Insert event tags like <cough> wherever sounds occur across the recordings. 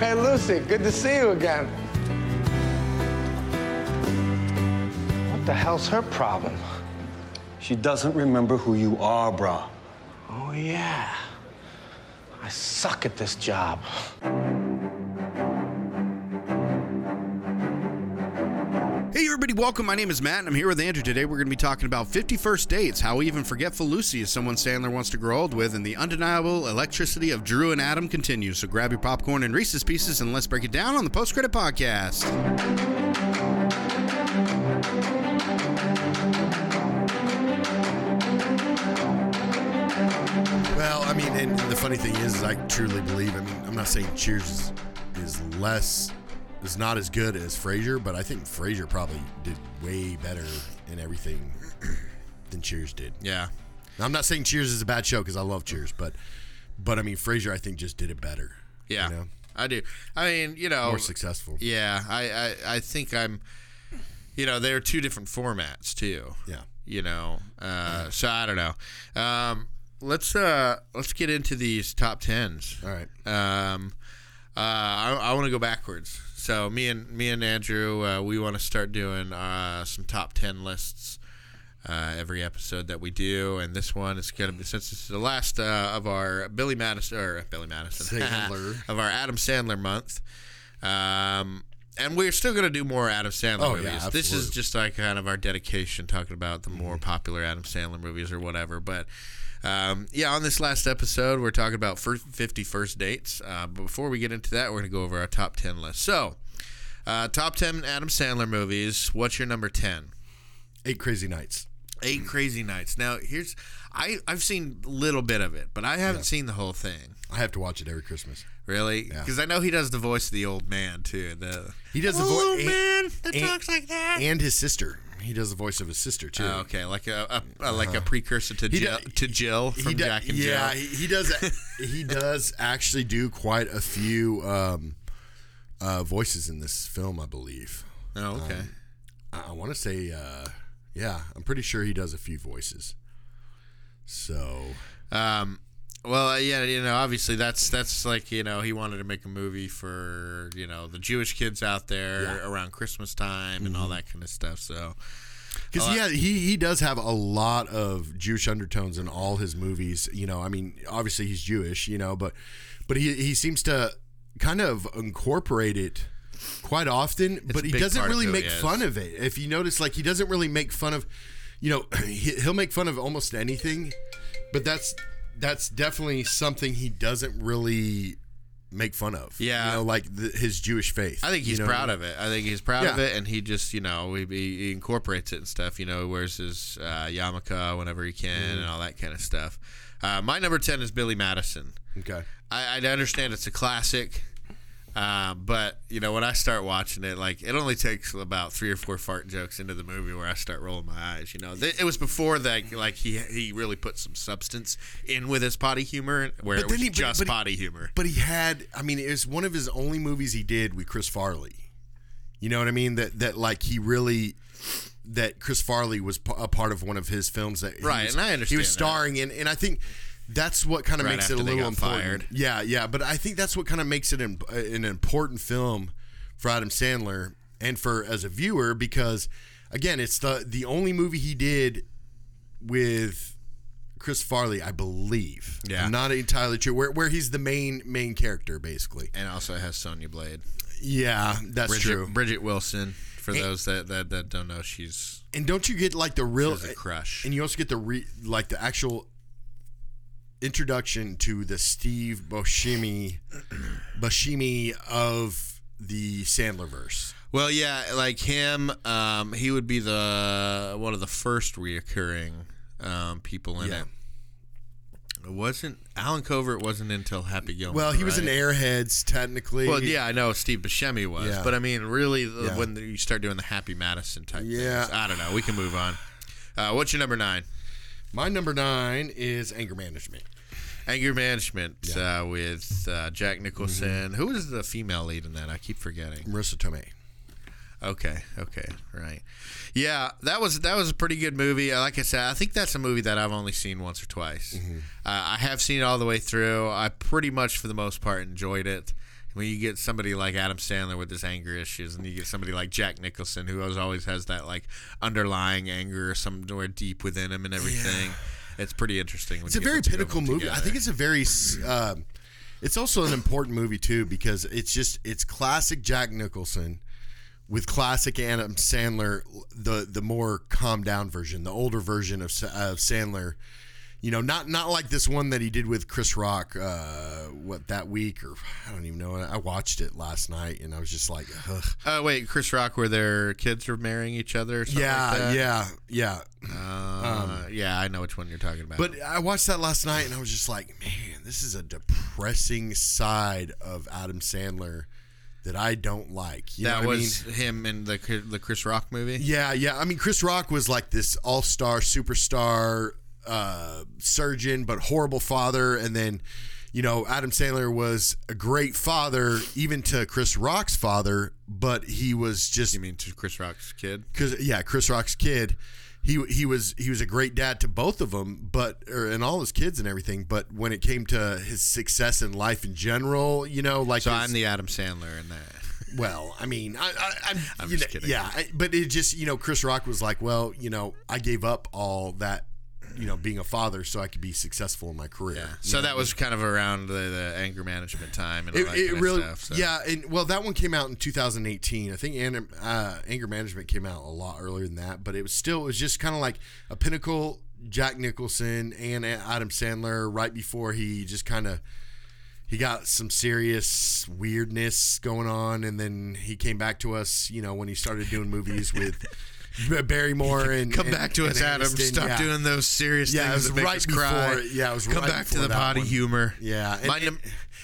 Hey, Lucy, good to see you again. What the hell's her problem? She doesn't remember who you are, brah. Oh, yeah. I suck at this job. Everybody, welcome. My name is Matt and I'm here with Andrew. Today we're going to be talking about 51st Dates, how even forgetful Lucy is someone Sandler wants to grow old with, and the undeniable electricity of Drew and Adam continues. So grab your popcorn and Reese's Pieces and let's break it down on the Post Credit Podcast. Well, I mean, and the funny thing is, is I truly believe. I mean, I'm not saying Cheers is, is less, is not as good as Frasier, but I think Frasier probably did way better in everything than Cheers did. Yeah. Now, I'm not saying Cheers is a bad show because I love Cheers, but, but I mean, Frasier I think just did it better. Yeah. you know? I do. I mean, you know, more successful. Yeah, I, I, I think I'm. You know, they're two different formats too. Yeah. You know, uh, so I don't know. Um, let's uh, let's get into these top tens. All right. Um, uh, I, I want to go backwards. So me and me and Andrew, uh, we want to start doing uh, some top ten lists uh, every episode that we do, and this one is going to be since this is the last uh, of our Billy Madison or Billy Madison Sandler. <laughs> of our Adam Sandler month. Um, and we're still going to do more Adam Sandler Oh, yeah, movies. this is just like kind of our dedication, talking about the more popular Adam Sandler movies or whatever. But um, yeah, on this last episode, we're talking about fir- 50 first dates. Uh, but before we get into that, we're going to go over our top 10 list. So, uh, top 10 Adam Sandler movies. What's your number 10? Eight Crazy Nights. Eight Crazy Nights. Now, here's I I've seen a little bit of it, but I haven't seen the whole thing. I have to watch it every Christmas. Really? Yeah. Because I know he does the voice of the old man too. The He does the "Hello, voice man that and- talks like that. and his sister. He does the voice of his sister too. Oh, okay, like a, a, a like a precursor to Jill, do- to Jill from do- Jack and yeah, Jill. he, he does. <laughs> he does actually do quite a few um, uh, voices in this film, I believe. Oh, okay. I, I want to say, uh, yeah, I'm pretty sure he does a few voices. So Um, well, uh, yeah, you know, obviously that's that's like you know he wanted to make a movie for you know the Jewish kids out there Yeah. around Christmas time and all Mm-hmm. that kind of stuff. So because yeah, he he does have a lot of Jewish undertones in all his movies. You know, I mean, obviously he's Jewish, you know, but but he he seems to kind of incorporate it quite often. but he doesn't really make is. fun of it. If you notice, like he doesn't really make fun of, you know, <clears throat> he, he'll make fun of almost anything, but that's that's definitely something he doesn't really make fun of. Yeah. you know, like the, his Jewish faith. I think he's you know? proud of it. I think he's proud of it, and he just you know he, he incorporates it and stuff. You know, he wears his uh, yarmulke whenever he can Mm-hmm. and all that kind of stuff. Uh, my number ten is Billy Madison. Okay. I, I understand it's a classic, uh, but you know when I start watching it, like it only takes about three or four fart jokes into the movie where I start rolling my eyes. You know, it was before that, like he he really put some substance in with his potty humor, where But it was he- just but he- potty humor. But he had, I mean, it was one of his only movies he did with Chris Farley. You know what I mean? That that like he really that Chris Farley was a part of one of his films that he Right, was- and I understand he was that. starring in, and I think that's what kind of Right makes it a little important. fired. Yeah, yeah, but I think that's what kind of makes it an, an important film for Adam Sandler and for as a viewer because again, it's the the only movie he did with Chris Farley, I believe. Yeah. I'm not entirely true. where where he's the main main character basically. And also has Sonya Blade, Yeah, that's Bridget, true. Bridgette Wilson. For those that, that that don't know, she's And don't you get like the real She has a crush. And you also get the re, like the actual introduction to the Steve Buscemi Buscemi of the Sandler verse. Well, yeah, like him, um, he would be the one of the first reoccurring um, people in Yeah. it. It wasn't Allen Covert wasn't until Happy Gilmore. Well, he was right? in Airheads technically. Well, yeah, I know Steve Buscemi was, Yeah. but I mean, really, the- Yeah. when you start doing the Happy Madison type Yeah. things, I don't know. We can move on. Uh, what's your number nine? My number nine is anger management. Anger Management uh, with uh, Jack Nicholson. Who is the female lead in that? I keep forgetting. Marisa Tomei. Okay, okay, right. Yeah, that was that was a pretty good movie. Uh, Like I said, I think that's a movie that I've only seen once or twice. Uh, I have seen it all the way through. I pretty much, for the most part, enjoyed it. when you get somebody like Adam Sandler with his anger issues, and you get somebody like Jack Nicholson who always always has that like underlying anger somewhere deep within him and everything. It's pretty interesting. It's a very the two of pinnacle movie. I think it's a very. Um, it's also an important movie too because it's just it's classic Jack Nicholson with classic Adam Sandler, the the more calmed down version, the older version of, of Sandler. You know, not not like this one that he did with Chris Rock. Uh, what that week or I don't even know. I watched it last night and I was just like, Ugh. Oh wait, Chris Rock, where their kids are marrying each other. Or something yeah, like that? yeah, yeah. Uh, yeah, I know which one you're talking about. But I watched that last night and I was just like, man, this is a depressing side of Adam Sandler that I don't like. You that know what was I mean? him in the the Chris Rock movie. Yeah, yeah. I mean, Chris Rock was like this all star, superstar uh, surgeon, but horrible father. And then, you know, Adam Sandler was a great father, even to Chris Rock's father, but he was just You mean to Chris Rock's kid? because yeah, Chris Rock's kid, he he was he was a great dad to both of them, but or, and all his kids and everything. But when it came to his success in life in general, you know, like So his- I'm the Adam Sandler in that. <laughs> well, I mean, I, I, I'm, I'm just know, kidding. Yeah, I, but it just you know, Chris Rock was like, well, you know, I gave up all that, you know, being a father so I could be successful in my career. Yeah. So know? that was kind of around the, the anger management time and all It, that it really, of stuff. So. yeah, and well, that one came out in 2018. I think anger, uh, anger management came out a lot earlier than that, but it was still, it was just kind of like a pinnacle. Jack Nicholson and Adam Sandler right before he just kind of he got some serious weirdness going on, and then he came back to us. You know, when he started doing movies with <laughs> Barrymore <laughs> and Come and- back to us, Adam. Aniston. Stop yeah. doing those serious Yeah, things that make right us before. cry. Yeah, it was Come right back to the potty humor. Yeah, and, and, num-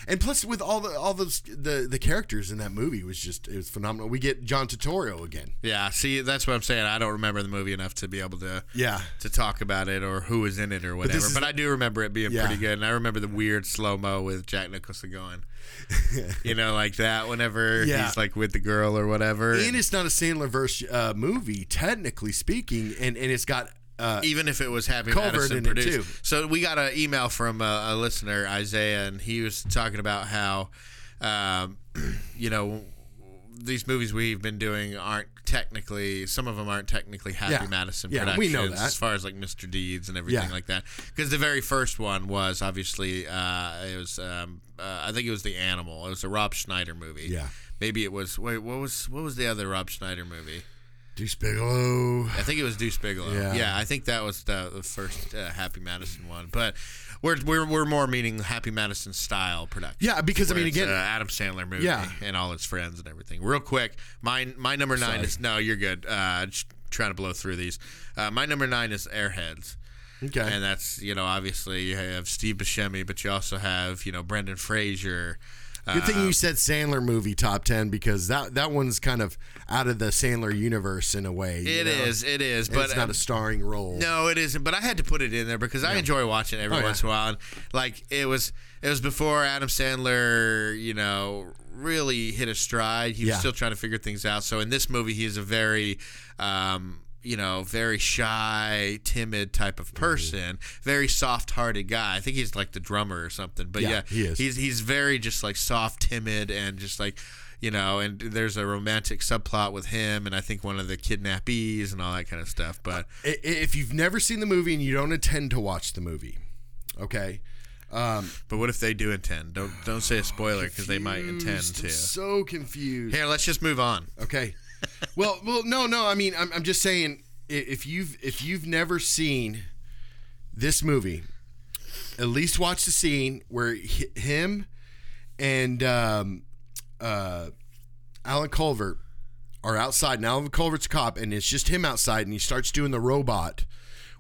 and plus with all the all those the the characters in that movie was just it was phenomenal. We get John Turturro again. Yeah, see, that's what I'm saying. I don't remember the movie enough to be able to Yeah. to talk about it or who was in it or whatever. this But, I do remember it being Yeah. pretty good, and I remember the weird slow mo with Jack Nicholson going, <laughs> you know, like that. Whenever Yeah. he's like with the girl or whatever, And it's not a Sandler verse uh, movie, technically speaking, and and it's got uh, even if it was having Culver Madison produced. too. So we got an email from a, a listener, Isaiah, and he was talking about how, um, <clears throat> you know, these movies we've been doing aren't technically some of them aren't technically Happy Yeah. Madison Yeah, productions we know that. as far as like Mr. Deeds and everything Yeah. like that. Because the very first one was obviously uh, it was um, uh, I think it was the Animal. It was a Rob Schneider movie. Yeah. Maybe it was. Wait, what was what was the other Rob Schneider movie? Deuce Bigalow. I think it was Deuce Bigalow. Yeah. Yeah, I think that was the, the first uh, Happy Madison one. But we're, we're we're more meaning Happy Madison style production. Yeah, because I mean, it's, again, uh, Adam Sandler movie Yeah. and all his friends and everything. Real quick, my my number nine Sorry. is no, you're good. Uh, just trying to blow through these. Uh, my number nine is Airheads. Okay. And that's you know obviously you have Steve Buscemi, but you also have you know Brendan Fraser. Good thing uh, you said Sandler movie top ten because that that one's kind of out of the Sandler universe in a way. It know? is, it is, And but it's not um, a starring role. No, it isn't. But I had to put it in there because I enjoy watching it every Oh, yeah. once in a while. And like it was, it was before Adam Sandler, you know, really hit a stride. He was Yeah. still trying to figure things out. So in this movie, he is a very, um, you know, very shy, timid type of person, very soft-hearted guy. I think he's like the drummer or something. But Yeah, yeah, he is. He's he's very just like soft, timid, and just like. You know, and there's a romantic subplot with him, and I think one of the kidnappees and all that kind of stuff. But If you've never seen the movie and you don't intend to watch the movie, okay. Um, But what if they do intend? Don't don't say a spoiler <sighs> because they might intend to. I'm so confused. Here, let's just move on. Okay. <laughs> well, well, no, no. I mean, I'm, I'm just saying, if you've if you've never seen this movie, at least watch the scene where hi- him and um, uh, Alan Culver are outside. Now Alan Culvert's a cop, and it's just him outside, and he starts doing the robot.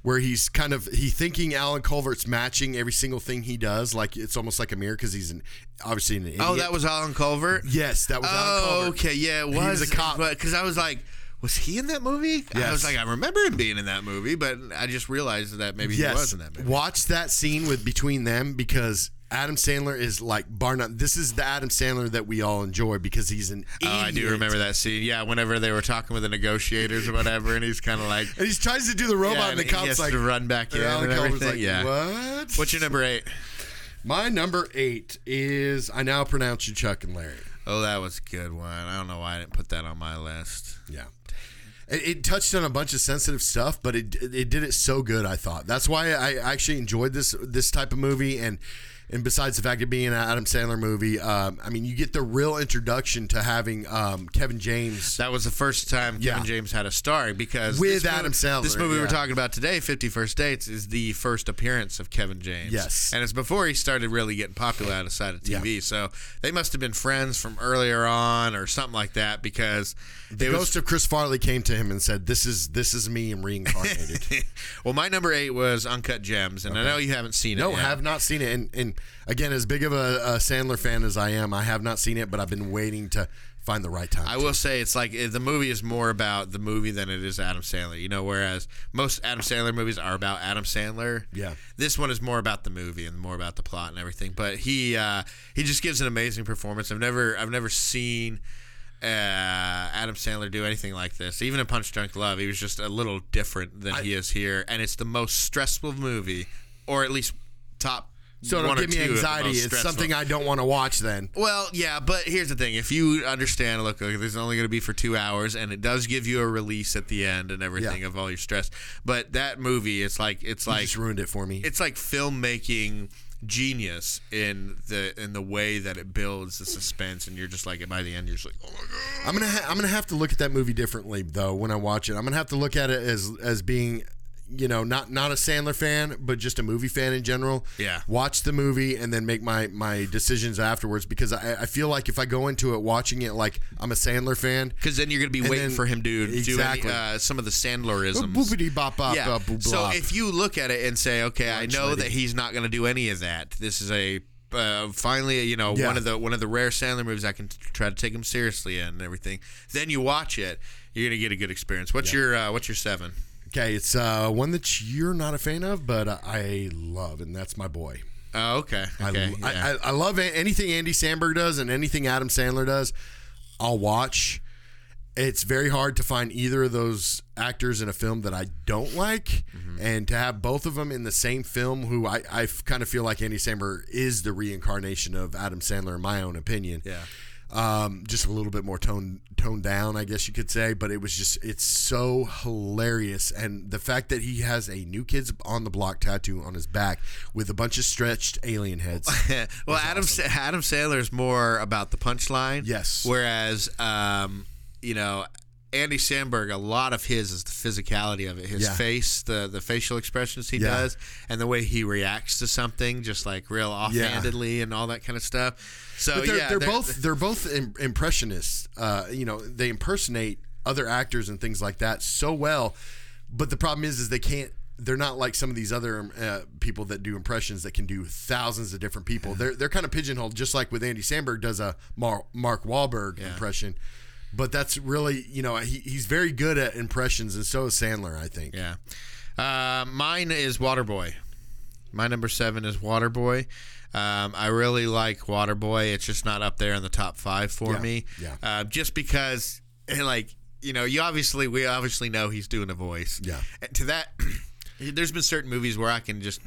Where he's kind of he thinking Alan Culvert's matching every single thing he does, like it's almost like a mirror because he's an obviously an oh, idiot. Oh, that was Alan Culvert. yes, that was Alan Oh, Culvert. okay, yeah, it He was. was a cop. because I was like, was he in that movie? I was like, I remember him being in that movie, but I just realized that maybe yes. he was in that movie. Watch that scene with between them because Adam Sandler is like bar none. This is the Adam Sandler that we all enjoy because he's an Oh, I do remember that scene. Yeah, whenever they were talking with the negotiators or whatever, and he's kind of like, And he tries to do the robot, Yeah, and the and he cop's like to run back in and everything. like, Yeah. what? "What's your number eight? My number eight is I now pronounce you Chuck and Larry. Oh, that was a good one. I don't know why I didn't put that on my list. Yeah. It, it touched on a bunch of sensitive stuff, but it it did it so good. I thought that's why I actually enjoyed this this type of movie. And and besides the fact of being an Adam Sandler movie, um, I mean, you get the real introduction to having um, Kevin James. That was the first time Kevin Yeah. James had a star because With this movie- Adam Sandler, This movie yeah. we're talking about today, Fifty First Dates, is the first appearance of Kevin James. Yes. and it's before he started really getting popular outside of TV. So they must have been friends from earlier on or something like that because the it was- ghost of Chris Farley came to him and said, "This is this is me and reincarnated." <laughs> well, my number eight was Uncut Gems, and I know you haven't seen it. no, yet. have not seen it. And and again, as big of a, a Sandler fan as I am, I have not seen it, but I've been waiting to find the right time. I will say it's like eh, the movie is more about the movie than it is Adam Sandler. You know, whereas most Adam Sandler movies are about Adam Sandler. Yeah. This one is more about the movie and more about the plot and everything. But he uh, he just gives an amazing performance. I've never I've never seen uh, Adam Sandler do anything like this. Even in Punch Drunk Love, he was just a little different than he is here, and it's the most stressful movie, or at least top. So it'll give me two of the anxiety. It's something I don't want to watch. Then Well, yeah, but here's the thing: if you understand, look, look this is only going to be for two hours, and it does give you a release at the end and everything Yeah. of all your stress. But that movie, it's like it's you like ruined it for me. it's like filmmaking genius in the in the way that it builds the suspense, and you're just like by the end, you're just like, oh my god. I'm gonna ha- I'm gonna have to look at that movie differently though when I watch it. I'm gonna have to look at it as as being, you know, not not a Sandler fan, but just a movie fan in general. Yeah. Watch the movie and then make my my decisions afterwards because I, I feel like if I go into it watching it like I'm a Sandler fan. Because then you're going to be waiting then- for him to Exactly. do any, uh, some of the Sandlerisms. Boopity bop bop yeah. bop so if you look at it and say, okay, I know lady. that he's not going to do any of that. This is a uh, finally, you know, Yeah. one of the one of the rare Sandler movies I can t- try to take him seriously in and everything. Then you watch it, you're gonna get a good experience. What's your uh, what's your seven? Okay, it's uh, one that you're not a fan of, but I love, and that's my boy. Oh, okay, I, okay, I, yeah. I, I love anything Andy Samberg does and anything Adam Sandler does. I'll watch. It's very hard to find either of those actors in a film that I don't like, Mm-hmm. and to have both of them in the same film, who I, I kind of feel like Andy Samberg is the reincarnation of Adam Sandler, in my own opinion. Yeah. Um, just a little bit more toned toned down, I guess you could say, but it was just it's so hilarious, and the fact that he has a new kids on the block tattoo on his back with a bunch of stretched alien heads. <laughs> well, Adam Sa- Adam Sandler is more about the punchline. Yes. Whereas, um, you know, Andy Samberg, a lot of his is the physicality of it. His Yeah. face, the the facial expressions he Yeah. does, and the way he reacts to something, just like real offhandedly and all that kind of stuff. So they're, yeah, they're, both they're both impressionists. Uh, you know, they impersonate other actors and things like that so well. But the problem is, is they can't. They're not like some of these other uh, people that do impressions that can do thousands of different people. They're they're kind of pigeonholed, just like with Andy Samberg does a Mar- Mark Wahlberg impression. But that's really, you know, he, he's very good at impressions, and so is Sandler, I think. Yeah. Uh, mine is Waterboy. My number seven is Waterboy. Um, I really like Waterboy. It's just not up there in the top five for Yeah, me. yeah. Uh, just because, eh, like, you know, you obviously, we obviously know he's doing a voice. Yeah. And to that, <clears throat> there's been certain movies where I can just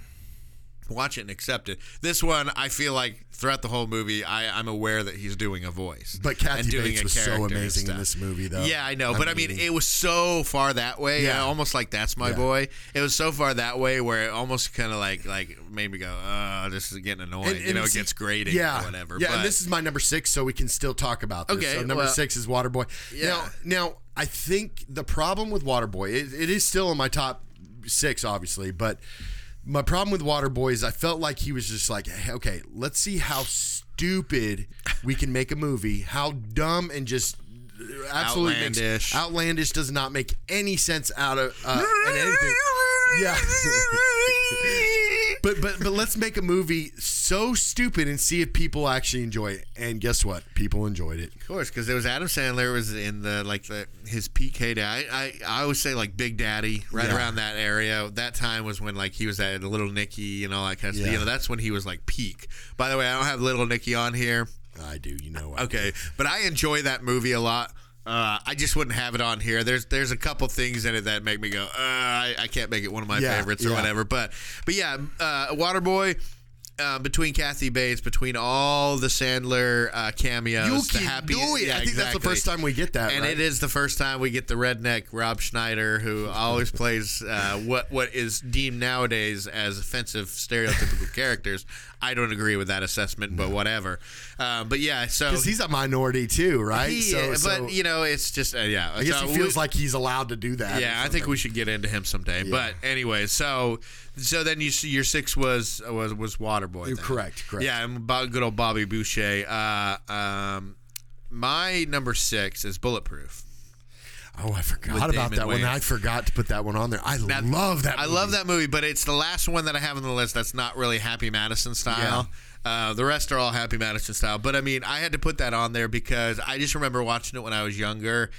watch it and accept it. This one, I feel like throughout the whole movie, I, I'm aware that he's doing a voice. But Kathy doing Bates was so amazing in this movie, though. Yeah, I know. But I mean, it was so far that way. Yeah. Almost like that's my Yeah. boy. It was so far that way where it almost kind of like like made me go, oh, this is getting annoying. And- you know, it gets grating yeah, or whatever. Yeah, but, and this is my number six, so we can still talk about this. Okay, so number well- six is Waterboy. Yeah. Now, now I think the problem with Waterboy, it, it is still in my top six, obviously, but my problem with Waterboy is I felt like he was just like, hey, okay, let's see how stupid we can make a movie, how dumb and just absolutely makes- Outlandish. outlandish does not make any sense out of uh, anything. <laughs> Yeah. <laughs> <laughs> But but but let's make a movie so stupid and see if people actually enjoy it. And guess what? People enjoyed it. Of course, because there was Adam Sandler was in the like the his peak heyday. I, I, I always say like Big Daddy, right Yeah. around that area. That time was when like he was at Little Nicky and all that kind of stuff. Yeah. You know, that's when he was like peak. By the way, I don't have Little Nicky on here. I do, you know. I Okay, but I enjoy that movie a lot. Uh, I just wouldn't have it on here. There's there's a couple things in it that make me go, uh, I, I can't make it one of my Yeah, favorites or yeah. whatever. But but yeah, uh, Waterboy. uh, between Kathy Bates, between all the Sandler uh, cameos, You the can happy, do it. yeah, I think that's the first time we get that, and right? it is the first time we get the redneck Rob Schneider, who always plays uh, what what is deemed nowadays as offensive stereotypical <laughs> characters. I don't agree with that assessment, but whatever. Uh, but yeah, so Because he's a minority too, right? he, so, but so you know, it's just uh, yeah. I guess so he feels we- like he's allowed to do that. yeah, I think we should get into him someday. But anyway, so so then you see your six was was was Waterboy. You're correct, correct. Yeah, and good old Bobby Boucher. Uh, um, my number six is Bulletproof. Oh, I forgot about that one. I forgot to put that one on there. I Now, love that. I movie. love that movie, but it's the last one that I have on the list that's not really Happy Madison style. Uh, the rest are all Happy Madison style. But I mean, I had to put that on there because I just remember watching it when I was younger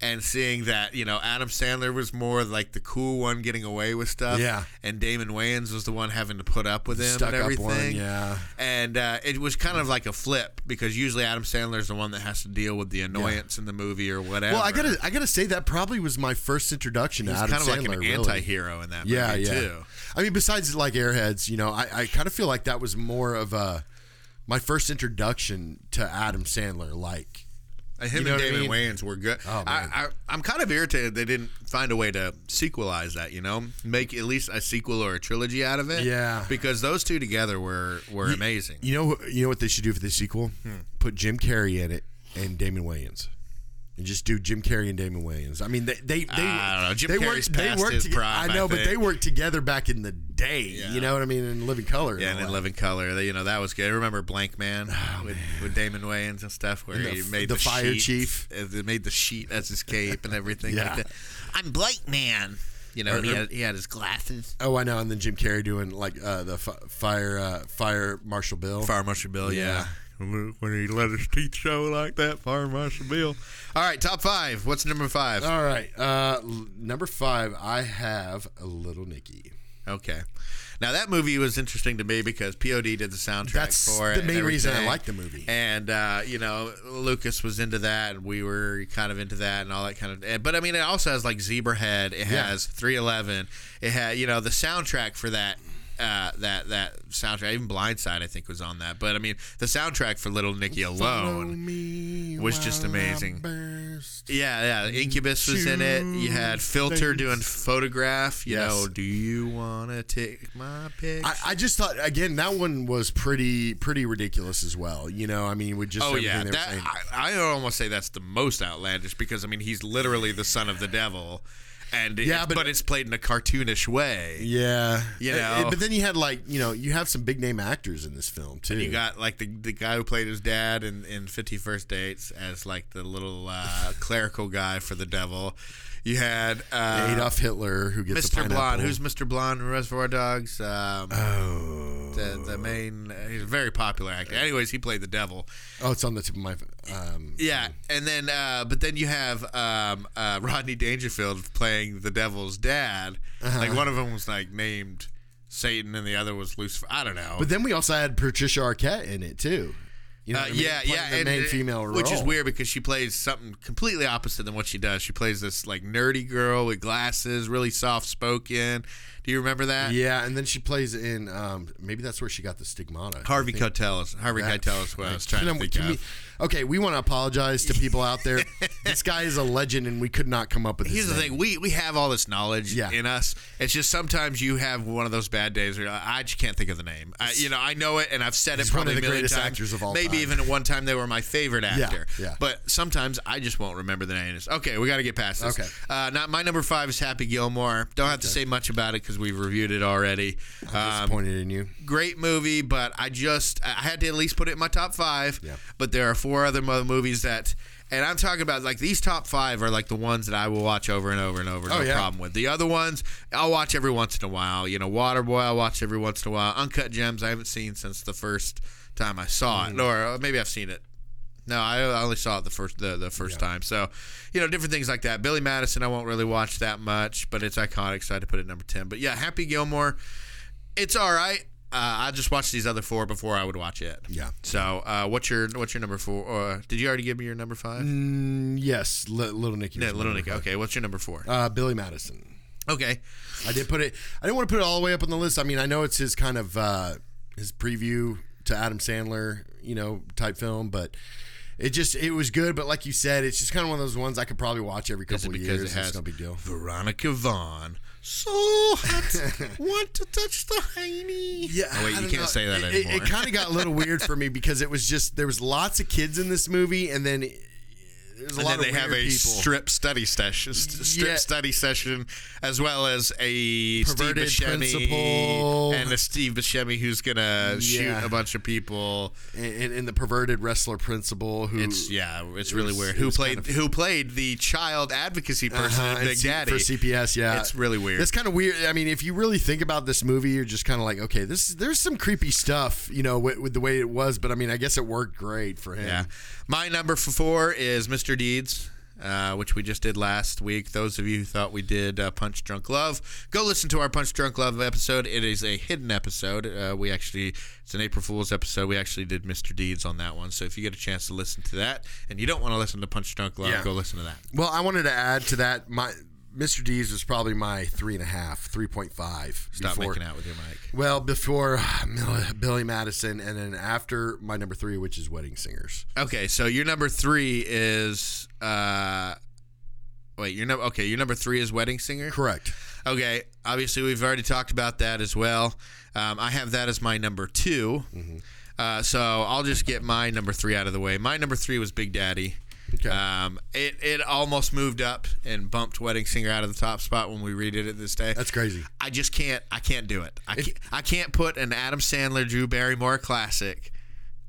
and seeing that, you know, Adam Sandler was more like the cool one getting away with stuff. Yeah. And Damon Wayans was the one having to put up with him Stuck and everything. one, yeah. And uh, it was kind of like a flip because usually Adam Sandler's the one that has to deal with the annoyance in the movie or whatever. Well, I gotta, I gotta say that probably was my first introduction to Adam kind of Sandler. like an really. anti-hero in that Yeah, movie yeah. too. I mean, besides like Airheads, you know, I, I kind of feel like that was more of a my first introduction to Adam Sandler. Like, Him You know and what I Damon mean? Wayans were good. Oh, I, I'm kind of irritated they didn't find a way to sequelize that. You know, make at least a sequel or a trilogy out of it. Yeah. because those two together were were amazing. you know, you know what they should do for the sequel? Hmm. Put Jim Carrey in it and Damon Wayans. And just do Jim Carrey and Damon Wayans. I mean, they they, they I don't know. Jim they Carrey's worked, they worked his prime, I I know, but they worked together back in the day. You know what I mean? In Living Color. Yeah, and in. Living Color, they, you know that was good. I remember Blankman with, with Damon Wayans and stuff, where And the he made the the, fire sheet, chief. They made the sheet as his cape and everything Yeah. like that. I'm Blankman. You know, Or- he had, he had his glasses. Oh, I know. And then Jim Carrey doing like uh, the fi- fire uh, fire Marshal Bill. Fire Marshal Bill, yeah. Yeah. When he let his teeth show like that, Fire Marshal Bill. All right, top five. What's number five? All right. Uh, number five, I have a Little Nicky. Okay. Now that movie was interesting to me because POD did the soundtrack That's for it. the main reason I like the movie. And uh, you know, Lucas was into that, and we were kind of into that, and all that kind of. But I mean, it also has like Zebrahead. It Yeah. has 311. It had you know the soundtrack for that. Uh, that that soundtrack, even Blindside, I think was on that. But I mean, the soundtrack for Little Nicky alone was just amazing. Yeah, yeah. Incubus was in it. You had Filter doing photograph. You Yes. know, do you want to take my pic? I, I just thought again that one was pretty pretty ridiculous as well. You know, I mean, with just oh yeah, that. I, I almost say that's the most outlandish because I mean he's literally the son of the devil, and Yeah, yeah, but- but, it's played in a cartoonish way. yeah, You Uh, know. but then you had like you know you have some big name actors in this film too. You got like the the guy who played his dad in, in Fifty First Dates as like the little uh, clerical guy for the devil. You had uh, Adolf Hitler who gets Mr. Blonde. Who's Mr. Blonde in Reservoir Dogs? Um, oh the the main. He's a very popular actor. Anyways, he played the devil. oh it's on the tip of my um Yeah, and then uh, but then you have um, uh, Rodney Dangerfield playing the devil's dad. Uh-huh. Like one of them was like named Satan, and the other was Lucifer. I don't know. But then we also had Patricia Arquette in it too. You know Uh, I mean? yeah, Playing yeah, the and main it- female role, which is weird because she plays something completely opposite than what she does. She plays this like nerdy girl with glasses, really soft spoken. Do you remember that? Yeah, and then she plays in um, maybe that's where she got the stigmata. Harvey. Keitel is Harvey That- Keitel is what I was <laughs> trying to think of. we- okay, we want to apologize to people out there. <laughs> this guy is a legend, and we could not come up with. Here's his the name. thing: we we have all this knowledge Yeah. in us. It's just sometimes you have one of those bad days where like, I just can't think of the name. I, you know, I know it, and I've said He's it one of probably the greatest times. actors of all Maybe time. even at one time they were my favorite actor. yeah. But sometimes I just won't remember the names. Okay, we got to get past this. Okay. Uh, not my number five is Happy Gilmore. Don't have to say much about it because we've reviewed it already. Um, Disappointed in you. great movie, but I just I had to at least put it in my top five. Yeah. But there are four other movies that, and I'm talking about like these top five are like the ones that I will watch over and over and over. No Oh, yeah. problem with the other ones. I'll watch every once in a while. You know, Waterboy I'll watch every once in a while. Uncut Gems I haven't seen since the first time I saw Mm-hmm. it, or uh, maybe I've seen it. No, I only saw it the first the, the first time. So, you know, different things like that. Billy Madison, I won't really watch that much, but it's iconic, so I had to put it number ten. But yeah, Happy Gilmore, it's all right. Uh, I just watched these other four before I would watch it. Yeah. So, uh, what's your what's your number four? Or did you already give me your number five? Mm, yes, Li- Little Nicky. yeah, Little Nicky. number Okay, what's your number four? Uh, Billy Madison. Okay. I did put it. I didn't want to put it all the way up on the list. I mean, I know it's his kind of uh, his preview to Adam Sandler, you know, type film, but it just it was good. But like you said, it's just kind of one of those ones I could probably watch every it couple of years. it has it's no big deal. Veronica Vaughn? So hot, <laughs> want to touch the hiney? Yeah, Oh, wait, you can't know. say that It- anymore. It, kind of got a little weird for me because it was just there was lots of kids in this movie, and then it- there's a and lot then they of have a people. strip study session, st- strip Yeah. study session, as well as a Perverted Steve Buscemi principal. and a Steve Buscemi who's gonna shoot a bunch of people. and, and the perverted wrestler principal who It's yeah, it's really was- weird. Who played kind of- who played the child advocacy person Uh-huh, Big C- Daddy for CPS. Yeah, It's really weird. It's kind of weird. I mean, if you really think about this movie, you're just kind of like, okay, this there's some creepy stuff, you know, with, with the way it was. But I mean, I guess it worked great for him. Yeah. My number four is Mr. Deeds, uh, which we just did last week. Those of you who thought we did uh, Punch Drunk Love, go listen to our Punch Drunk Love episode. It is a hidden episode. Uh, we actually, it's an April Fool's episode. We actually did Mr. Deeds on that one. So if you get a chance to listen to that and you don't want to listen to Punch Drunk Love, Yeah. go listen to that. Well, I wanted to add to that. My Mr. Deeds was probably my three and a half, three point five. Stop before, making out with your mic. Well, before <sighs> Billy Madison, and then after my number three, which is Wedding Singers. Okay, so your number three is. Uh, wait, your number. Okay, your number three is Wedding Singer. Correct. Okay, obviously we've already talked about that as well. Um, I have that as my number 2 Mm-hmm. Uh, so I'll just get my number three out of the way. My number three was Big Daddy. Okay. Um, it it almost moved up and bumped Wedding Singer out of the top spot when we redid it this day. That's crazy. I just can't. I can't do it. I can't, I can't put an Adam Sandler, Drew Barrymore classic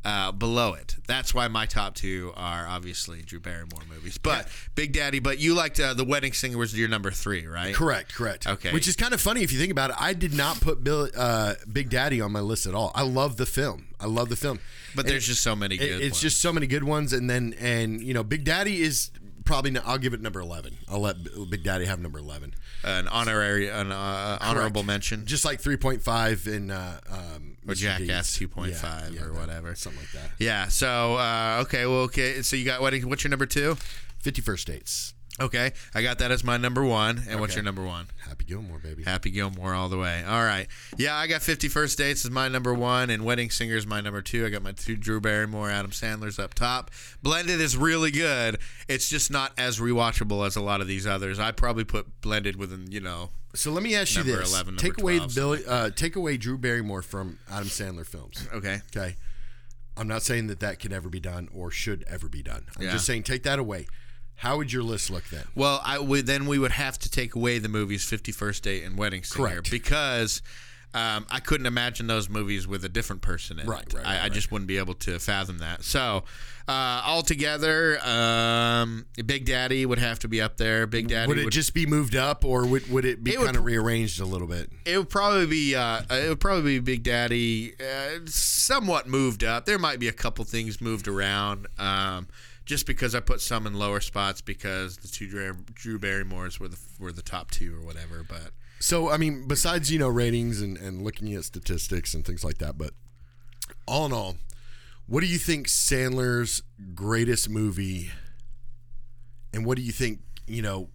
uh, below it. That's why my top two are obviously Drew Barrymore movies. But Big Daddy. But you liked uh, the Wedding Singer was your number three, right? Correct, correct. Okay. Which is kind of funny if you think about it. I did not put Bill, uh, Big Daddy on my list at all. I love the film. I love the film. But And there's just so many it- good. it's ones. just so many good ones, and then and you know, Big Daddy is probably. I'll give it number eleven. I'll let Big Daddy have number eleven. An honorary, an uh, honorable mention, Just like three point five in uh, um, or Mr. Jackass Deeds. 2.5 Yeah, yeah, or that- whatever. something like that. Yeah. So uh, okay, well, okay. So you got what? What's your number two? Fifty First Dates. Okay, I got that as my number one. And what's your number one? Happy Gilmore, baby. Happy Gilmore all the way. All right. Yeah, I got 50 First Dates as my number one, and Wedding Singer is my number two. I got my two Drew Barrymore, Adam Sandler's up top. Blended is really good. It's just not as rewatchable as a lot of these others. I probably put Blended within, you know, So let me ask you this: 11, number Take away 12, Billy, uh, take away Drew Barrymore from Adam Sandler films. <laughs> okay. Okay. I'm not saying that that can ever be done or should ever be done. I'm Yeah. just saying take that away. How would your list look then? Well, I would then we would have to take away the movies 50 First Date and Wedding Singer Correct. because um, I couldn't imagine those movies with a different person in Right, it. right, I, right, I just wouldn't be able to fathom that. So, uh, altogether, um, Big Daddy would have to be up there. Big Daddy Would it just be moved up or would, would it be It would kind of rearranged a little bit? It would probably be uh, it would probably be Big Daddy, uh, somewhat moved up. There might be a couple things moved around, um, just because I put some in lower spots because the two Drew, Drew Barrymores were the were the top two or whatever. But So, I mean, besides, you know, ratings and, and looking at statistics and things like that, but all in all, what do you think Sandler's greatest movie and what do you think, you know,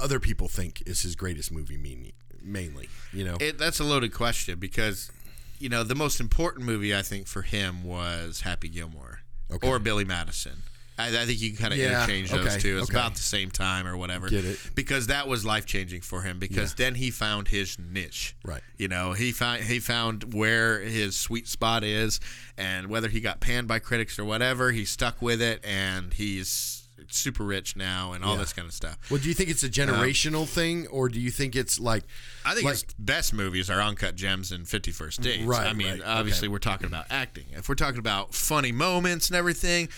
other people think is his greatest movie mainly, you know? it, that's a loaded question because you know the most important movie I think for him was Happy Gilmore Okay. or Billy Madison. I, I think you can kind of Yeah, interchange those okay, two. It's okay. about the same time or whatever. Get it. Because that was life changing for him. Because then he found his niche. Right. You know, he found he found where his sweet spot is, and whether he got panned by critics or whatever, he stuck with it, and he's super rich now, and all Yeah. this kind of stuff. Well, do you think it's a um, generational thing, or do you think it's like? I think like, his best movies are Uncut Gems and 51st Dates. Right, I mean, right, obviously, okay. we're talking about acting. If we're talking about funny moments and everything,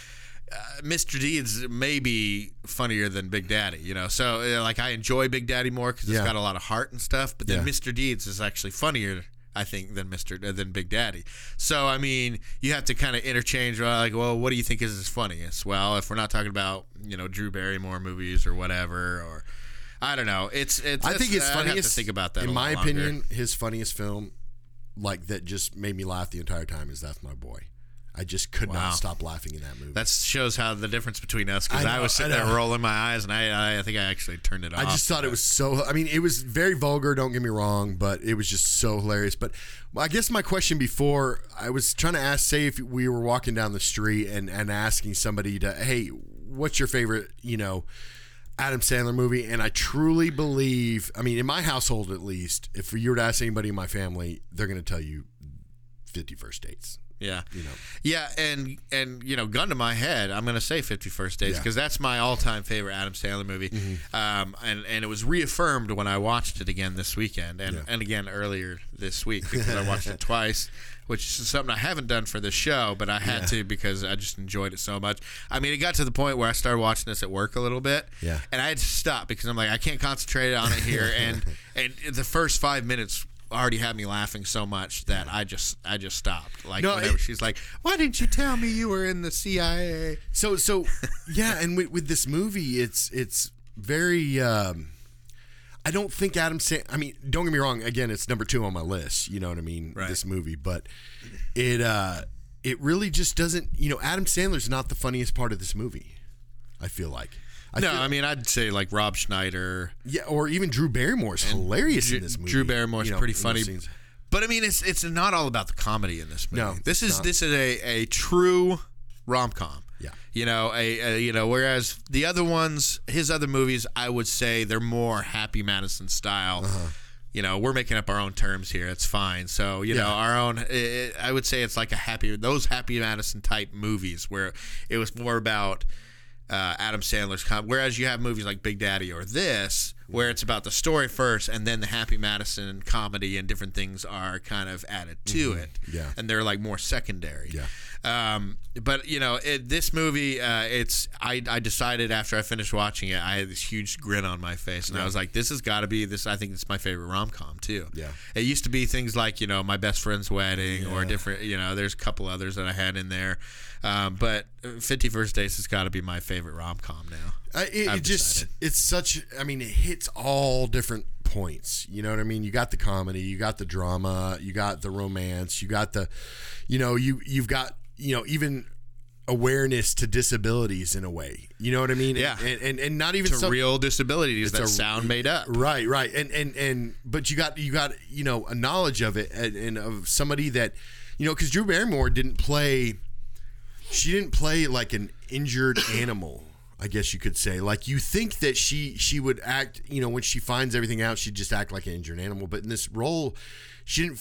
uh, Mr. Deeds may be funnier than Big Daddy, you know. So, uh, like, I enjoy Big Daddy more because Yeah. it's got a lot of heart and stuff. But then Yeah. Mr. Deeds is actually funnier. I think than Mr. uh, than Big Daddy. So I mean, you have to kind of interchange. uh, Like, well, what do you think is his funniest? Well, if we're not talking about you know Drew Barrymore movies or whatever, or I don't know, it's it's. I think his I'd funniest. Have to think about that. In a my longer. opinion, his funniest film, like that, just made me laugh the entire time. Is That's My Boy. I just could Wow. not stop laughing in that movie. That shows how the difference between us because I I, was sitting I there rolling my eyes and I, I think I actually turned it off. I just thought it was so. I mean, it was very vulgar. Don't get me wrong, but it was just so hilarious. But I guess my question before I was trying to ask, say, if we were walking down the street and and asking somebody to, hey, what's your favorite, you know, Adam Sandler movie? And I truly believe, I mean, in my household at least, if you were to ask anybody in my family, they're going to tell you Fifty First Dates. Yeah. You know. Yeah, and and you know, gun to my head, I'm gonna say Fifty First Dates Yeah. because that's my all-time favorite Adam Sandler movie. Um, and and it was reaffirmed when I watched it again this weekend, and Yeah. and again earlier this week because I watched it <laughs> twice, which is something I haven't done for the show, but I had to because I just enjoyed it so much. I mean, it got to the point where I started watching this at work a little bit, Yeah. and I had to stop because I'm like, I can't concentrate on it here, <laughs> and and the first five minutes. Already had me laughing so much that I just I just stopped. Like No, whenever it- she's like, "Why didn't you tell me you were in the CIA?" So so yeah, and with, with this movie, it's it's very. Um, I don't think Adam Sand. I mean, don't get me wrong. Again, it's number two on my list. You know what I mean? Right. This movie, but it uh, it really just doesn't. You know, Adam Sandler's not the funniest part of this movie. I feel like. I no, feel- I mean I'd say like Rob Schneider, yeah, or even Drew Barrymore's hilarious Drew, in this movie. Drew Barrymore's you know, pretty funny. But I mean, it's it's not all about the comedy in this movie. No, this is not. this is a, a true rom com. Yeah. You know, a, a you know, whereas the other ones, his other movies, I would say they're more Happy Madison style. Uh-huh. You know, we're making up our own terms here. It's fine. So you know, our own. i I would say it's like a happy those Happy Madison type movies where it was more about uh, Adam Sandler's com- whereas you have movies like Big Daddy or this where it's about the story first and then the Happy Madison comedy and different things are kind of added to it Mm-hmm. Yeah. and they're like more secondary Yeah. um, but you know it, this movie uh, it's I, I decided after I finished watching it I had this huge grin on my face and I was like this has got to be this I think it's my favorite rom-com too Yeah. it used to be things like you know my best friend's wedding or different you know there's a couple others that I had in there um, but Fifty First Dates has got to be my favorite rom com now. I, it, it just decided. it's such I mean it hits all different points you know what I mean you got the comedy you got the drama you got the romance you got the you know you you've got you know even awareness to disabilities in a way you know what I mean Yeah. and and, and not even some- real disabilities that a- sound made up. Right, right, and and and but you got you got you know a knowledge of it and, and of somebody that you know because Drew Barrymore didn't play, she didn't play like an injured <coughs> animal. I guess you could say like you think that she she would act you know when she finds everything out she'd just act like an injured animal but in this role she didn't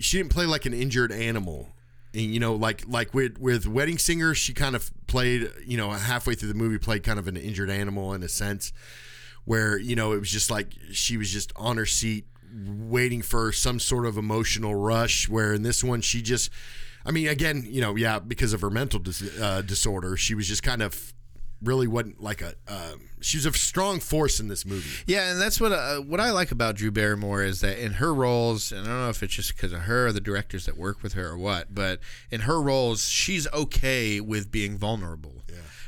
she didn't play like an injured animal and, you know like like with with wedding singer she kind of played you know halfway through the movie played kind of an injured animal in a sense where you know it was just like she was just on her seat waiting for some sort of emotional rush where in this one she just i mean again you know yeah because of her mental dis- uh, disorder she was just kind of really wasn't like a uh, she was a strong force in this movie Yeah, and that's what uh, what I like about Drew Barrymore is that in her roles, and I don't know if it's just because of her or the directors that work with her or what, but in her roles, she's okay with being vulnerable.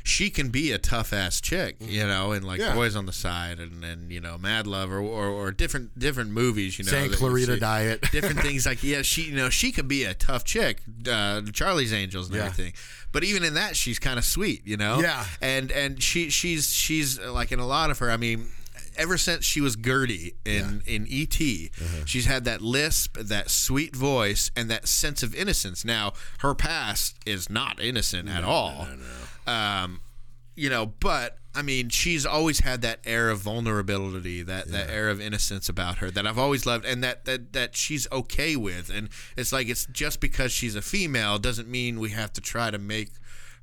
Yeah. She can be a tough ass chick, you know, in like Yeah. Boys on the Side and, and you know Mad Love or, or, or different different movies, you know, Santa Clarita. Diet. <laughs> different things like yeah, <laughs> she you know she could be a tough chick, uh, Charlie's Angels and Yeah. everything, but even in that she's kind of sweet, you know. Yeah. and and she she's she's like in a lot of her. I mean, ever since she was Gertie in in ET, Uh-huh. she's had that lisp, that sweet voice, and that sense of innocence. Now her past is not innocent at all. Um, you know, but I mean, she's always had that air of vulnerability, that that air of innocence about her that I've always loved, and that that that she's okay with. And it's like it's just because she's a female doesn't mean we have to try to make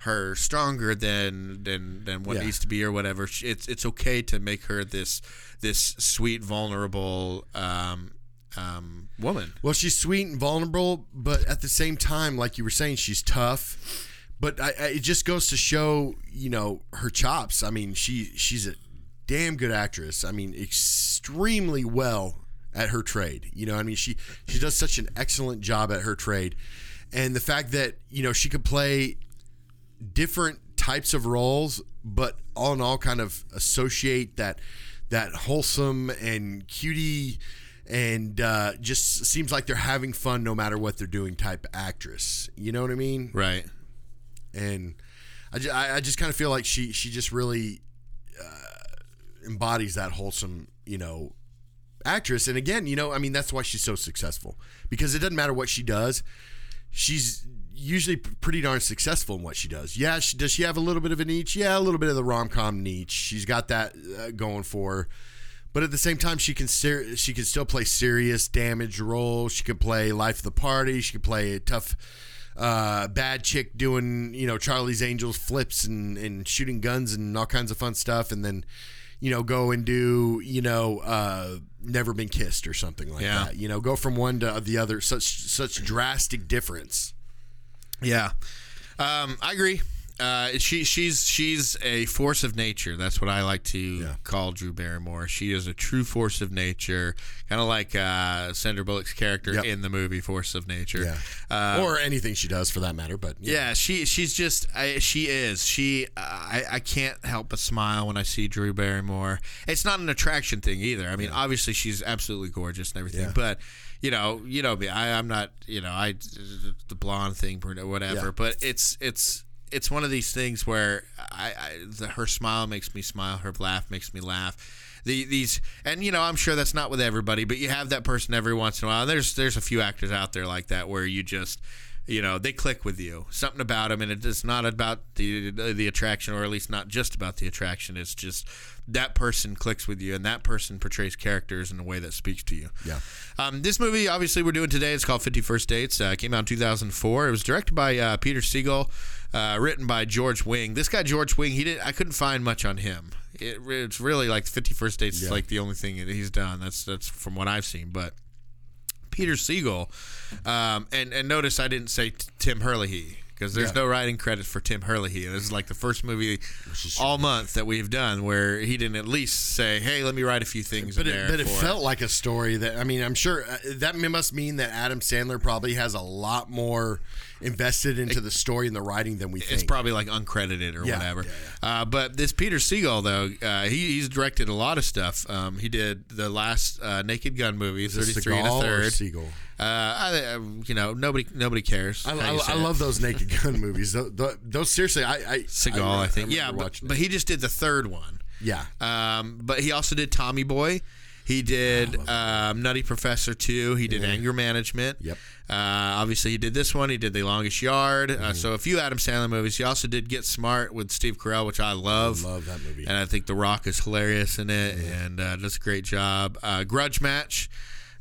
her stronger than than than what Yeah. needs to be or whatever. It's it's okay to make her this this sweet, vulnerable. Um, um, woman. Well, she's sweet and vulnerable, but at the same time, like you were saying, she's tough. But I, I, it just goes to show, you know, her chops. I mean, she she's a damn good actress. I mean, extremely well at her trade. You know, I mean, she she does such an excellent job at her trade, and the fact that you know she could play different types of roles, but all in all, kind of associate that that wholesome and cutie and uh, just seems like they're having fun no matter what they're doing type actress. You know what I mean? Right. And I just, I, I just kind of feel like she she just really uh, embodies that wholesome you know actress. And again, you know, I mean, that's why she's so successful because it doesn't matter what she does. She's usually pretty darn successful in what she does. Yeah, she, does she have a little bit of a niche? Yeah, a little bit of the rom com niche. She's got that uh, going for her. But at the same time, she can ser- she can still play serious damage roles. She can play life of the party. She can play a tough uh, bad chick doing you know Charlie's Angels flips and, and shooting guns and all kinds of fun stuff, and then you know go and do you know uh, Never Been Kissed or something like Yeah. that. You know, go from one to the other. Such such drastic difference. Yeah, um, I agree. Uh, she she's she's a force of nature. That's what I like to Yeah. call Drew Barrymore. She is a true force of nature, kind of like uh, Sandra Bullock's character Yep. in the movie Force of Nature. Yeah, Uh, or anything she does for that matter. But yeah, she she's just I, she is she I, I can't help but smile when I see Drew Barrymore. It's not an attraction thing either. I mean, obviously she's absolutely gorgeous and everything, Yeah. but you know, you know me. I, I'm not you know I the blonde thing or whatever. Yeah. But it's it's it's one of these things where I, I the, her smile makes me smile. Her laugh makes me laugh. The, these and you know I'm sure that's not with everybody, but you have that person every once in a while. There's there's a few actors out there like that where you just you know they click with you something about them and it's not about the the attraction or at least not just about the attraction it's just that person clicks with you and that person portrays characters in a way that speaks to you Yeah. um, this movie obviously we're doing today it's called 50 first dates uh, came out in 2004 it was directed by uh, peter segal uh, written by george wing this guy george wing he did i couldn't find much on him it, it's really like 50 first dates is like the only thing that he's done that's that's from what i've seen but Peter Segal, um, and and notice I didn't say t- Tim Herlihy because there's Yeah. no writing credit for Tim Herlihy. This is like the first movie all month that we've done where he didn't at least say, "Hey, let me write a few things." But in it, there but it felt like a story that I mean I'm sure uh, that must mean that Adam Sandler probably has a lot more invested into the story and the writing than we think. It's probably like uncredited or Yeah, whatever. yeah, Uh, but this Peter Segal, though, uh, he, he's directed a lot of stuff. Um, he did the last uh, Naked Gun movie, Is 33 and a third. Segal. Uh, I, you know, nobody nobody cares. I, I, I love those Naked Gun movies. Those, those seriously, I, I Seagal, I, I, think. yeah, but, but he just did the third one. yeah, Um, but he also did Tommy Boy. He did um, Nutty Professor 2. He did Anger Management. Yep. Uh, obviously, he did this one. He did The Longest Yard. Mm-hmm. Uh, so, a few Adam Sandler movies. He also did Get Smart with Steve Carell, which I love. love that movie. And I think The Rock is hilarious in it and uh, does a great job. Uh, Grudge Match.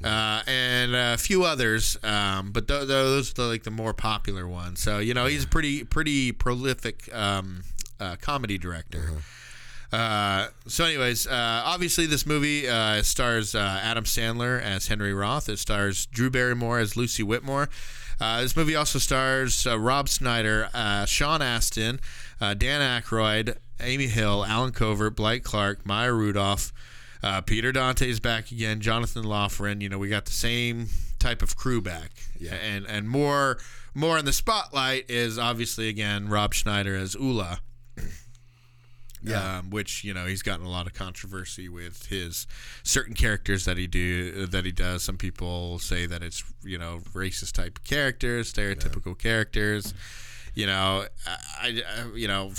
Uh, and a few others, um, but th- those are like the more popular ones. So you know he's pretty pretty prolific um, uh, comedy director. Uh, so, anyways, uh, obviously, this movie uh, stars uh, Adam Sandler as Henry Roth. It stars Drew Barrymore as Lucy Whitmore. Uh, this movie also stars uh, Rob Schneider, uh, Sean Astin, uh, Dan Aykroyd, Amy Hill, Allen Covert, Blake Clark, Maya Rudolph. Uh, Peter Dante's back again. Jonathan Loughran. You know, we got the same type of crew back, Yeah. and and more more in the spotlight is obviously again Rob Schneider as Ula Yeah. um, which you know he's gotten a lot of controversy with his certain characters that he do that he does. Some people say that it's you know racist type characters, stereotypical characters. You know, I, I you know.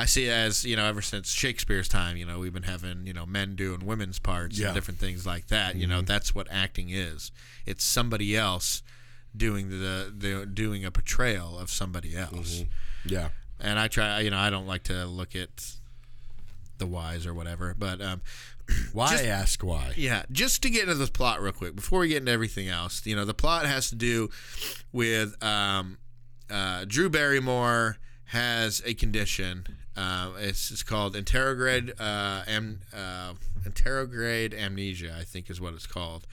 I see it as you know, ever since Shakespeare's time, you know, we've been having you know men doing women's parts Yeah. and different things like that. You know, that's what acting is. It's somebody else doing the, the doing a portrayal of somebody else. yeah, And I try, you know, I don't like to look at the whys or whatever, but um, <clears throat> why Just- ask why? yeah, just to get into the plot real quick before we get into everything else, you know, the plot has to do with um, uh, Drew Barrymore has a condition. Uh, it's, it's called interrograde uh, am, uh, interrograde amnesia, I think is what it's called.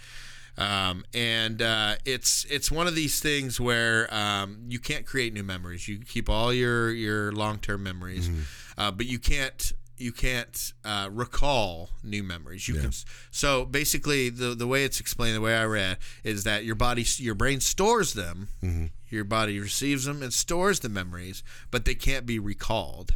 Um, and uh, it's it's one of these things where um, you can't create new memories. You keep all your your long term memories, uh, but you can't you can't uh, recall new memories. You can so basically the the way it's explained, the way I read, is that your body your brain stores them. Your body receives them and stores the memories, but they can't be recalled.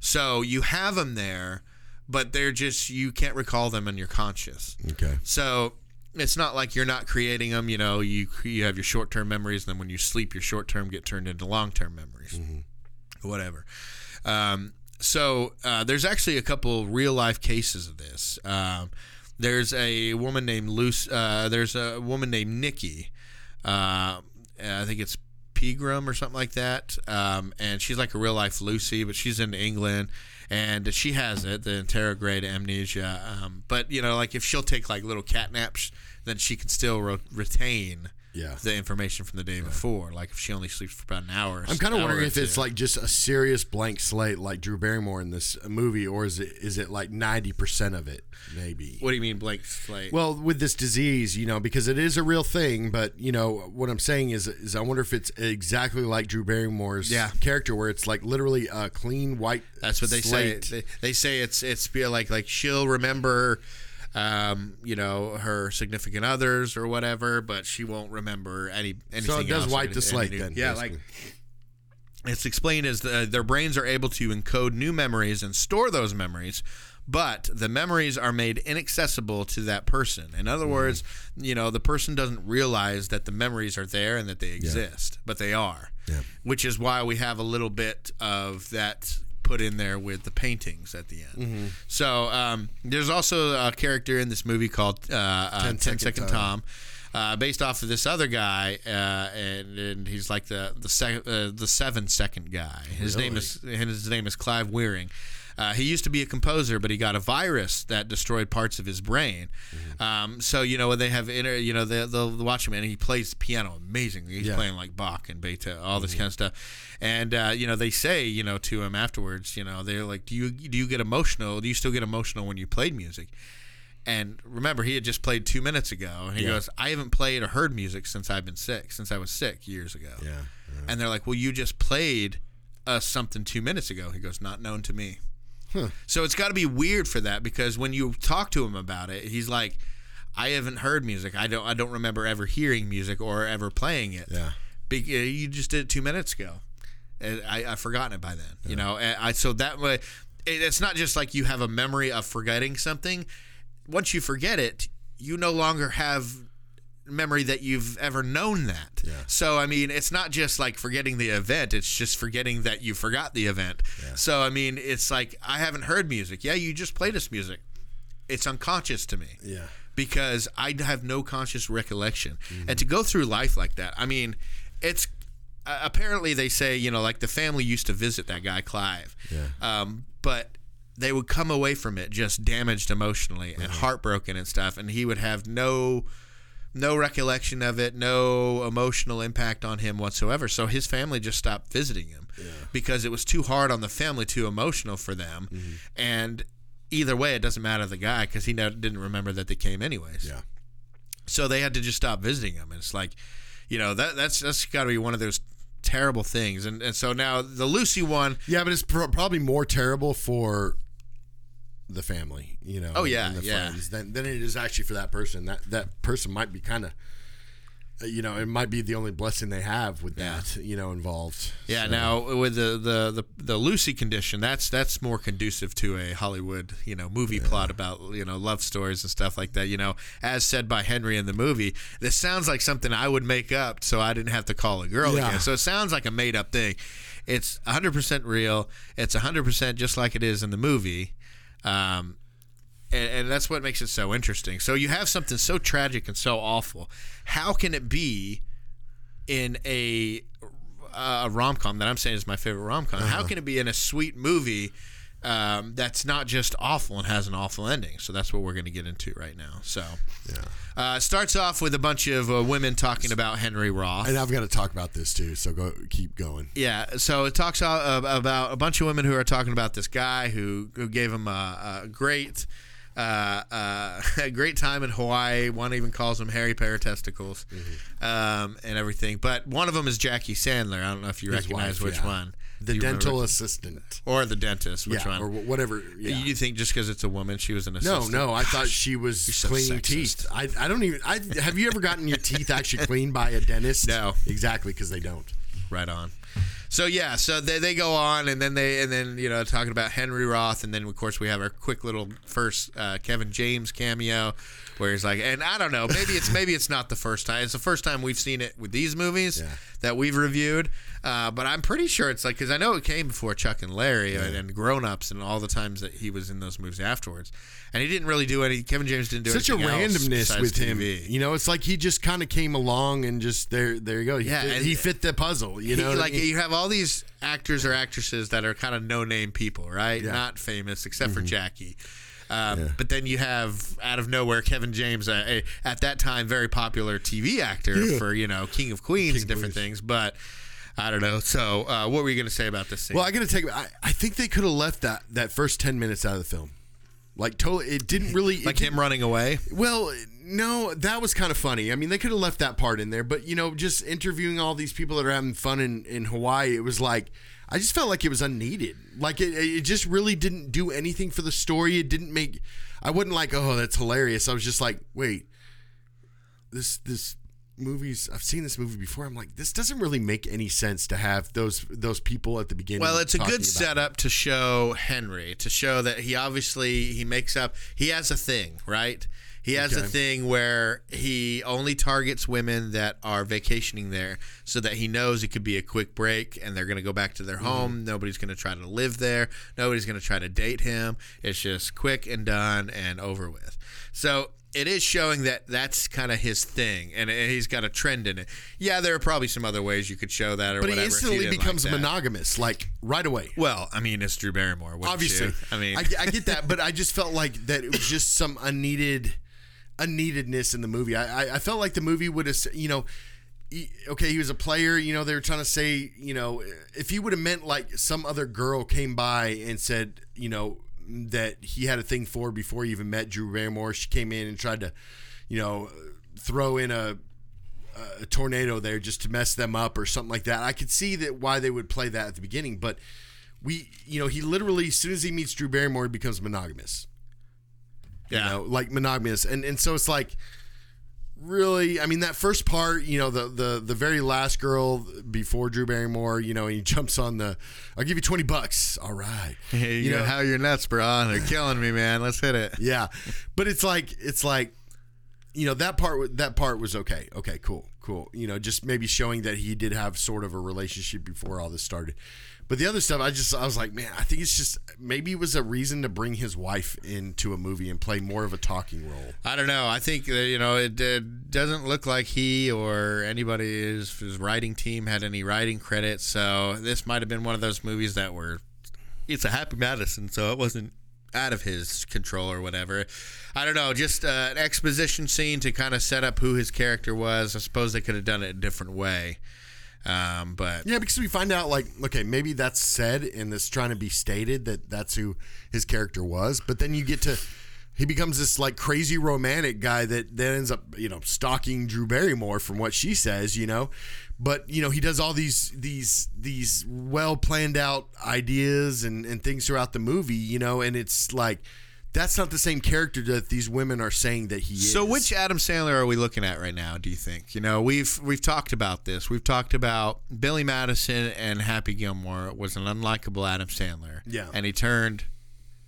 So you have them there, but they're just you can't recall them in your conscious. Okay, So it's not like you're not creating them. You know, you you have your short term memories, and then when you sleep, your short term get turned into long term memories. whatever. Um, so uh, there's actually a couple real life cases of this. Um, there's a woman named Luce. Uh, there's a woman named Nikki. Uh, I think it's Pegram or something like that. Um, and she's like a real life Lucy, but she's in England. And she has it, the interrograde amnesia. Um, but, you know, like if she'll take like little cat naps, then she can still ro- retain Yeah. the information from the day before. Like if she only sleeps for about an hour. I'm kind of wondering if it's like just a serious blank slate like Drew Barrymore in this uh, movie, or is it is it like 90 percent of it maybe? What do you mean blank slate? Well, with this disease, you know, because it is a real thing, but you know what I'm saying is, is I wonder if it's exactly like Drew Barrymore's Yeah. character, where it's like literally a clean white. That's what they slate. say. They, they say it's it's be like like she'll remember, um, you know, her significant others or whatever, but she won't remember any anything. So it does else, wipe any- the slate any then. Yeah, basically. like it's explained as the, their brains are able to encode new memories and store those memories but the memories are made inaccessible to that person in other Mm-hmm. words you know the person doesn't realize that the memories are there and that they exist but they are Yeah. which is why we have a little bit of that put in there with the paintings at the end Mm-hmm. so um, there's also a character in this movie called uh, uh, 10 Second Second Tom. Tom uh, based off of this other guy, uh, and, and he's like the the sec- uh, the seven second guy. His name is and his name is Clive Wearing. Uh, he used to be a composer, but he got a virus that destroyed parts of his brain. Um, so you know when they have inter, you know they, they'll watch him and he plays piano amazingly. He's Yeah. playing like Bach and Beethoven, all this kind of stuff. And uh, you know they say you know to him afterwards, you know they're like, do you do you get emotional? Do you still get emotional when you played music? And remember, he had just played two minutes ago, and he Yeah. goes, "I haven't played or heard music since I've been sick, since I was sick years ago." Yeah, And they're like, "Well, you just played us something two minutes ago." He goes, "Not known to me." So it's got to be weird for that because when you talk to him about it, he's like, "I haven't heard music. I don't. I don't remember ever hearing music or ever playing it. Yeah. Be- uh, you just did it two minutes ago. And I, I've forgotten it by then. You know, and I so that way, it, it's not just like you have a memory of forgetting something. Once you forget it, you no longer have memory that you've ever known that. Yeah. So I mean, it's not just like forgetting the event; it's just forgetting that you forgot the event. So I mean, it's like I haven't heard music. Yeah, you just played us music. It's unconscious to me yeah. because I have no conscious recollection. Mm-hmm. And to go through life like that, I mean, it's uh, apparently they say, you know, like the family used to visit that guy, Clive. Yeah. Um, but they would come away from it just damaged emotionally and heartbroken and stuff. And he would have no. No recollection of it, no emotional impact on him whatsoever. So his family just stopped visiting him because it was too hard on the family, too emotional for them. Mm-hmm. And either way, it doesn't matter the guy because he didn't remember that they came anyways. Yeah. So they had to just stop visiting him. And it's like, you know, that that's that's got to be one of those terrible things. And and so now the Lucy one, Yeah, but it's pro- probably more terrible for the family, you know. Oh, yeah, and the yeah. friends then than it is actually for that person. That that person might be kind of, uh, you know, it might be the only blessing they have with Yeah. that, you know, involved. yeah. So, Now with the, the the the Lucy condition, that's that's more conducive to a Hollywood, you know, movie plot about you know love stories and stuff like that. You know, as said by Henry in the movie, this sounds like something I would make up so I didn't have to call a girl Yeah. again. So it sounds like a made up thing. It's 100% real. It's 100% just like it is in the movie. Um, and, and that's what makes it so interesting. So you have something so tragic and so awful. How can it be in a a rom com that I'm saying is my favorite rom com? How can it be in a sweet movie um, that's not just awful and has an awful ending? So that's what we're going to get into right now. So uh, starts off with a bunch of uh, women talking about Henry Roth. And I've got to talk about this too, so go keep going. Yeah, so it talks about a bunch of women who are talking about this guy who, who gave him a, a great uh, uh, <laughs> a great time in Hawaii. One even calls him hairy pair testicles Mm-hmm. um, and everything. But one of them is Jackie Sandler. I don't know if you His recognize wife, which yeah. one. The dental remember? assistant. or the dentist. Which yeah, one? or whatever. Yeah. You think just because it's a woman, she was an assistant? no. No. I thought she was cleaning teeth. I, I don't even. I have you ever gotten your teeth actually cleaned by a dentist? No. exactly because they don't. Right on. So yeah, so they, they go on, and then they and then you know talking about Henry Roth, and then of course we have our quick little first uh, Kevin James cameo, where he's like, and I don't know, maybe it's maybe it's not the first time. It's the first time we've seen it with these movies that we've reviewed, uh, but I'm pretty sure it's like because I know it came before Chuck and Larry and, and Grown Ups and all the times that he was in those movies afterwards, and he didn't really do any. Kevin James didn't do Such a randomness with him. TV. You know, it's like he just kind of came along and just there. There you go. He Yeah, and- he fit the puzzle. You know, He- I like mean? you have all these actors or actresses that are kind of no-name people, right? Yeah. Mm-hmm. Not famous except for Jackie. Um, But then you have out of nowhere Kevin James, a, a, at that time very popular TV actor for you know King of Queens and different things. But I don't know. So uh, what were you going to say about this scene? Well, I got to take. I, I think they could have left that that first ten minutes out of the film. Like totally, it didn't <laughs> really. it like didn't- him running away. Well, no, that was kind of funny. I mean, they could have left that part in there, but you know, just interviewing all these people that are having fun in, in Hawaii, it was like I just felt like it was unneeded. Like it, it just really didn't do anything for the story. It didn't make. I wasn't like, oh, that's hilarious. I was just like, wait, this this movies. I've seen this movie before. I'm like, this doesn't really make any sense to have those those people at the beginning. Well, it's a good setup to show Henry to show that he obviously he makes up. He has a thing, right? He has a thing where he only targets women that are vacationing there, so that he knows it could be a quick break and they're going to go back to their Mm-hmm. home. Nobody's going to try to live there. Nobody's going to try to date him. It's just quick and done and over with. So it is showing that that's kind of his thing, and he's got a trend in it. Yeah, there are probably some other ways you could show that, or But he whatever. you instantly like becomes monogamous, like right away. Well, I mean, it's Drew Barrymore. obviously you? I mean, I, I get <laughs> that but i just felt like that it was just some unneeded unneededness in the movie i i, I felt like the movie would have you know okay he was a player you know they were trying to say you know if he would have meant like some other girl came by and said you know that he had a thing for before he even met drew barrymore she came in and tried to you know throw in a a tornado there just to mess them up or something like that. I could see that why they would play that at the beginning, but we, you know, he literally as soon as he meets Drew Barrymore, he becomes monogamous. Yeah. You know, like monogamous, and and so it's like really. I mean, that first part, you know, the the the very last girl before Drew Barrymore, you know, he <laughs> jumps on the. I'll give you twenty bucks. All right. <laughs> Hey, you know how you're nuts, bro. They're killing me, man. Let's hit it. <laughs> Yeah, but it's like it's like you know that part that part was okay. Okay, cool, cool. You know, just maybe showing that he did have sort of a relationship before all this started. But the other stuff, I just I was like, man, I think it's just maybe it was a reason to bring his wife into a movie and play more of a talking role. I don't know. I think that, you know it, it doesn't look like he or anybody his, his writing team had any writing credit. So this might have been one of those movies that were. It's a Happy Madison, so it wasn't out of his control or whatever. I don't know. Just uh, an exposition scene to kind of set up who his character was. I suppose they could have done it a different way. Um, but Yeah, because we find out like okay, maybe that's said and it's trying to be stated that that's who his character was, but then you get to he becomes this like crazy romantic guy that then ends up you know stalking Drew Barrymore from what she says, you know. But you know he does all these these these well planned out ideas and and things throughout the movie, you know, and it's like that's not the same character that these women are saying that he is. So which Adam Sandler are we looking at right now? Do you think? You know, we've we've talked about this. We've talked about Billy Madison and Happy Gilmore was an unlikable Adam Sandler. Yeah. and he turned.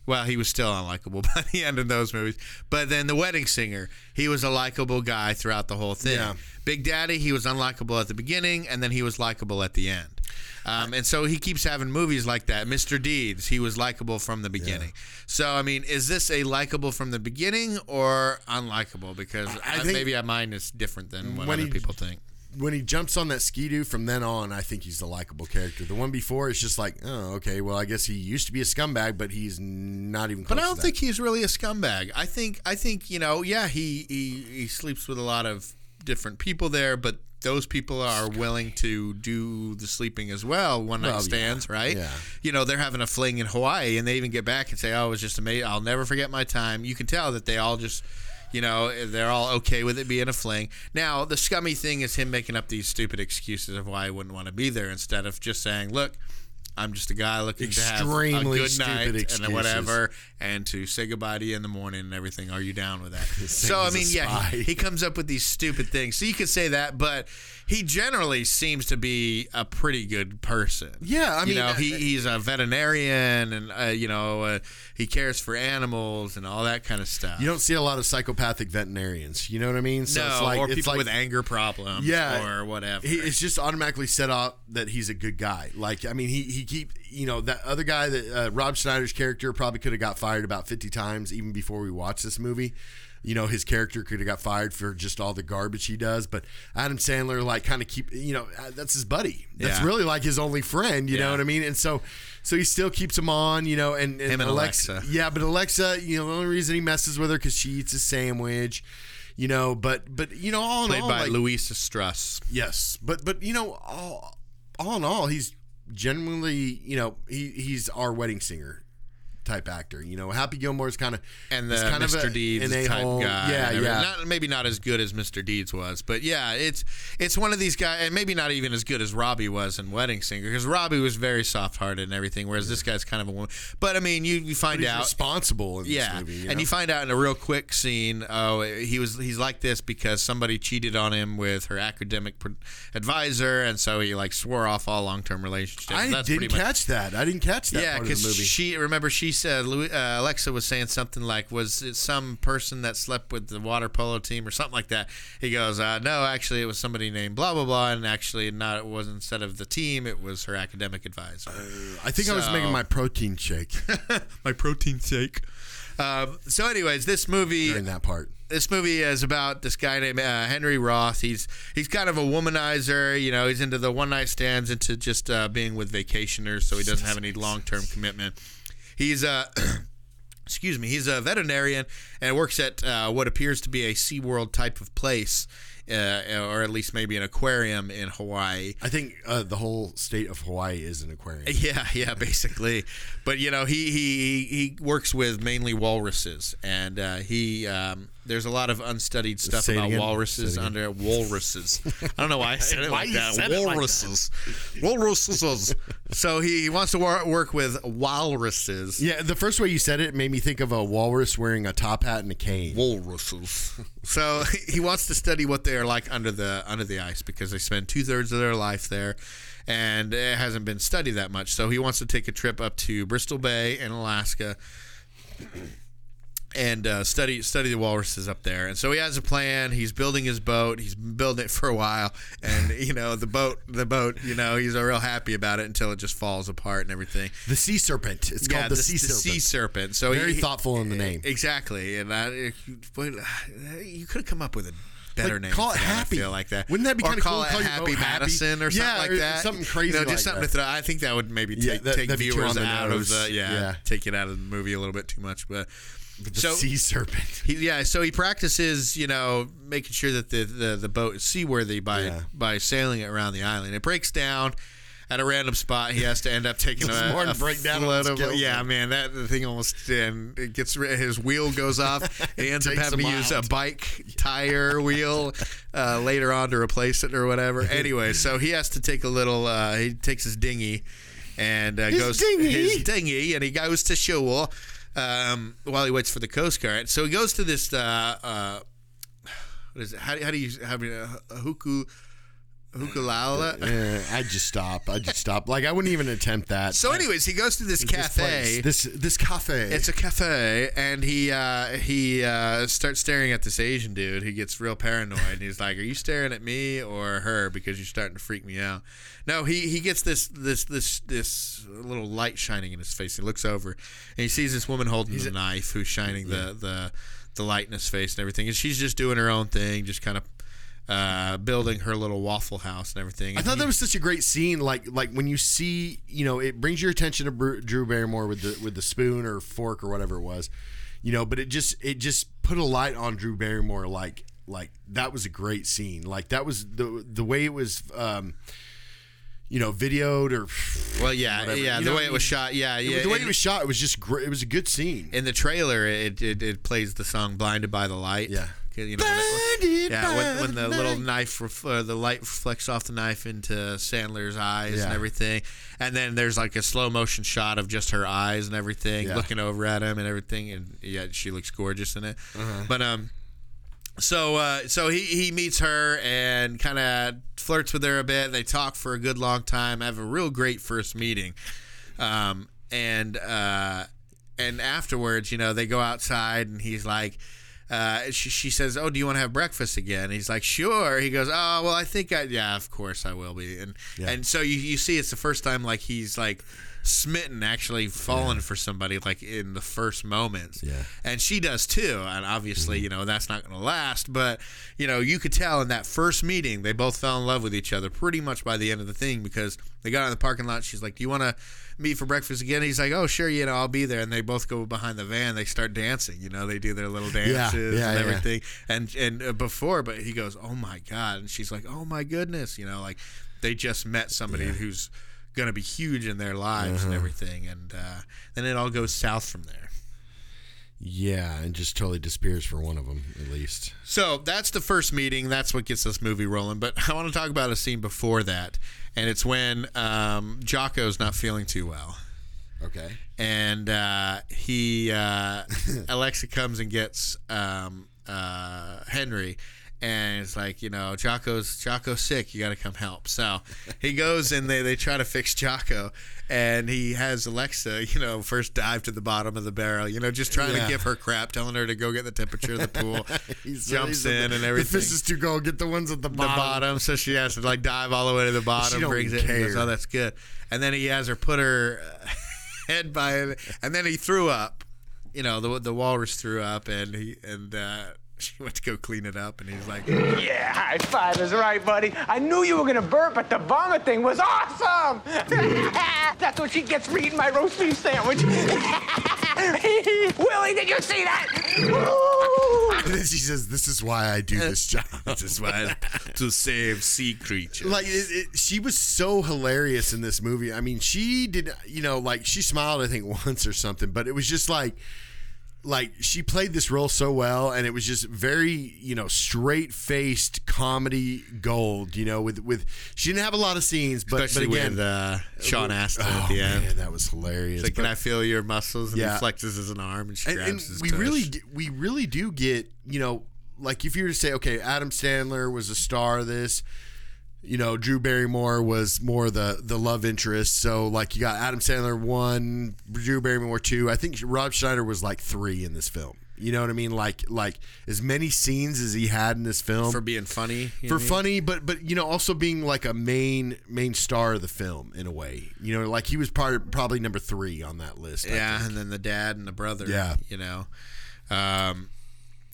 Well, he was still unlikable <laughs> by the end of those movies. But then The Wedding Singer, he was a likable guy throughout the whole thing. Yeah. Big Daddy, he was unlikable at the beginning, and then he was likable at the end. Um, and so he keeps having movies like that. Mr. Deeds, he was likable from the beginning. So I mean, is this a likable from the beginning or unlikable? Because I I think- maybe mine is different than what other he- people think. when he jumps on that skidoo from then on, I think he's the likable character. The one before is just like, oh, okay, well, I guess he used to be a scumbag, but he's not even. Close But I don't think he's really a scumbag. I think I think you know, yeah, he he, he sleeps with a lot of different people there, but those people are willing to do the sleeping as well, one night Well, yeah. stands, right? Yeah. You know, they're having a fling in Hawaii, and they even get back and say, "Oh, it was just amazing. I'll never forget my time." You can tell that they all just. You know, they're all okay with it being a fling. Now, the scummy thing is him making up these stupid excuses of why I wouldn't want to be there instead of just saying, "Look, I'm just a guy looking to have a good night excuses. and whatever, and to say goodbye to you in the morning and everything. Are you down with that? <laughs> So I mean, yeah, he, he comes up with these stupid things. So you could say that, but he generally seems to be a pretty good person. Yeah, I you mean, know, uh, he, he's a veterinarian, and uh, you know, uh, he cares for animals and all that kind of stuff. You don't see a lot of psychopathic veterinarians. You know what I mean? So no, it's like, or it's people like- with anger problems, yeah, or whatever. He, it's just automatically set up that he's a good guy. Like, I mean, he he keep you know that other guy that uh, Rob Schneider's character probably could have got fired about fifty times even before we watched this movie. You know, his character could have got fired for just all the garbage he does. But Adam Sandler, like, kind of keep you know uh, that's his buddy. That's Yeah. really like his only friend. You know what I mean? And so. So he still keeps him on, you know, and, and, Him and Alexa. Yeah, but Alexa, you know, the only reason he messes with her because she eats a sandwich, you know. But but you know, all in Played all, by like, Lusia Strus. Yes, but but you know, all all in all, he's genuinely you know he he's our wedding singer type actor. You know, Happy Gilmore's kind of and the kind Mr. of a- Deeds type guy. Yeah, yeah. Not, maybe not as good as Mr. Deeds was, but yeah, it's it's one of these guys, and maybe not even as good as Robbie was in Wedding Singer, because Robbie was very soft-hearted and everything, whereas this guy's kind of a woman. But I mean, you you find he's out. responsible in Yeah, this movie. You and you find out in a real quick scene, oh, he was he's like this because somebody cheated on him with her academic advisor, and so he like swore off all long term relationships. I That's didn't much catch that. I didn't catch that yeah, part of the because she remember she said uh, Alexa was saying something like, "Was it some person that slept with the water polo team or something like that?" He goes, uh, "No, actually, it was somebody named blah blah blah, and actually, not it was instead of the team, it was her academic advisor." I think I was making my protein shake <laughs> My protein shake. Um, so, anyways, this movie during that part. this movie is about this guy named uh, Henry Roth. He's he's kind of a womanizer. You know, he's into the one night stands, into just uh, being with vacationers, so he doesn't have any <laughs> long term commitment. He's a <clears throat> excuse me. He's a veterinarian and works at uh, what appears to be a SeaWorld type of place, uh, or at least maybe an aquarium in Hawaii. I think uh, the whole state of Hawaii is an aquarium. <laughs> Yeah, yeah, basically. But you know, he he he works with mainly walruses, and uh, he um, there's a lot of unstudied stuff about again. walruses under walruses. <laughs> I don't know why I said it like that. it like that? walruses, walruses. so he, he wants to wor- work with walruses. Yeah, the first way you said it made me think of a walrus wearing a top hat and a cane. Walruses. So <laughs> he wants to study what they are like under the under the ice because they spend two thirds of their life there, and it hasn't been studied that much. So he wants to take a trip up to Bristol Bay in Alaska and uh, study study the walruses up there. And so he has a plan. He's building his boat. He's been building it for a while, and <laughs> you know the boat the boat. You know he's real happy about it until it just falls apart and everything. The sea serpent. It's called the, sea serpent. sea serpent. So Very he- thoughtful in the name. Exactly, and I, you could have come up with a better Like, name. call it Happy. I feel like that. Wouldn't that be kinda call cool? it Call your Happy boat Happy? Madison or something or like that? something crazy You know, just like something that. to throw. I think that would maybe Yeah, take, that- take that'd be too viewers the out nose. of the yeah, Yeah. take it out of the movie a little bit too much, but. The so sea serpent. he, yeah, so he practices, you know, making sure that the, the, the boat is seaworthy by Yeah. by sailing it around the island. It breaks down at a random spot. He has to end up taking <laughs> a, more a break down, flood of yeah, man. That the thing almost and it gets his wheel goes off. <laughs> He ends up having to use out. a bike tire wheel uh, later on to replace it or whatever. <laughs> Anyway, so he has to take a little. Uh, he takes his dinghy and uh, His goes dinghy? his dinghy and he goes to shore um, while he waits for the coast guard. So he goes to this. Uh, uh, what is it? How, how do you how a, uh, huku hukulala? Eh, I'd just stop. I'd just stop. Like I wouldn't even attempt that. So, anyways, he goes to this This cafe. place, This this cafe. It's a cafe, and he uh, he uh, starts staring at this Asian dude. He gets real paranoid. and He's like, "Are you staring at me or her? Because you're starting to freak me out." No, he he gets this this this this little light shining in his face. He looks over, and he sees this woman holding the knife, who's shining the the the light in his face and everything. And she's just doing her own thing, just kind of. Uh, building her little waffle house and everything. I And thought he- that was such a great scene. Like like when you see, you know, it brings your attention to Bru- Drew Barrymore with the with the spoon or fork or whatever it was, you know. But it just it just put a light on Drew Barrymore. Like like that was a great scene. Like that was the the way it was, um, you know, videoed or well, yeah, whatever. yeah, You the way I it was shot, yeah, yeah. the way it was shot. It was just great. It was a good scene. in the trailer it, it, it plays the song blinded by the light Yeah. You know, when it- yeah when, when the little knife ref, uh, the light reflects off the knife into sandler's eyes and everything and then there's like a slow motion shot of just her eyes and everything Yeah. looking over at him and everything and yeah she looks gorgeous in it Uh-huh. but um so uh, so he, he meets her and kind of flirts with her a bit. They talk for a good long time. Have a real great first meeting, um, and uh, and afterwards, you know, they go outside and he's like. Uh, she, she says, "Oh, do you want to have breakfast again?" he's like, "Sure." He goes, "Oh, well, I think I, yeah, of course I will be." And and so you, you see, it's the first time like he's like smitten, actually fallen for somebody like in the first moments. Yeah. and she does too. And obviously, you know, that's not going to last. But you know, you could tell in that first meeting they both fell in love with each other pretty much by the end of the thing because they got in the parking lot. She's like, "Do you want to?" meet for breakfast again. He's like, "Oh, sure, you know, I'll be there." And they both go behind the van. They start dancing. You know, they do their little dances yeah, and yeah. everything. And and uh, before, but he goes, "Oh my god!" And she's like, "Oh my goodness!" You know, like they just met somebody who's going to be huge in their lives Uh-huh. and everything. And uh, then it all goes south from there. Yeah, and just totally disappears for one of them at least. So that's the first meeting. That's what gets this movie rolling. But <laughs> I want to talk about a scene before that, and it's when um, Jocko's not feeling too well. Okay. and uh, he uh, <laughs> Alexa comes and gets um, uh, Henry, and it's like you know Jocko's Jocko's sick. You got to come help. So he goes and they they try to fix Jocko, and he has Alexa you know first dive to the bottom of the barrel. You know just trying Yeah. to give her crap, telling her to go get the temperature of the pool. <laughs> He's- jumps in the, and The everything fish is too cold. Get the ones at the bottom. the bottom. so she has to like dive all the way to the bottom. don't brings it. Goes, oh, that's good. And then he has her put her uh, <laughs> head by it, and then he threw up. You know, the the walrus threw up, and he and uh, <laughs> she went to go clean it up, and he's like, Yeah, high five is right, buddy. I knew you were gonna burp, but the vomit thing was awesome. <laughs> That's what she gets for eating my roast beef sandwich. <laughs> Willie, did you see that? Woo! And then she says, "This is why I do this job." "This is why I, to save sea creatures." like it, it, she was so hilarious in this movie. I mean, she did, you know, like she smiled I think once or something, but it was just like like she played this role so well and it was just very, you know, straight-faced comedy gold, you know, with with she didn't have a lot of scenes, but Especially but again, with uh, Sean Astin oh, at the end. man, that was hilarious. It's like, can I feel your muscles? And Yeah. he flexes his arm, and she and, grabs and his we tush. really we really do get you know like if you were to say okay adam sandler was a star of this you know drew barrymore was more the the love interest so like you got adam sandler one drew barrymore two i think rob schneider was like three in this film you know what i mean like like as many scenes as he had in this film for being funny. for funny, but but you know also being like a main main star of the film in a way. You know, like he was part, probably number three on that list. Yeah, and then the dad and the brother. Yeah. you know, um,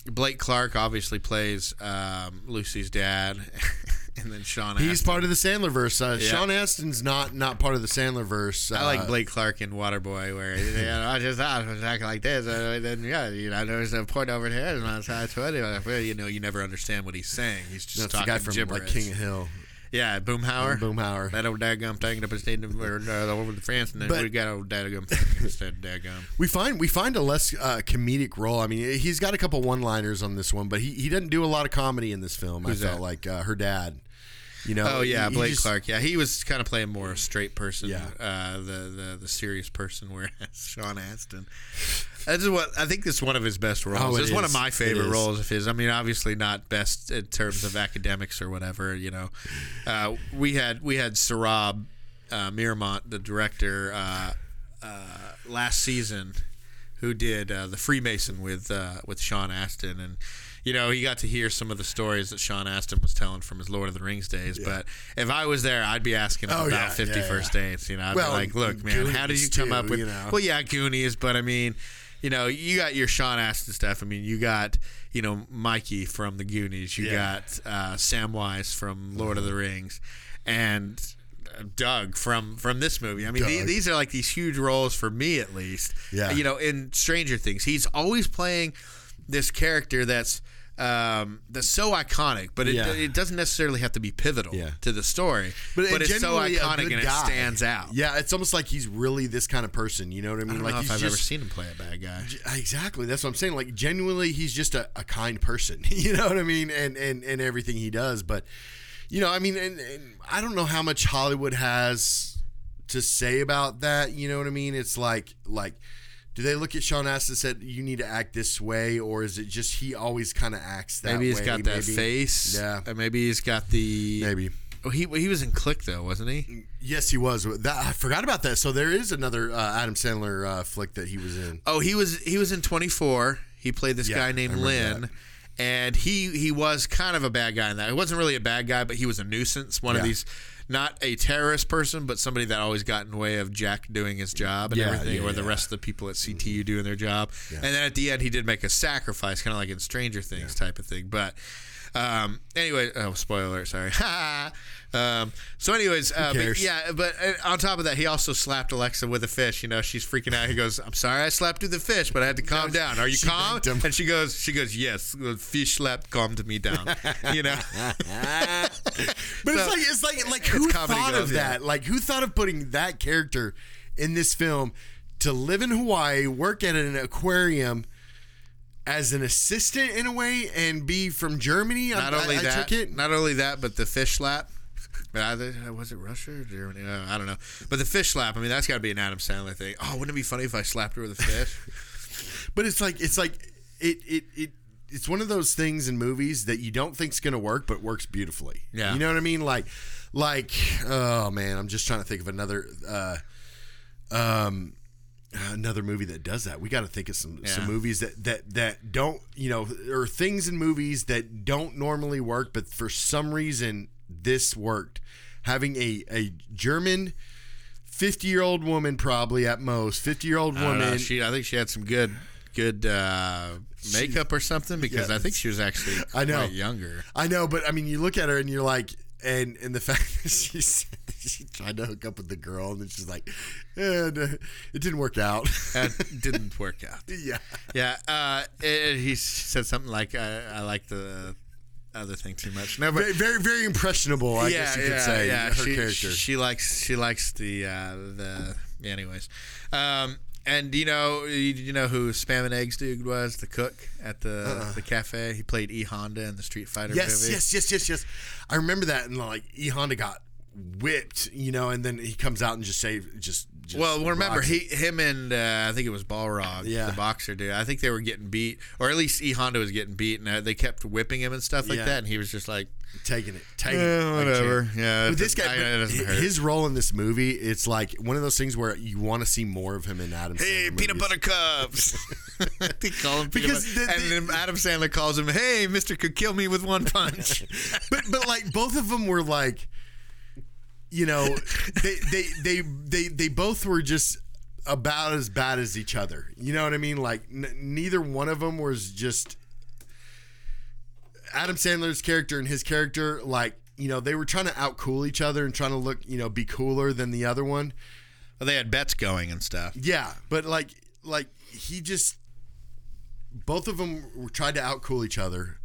Blake Clark obviously plays um, Lucy's dad, <laughs> and then Sean. He's Astin. part of the Sandler verse. Uh, Yeah. Sean Astin's not not part of the Sandler verse. Uh, I like Blake Clark in Waterboy, where you know, I just thought was acting like this, and then yeah, you know, there's a point over here, and I to it, you know, you never understand what he's saying. He's just That's the talking guy from gibberish. like King of Hill. Yeah, Boomhauer. Boomhauer. That old daggum thing up instead of or, uh, over to France, and then But- we got old daggum thing instead of daggum. <laughs> We find we find a less uh, comedic role. I mean, he's got a couple one liners on this one, but he, he doesn't do a lot of comedy in this film. Who's I felt that? like uh, her dad. You know. Oh yeah, Blake just- Clark. Yeah, he was kind of playing more a straight person. Yeah. uh, the the the serious person, whereas <laughs> Sean Astin. That's what I think. This is one of his best roles. Oh, it it's one of my favorite roles of his. I mean, obviously not best in terms of academics or whatever. You know, uh, we had we had Sarab uh, Miramont, the director, uh, uh, last season, who did uh, the Freemason with uh, with Sean Astin, and you know he got to hear some of the stories that Sean Astin was telling from his Lord of the Rings days. But if I was there, I'd be asking him Oh, about yeah, Fifty yeah, First. Dates. You know, I'd Well, be like, look, man, how did you Goonies, come up with? you know. Well, yeah, Goonies, but I mean. You know, you got your Sean Astin stuff. I mean, you got, you know, Mikey from the Goonies. You Yeah. got uh, Samwise from Lord of the Rings, and uh, Doug from from this movie. I mean, Doug. these are like these huge roles for me, at least. Yeah. You know, in Stranger Things, he's always playing this character that's um, that's so iconic, but it, Yeah. it doesn't necessarily have to be pivotal Yeah. to the story. But, But, it's so iconic and it guy. stands out. Yeah, it's almost like he's really this kind of person. You know what I I mean? don't like know if I've just, ever seen him play a bad guy. Exactly. That's what I'm saying. Like genuinely, he's just a, a kind person. <laughs> You know what I mean? And and and everything he does. But you know, I mean, and, and I don't know how much Hollywood has to say about that. You know what I mean? It's like like do they look at Sean Astin and said you need to act this way, or is it just he always kind of acts that way? maybe he's way? got that maybe? face. Yeah. Uh, maybe he's got the. Maybe. Oh, he he was in Click though, wasn't he? Yes, he was. That, I forgot about that. So there is another uh, Adam Sandler uh, flick that he was in. Oh, he was he was in 24. He played this Yeah, guy named Lynn. that. And he he was kind of a bad guy in that. He wasn't really a bad guy, but he was a nuisance. One of these, not a terrorist person, but somebody that always got in the way of Jack doing his job and Yeah, everything, yeah, or the yeah. rest of the people at CTU mm-hmm. doing their job. And then at the end, he did make a sacrifice, kind of like in Stranger Things type of thing. But um, anyway, oh spoiler alert, sorry. <laughs> um, so, anyways, uh, but yeah, but uh, on top of that, he also slapped Alexa with a fish. You know, she's freaking out. He goes, "I'm sorry, I slapped you with the fish, but I had to calm down. Are you she calm?" And she goes, "She goes, yes, the fish slap calmed me down." <laughs> you know, <laughs> But it's like it's like like who thought goes, of yeah. that? Like who thought of putting that character in this film to live in Hawaii, work at an aquarium as an assistant in a way, and be from Germany? not I, only I, I that, it. not only that, but the fish slap. Either, was it Russia or Germany? Uh, I don't know. But the fish slap. I mean, that's got to be an Adam Sandler thing. Oh, wouldn't it be funny if I slapped her with a fish? <laughs> But it's like it's like it it it. It's one of those things in movies that you don't think's going to work, but works beautifully. Yeah. you know what I mean. Like, like, oh man, I'm just trying to think of another, uh, um, another movie that does that. We got to think of some some movies that that that don't, you know, or things in movies that don't normally work, but for some reason this worked. Having a a German. 50 year old woman, probably at most. 50 year old I woman. She, I think she had some good, good uh, makeup or something because Yeah. I think she was actually I know. younger. I know, but I mean, you look at her and you're like, and and the <laughs> fact that she said that she tried to hook up with the girl and then she's like, and uh, it didn't work out. <laughs> That didn't work out. <laughs> yeah, Yeah, uh, it, he said something like, "I, I like the other thing too much." No, but very very, very impressionable. I guess you could say yeah. her she, character. She likes she likes the uh, the. Anyways, um, and you know you, you know who Spam and Eggs dude was the cook at the the cafe. He played E Honda in the Street Fighter Uh-uh. yes, movie. yes, yes, yes, yes. I remember that, and like E Honda got whipped, you know, and then he comes out and just say, just, just Well, remember he, him, and uh, I think it was Balrog, Yeah. the boxer dude. I think they were getting beat, or at least E Honda was getting beat, and uh, they kept whipping him and stuff like Yeah. that. And he was just like, taking it, taking Eh, it, whatever. Yeah, But this guy, I- but his role in this movie, it's like one of those things where you want to see more of him in Adam. "Hey, Sandler peanut movies. butter cups." <laughs> they call him peanut Because butter- the- and then Adam Sandler calls him, "Hey, Mister could kill me with one punch." <laughs> but but like both of them were like you know they they they they, they both were just about as bad as each other you know what i mean like n- neither one of them was just adam sandler's character and his character like you know they were trying to outcool each other and trying to look you know be cooler than the other one well, they had bets going and stuff. yeah but like like he just both of them tried to outcool each other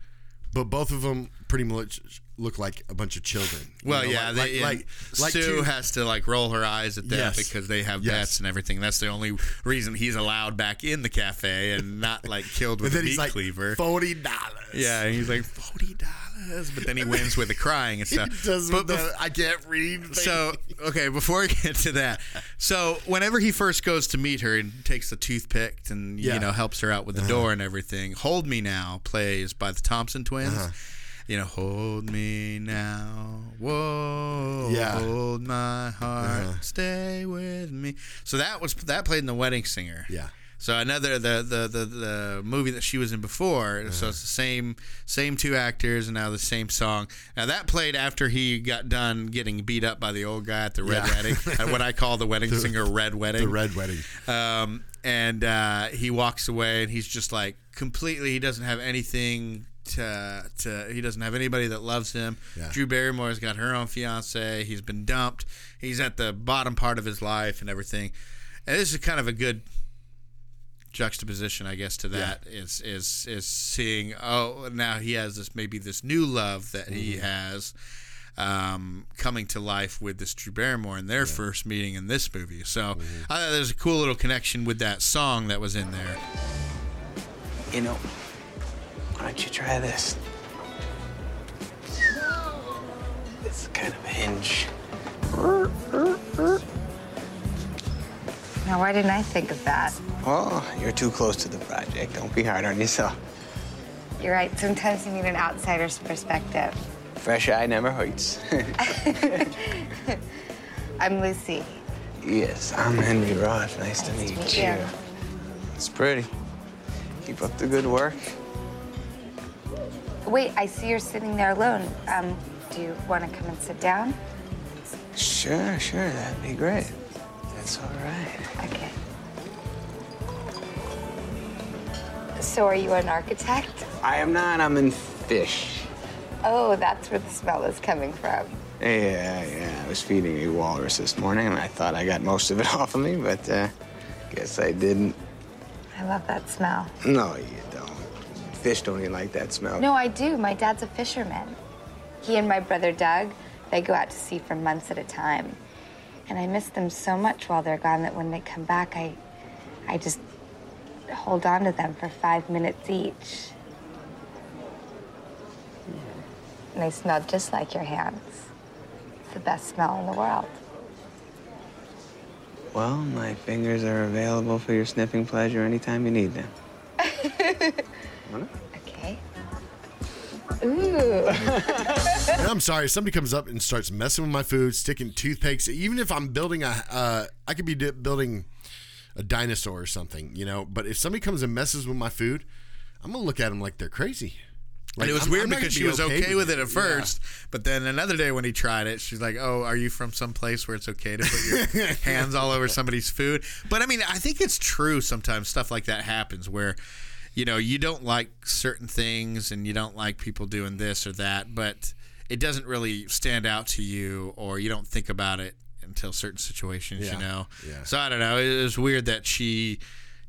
but both of them pretty much look like a bunch of children Well, know, yeah, like, they, like, like, like Sue two- has to like roll her eyes at them Yes. because they have Yes. bets and everything. That's the only reason he's allowed back in the cafe and not like killed with a meat he's like cleaver. forty dollars. Yeah, and he's like forty dollars, but then he wins with the crying and <laughs> stuff. does But the, I can't read. thing. so okay, before we get to that, so whenever he first goes to meet her and takes the toothpick and Yeah. Uh-huh. you know helps her out with the door and everything, "Hold Me Now" plays by the Thompson Twins. Uh-huh. You know, hold me now, whoa, Yeah. Uh-huh. hold my heart, stay with me. So that was that played in the Wedding Singer. Yeah. So another the the the, the movie that she was in before. Uh-huh. So it's the same same two actors and now the same song. Now that played after he got done getting beat up by the old guy at the red Yeah. wedding, at what I call the wedding <laughs> singer red wedding. the red wedding. Um, and uh, he walks away and he's just like completely. He doesn't have anything. To, to he doesn't have anybody that loves him. Yeah. Drew Barrymore's got her own fiance. He's been dumped. He's at the bottom part of his life and everything. And this is kind of a good juxtaposition, I guess, to that is is is seeing oh now he has this maybe this new love that he has um, coming to life with this Drew Barrymore in their first meeting in this movie. So I thought there's a cool little connection with that song that was in there. You know, why don't you try this? It's kind of a hinge. Now, why didn't I think of that? Well, you're too close to the project. Don't be hard on yourself. You're right. Sometimes you need an outsider's perspective. Fresh eye never hurts. <laughs> I'm Lucy. yes, I'm Henry Roth. Nice, to meet, meet you. you. It's pretty. Keep up the good work. Wait, I see you're sitting there alone. Um, do you want to come and sit down? Sure, sure, that'd be great. That's all right. Okay. So, are you an architect? I am not. I'm in fish. Oh, that's where the smell is coming from. Yeah, yeah. I was feeding a walrus this morning, and I thought I got most of it <laughs> off of me, but uh, guess I didn't. I love that smell. No, you don't. Fish don't even like that smell. No, I do. My dad's a fisherman. He and my brother Doug, they go out to sea for months at a time. And I miss them so much while they're gone that when they come back, I, I just hold on to them for five minutes each. And they smell just like your hands. It's the best smell in the world. Well, my fingers are available for your sniffing pleasure anytime you need them. <laughs> Okay. Ooh. And <laughs> I'm sorry, if somebody comes up and starts messing with my food, sticking toothpicks. Even if I'm building a, uh, I could be di- building a dinosaur or something, you know. But if somebody comes and messes with my food, I'm gonna look at them like they're crazy. and it was I'm- weird I'm not because she gonna was be okay, with it at Yeah. first, but then another day when he tried it, she's like, "Oh, are you from some place where it's okay to put your <laughs> hands all over somebody's food?" But I mean, I think it's true. Sometimes stuff like that happens where, you know, you don't like certain things and you don't like people doing this or that, but it doesn't really stand out to you, or you don't think about it until certain situations. Yeah. You know. Yeah. So I don't know. It was weird that she,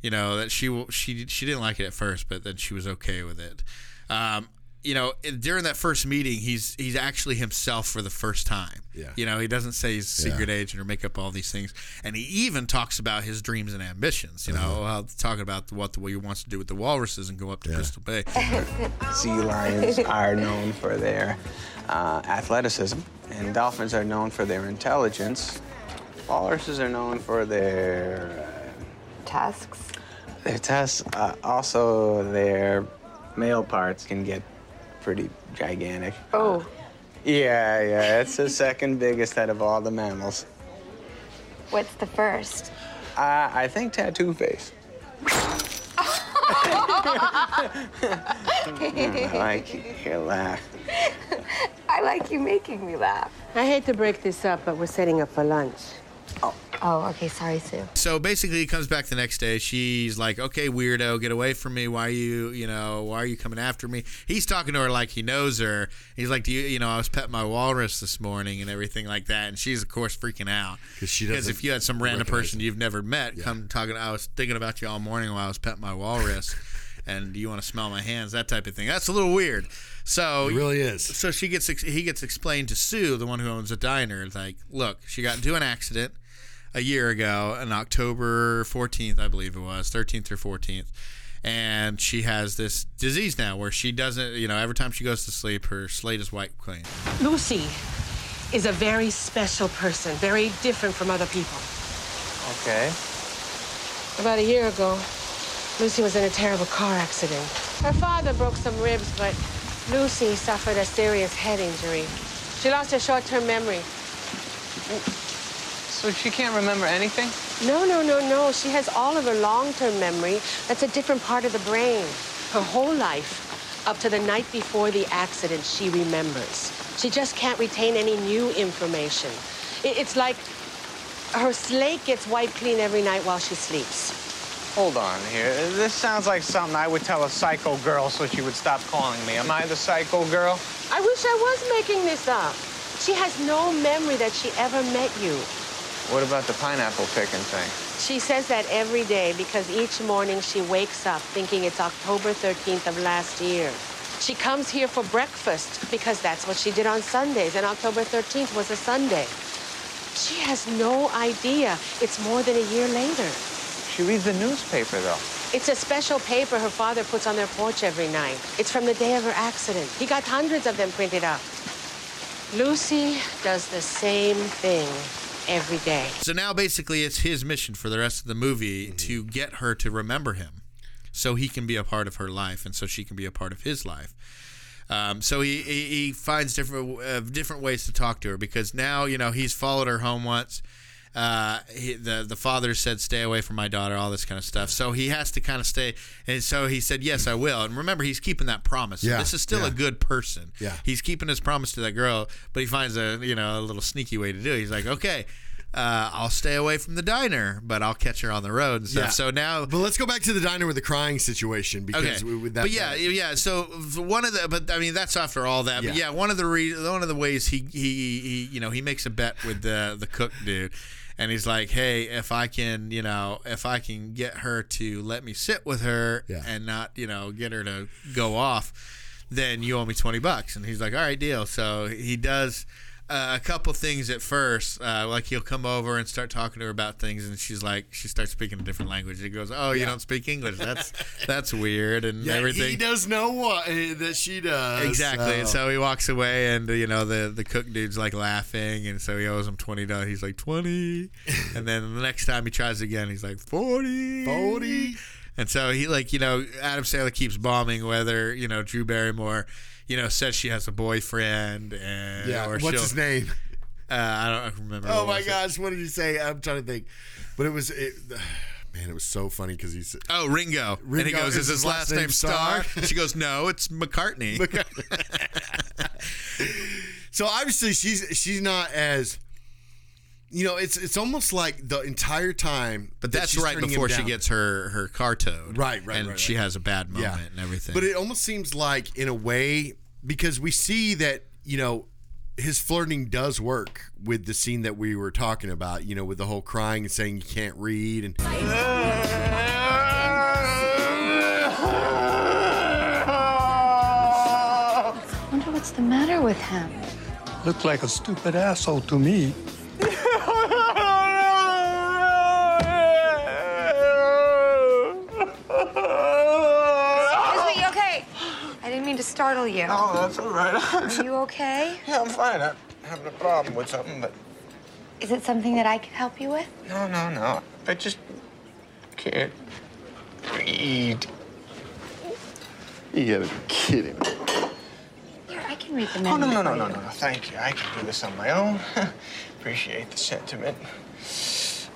you know, that she she she didn't like it at first, but then she was okay with it. Um, you know, during that first meeting, he's he's actually himself for the first time. Yeah. You know, he doesn't say he's a secret agent or make up all these things, and he even talks about his dreams and ambitions. You know, uh, talking about what the, what he wants to do with the walruses and go up to Bristol Bay. <laughs> Sea lions are known for their uh, athleticism, and dolphins are known for their intelligence. Walruses are known for their Tusks. their tests. Uh, also, their male parts can get pretty gigantic. Oh, Yeah, yeah, it's the second biggest out of all the mammals. what's the first? Uh, I think tattoo face. <laughs> <laughs> I like your laugh. I like you making me laugh. I hate to break this up, but we're setting up for lunch. Oh, oh, okay. Sorry, Sue. So basically, he comes back the next day. She's like, "Okay, weirdo, get away from me. Why are you, you know, why are you coming after me?" He's talking to her like he knows her. He's like, "Do you, you know, I was petting my walrus this morning and everything like that." And she's of course freaking out 'Cause she because doesn't if you had some random person you've never met come talking, I was thinking about you all morning while I was petting my walrus. <laughs> And you want to smell my hands, that type of thing. That's a little weird. So It really is. so she gets he gets explained to Sue, the one who owns the diner, like, look, she got into an accident a year ago, on October 14th, I believe it was, 13th or 14th. And she has this disease now where she doesn't, you know, every time she goes to sleep, her slate is wiped clean. Lucy is a very special person, very different from other people. Okay. About a year ago, Lucy was in a terrible car accident. Her father broke some ribs, but Lucy suffered a serious head injury. She lost her short-term memory. So she can't remember anything? No, no, no, no. She has all of her long-term memory. That's a different part of the brain. Her whole life, up to the night before the accident, she remembers. She just can't retain any new information. It's like her slate gets wiped clean every night while she sleeps. Hold on here. This sounds like something I would tell a psycho girl so she would stop calling me. Am I the psycho girl? I wish I was making this up. She has no memory that she ever met you. What about the pineapple picking thing? She says that every day because each morning she wakes up thinking it's October 13th of last year. She comes here for breakfast because that's what she did on Sundays, and October 13th was a Sunday. She has no idea it's more than a year later. She reads the newspaper, though. It's a special paper her father puts on their porch every night. It's from the day of her accident. He got hundreds of them printed up. Lucy does the same thing. Every day. So now basically it's his mission for the rest of the movie to get her to remember him so he can be a part of her life and so she can be a part of his life. Um, so he, he, he finds different uh, different ways to talk to her because now you know he's followed her home once. Uh, he, the the father said, "Stay away from my daughter," all this kind of stuff. So he has to kind of stay, and so he said, "Yes, I will." And remember, he's keeping that promise. So Yeah, this is still yeah. a good person. Yeah. he's keeping his promise to that girl, but he finds a you know a little sneaky way to do it. He's like, "Okay." Uh, I'll stay away from the diner, but I'll catch her on the road and stuff. Yeah. So now, But let's go back to the diner with the crying situation because Okay, we- with that. but yeah, yeah. So one of the, but I mean, that's after all that. But Yeah. yeah, one of the re- one of the ways he, he he you know he makes a bet with the the cook dude, and he's like, hey, if I can you know if I can get her to let me sit with her Yeah. and not you know get her to go off, then you owe me twenty bucks. And he's like, all right, deal. So he does. Uh, a couple things at first, uh, like he'll come over and start talking to her about things, and she's like, she starts speaking a different language. He goes, "Oh, you don't speak English? That's that's weird," and Yeah, everything. he does know what uh, that she does. Exactly. And so- so he walks away, and you know the the cook dude's like laughing, and so he owes him twenty dollars. He's like twenty, <laughs> and then the next time he tries again, he's like forty. 40. And so he like you know Adam Sandler keeps bombing whether you know Drew Barrymore you know says she has a boyfriend and yeah. or What's his name? <laughs> Uh, I don't remember. Oh my was it. gosh, what did he say? I'm trying to think, but it was it, <sighs> man, it was so funny because he said. Oh, Ringo. and he Ringo, goes, is "Is his last name Starr?" <laughs> she goes, "No, it's McCartney." <laughs> So obviously she's she's not as you know, it's it's almost like the entire time But that's she's right before she gets her her car towed. Right, right, and right, she right. has a bad moment and everything. But it almost seems like, in a way, because we see that you know his flirting does work with the scene that we were talking about. You know, with the whole crying and saying you can't read and. I wonder what's the matter with him. Looked like a stupid asshole to me, you okay? I didn't mean to startle you. Oh, that's all right. Are you okay? <laughs> yeah, I'm fine. I'm having a problem with something, but Is it something that I can help you with? no, no, no. I just can't read. You gotta be kidding me. Here, I can read the Oh, no, no, no, no, no, no. Thank you. I can do this on my own. <laughs> Appreciate the sentiment.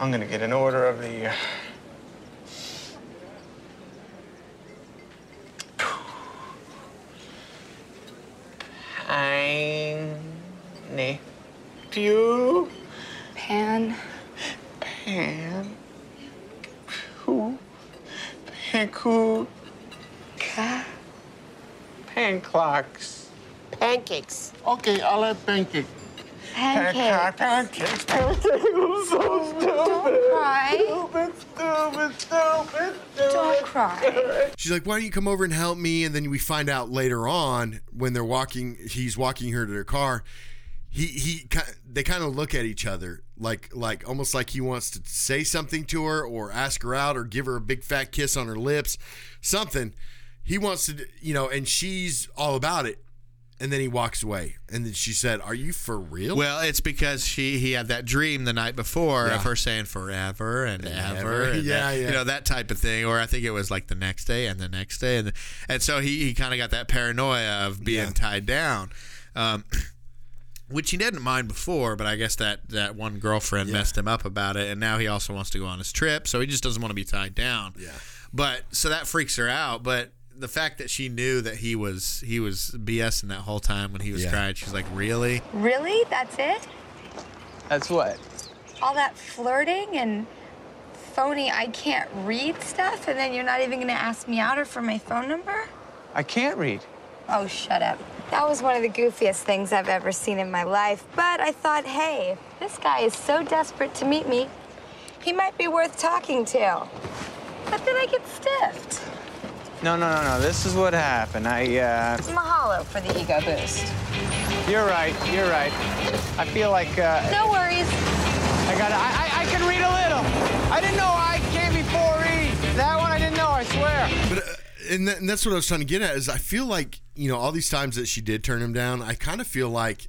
I'm gonna get an order of the. Uh... Pine. Pew. Pan. Pan. Who? Panku. Ka. Pan clocks. Pancakes. Okay, I'll have pancake. Pancake. Pancakes. Pancakes. I'm so stupid. Don't cry. Stupid, stupid, stupid, stupid. Don't cry. She's like, "Why don't you come over and help me?" And then we find out later on when they're walking, he's walking her to their car. He he, they kind of look at each other like like almost like he wants to say something to her or ask her out or give her a big fat kiss on her lips, something. He wants to, you know, and she's all about it. And then he walks away. And then she said, "Are you for real?" Well, it's because she he had that dream the night before Yeah. of her saying forever and ever. ever, <laughs> and Yeah, that- yeah. you know that type of thing. Or I think it was like the next day and the next day, and and so he he kind of got that paranoia of being Yeah. tied down. Um, <clears throat> which he didn't mind before, but I guess that, that one girlfriend Yeah. messed him up about it, and now he also wants to go on his trip, so he just doesn't want to be tied down. Yeah. But so that freaks her out. But the fact that she knew that he was he was BSing that whole time when he was Yeah. crying, she's like, really? Really? That's it? That's what? All that flirting and phony I can't read stuff, and then you're not even gonna ask me out or for my phone number? I can't read. Oh, shut up. That was one of the goofiest things I've ever seen in my life. But I thought, hey, this guy is so desperate to meet me, he might be worth talking to. But then I get stiffed. No, no, no, no. This is what happened. I, uh, Mahalo for the ego boost. you're right. You're right. I feel like, uh, No worries. I got. I, I, I can read a little. I didn't know I can't be four read. That one I didn't know. I swear. But uh, and, that, and that's what I was trying to get at is I feel like you know all these times that she did turn him down, I kind of feel like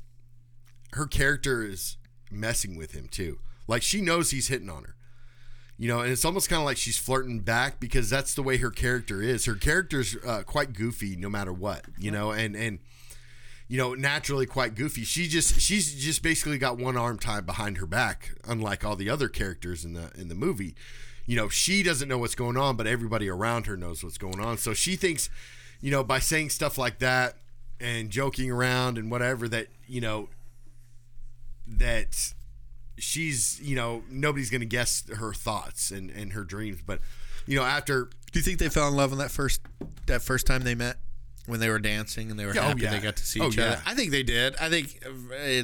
her character is messing with him too. Like she knows he's hitting on her. You know, and it's almost kind of like she's flirting back because that's the way her character is. Her character's uh, quite goofy no matter what, you know, and and you know, naturally quite goofy. She just she's just basically got one arm tied behind her back, unlike all the other characters in the in the movie. You know, she doesn't know what's going on, but everybody around her knows what's going on. So she thinks, you know, by saying stuff like that and joking around and whatever that, you know, that she's, you know, nobody's going to guess her thoughts and and her dreams, but you know, after Do you think they fell in love on that first that first time they met? When they were dancing and they were Yeah, oh, happy yeah. they got to see Oh, each yeah. other. I think they did. I think uh,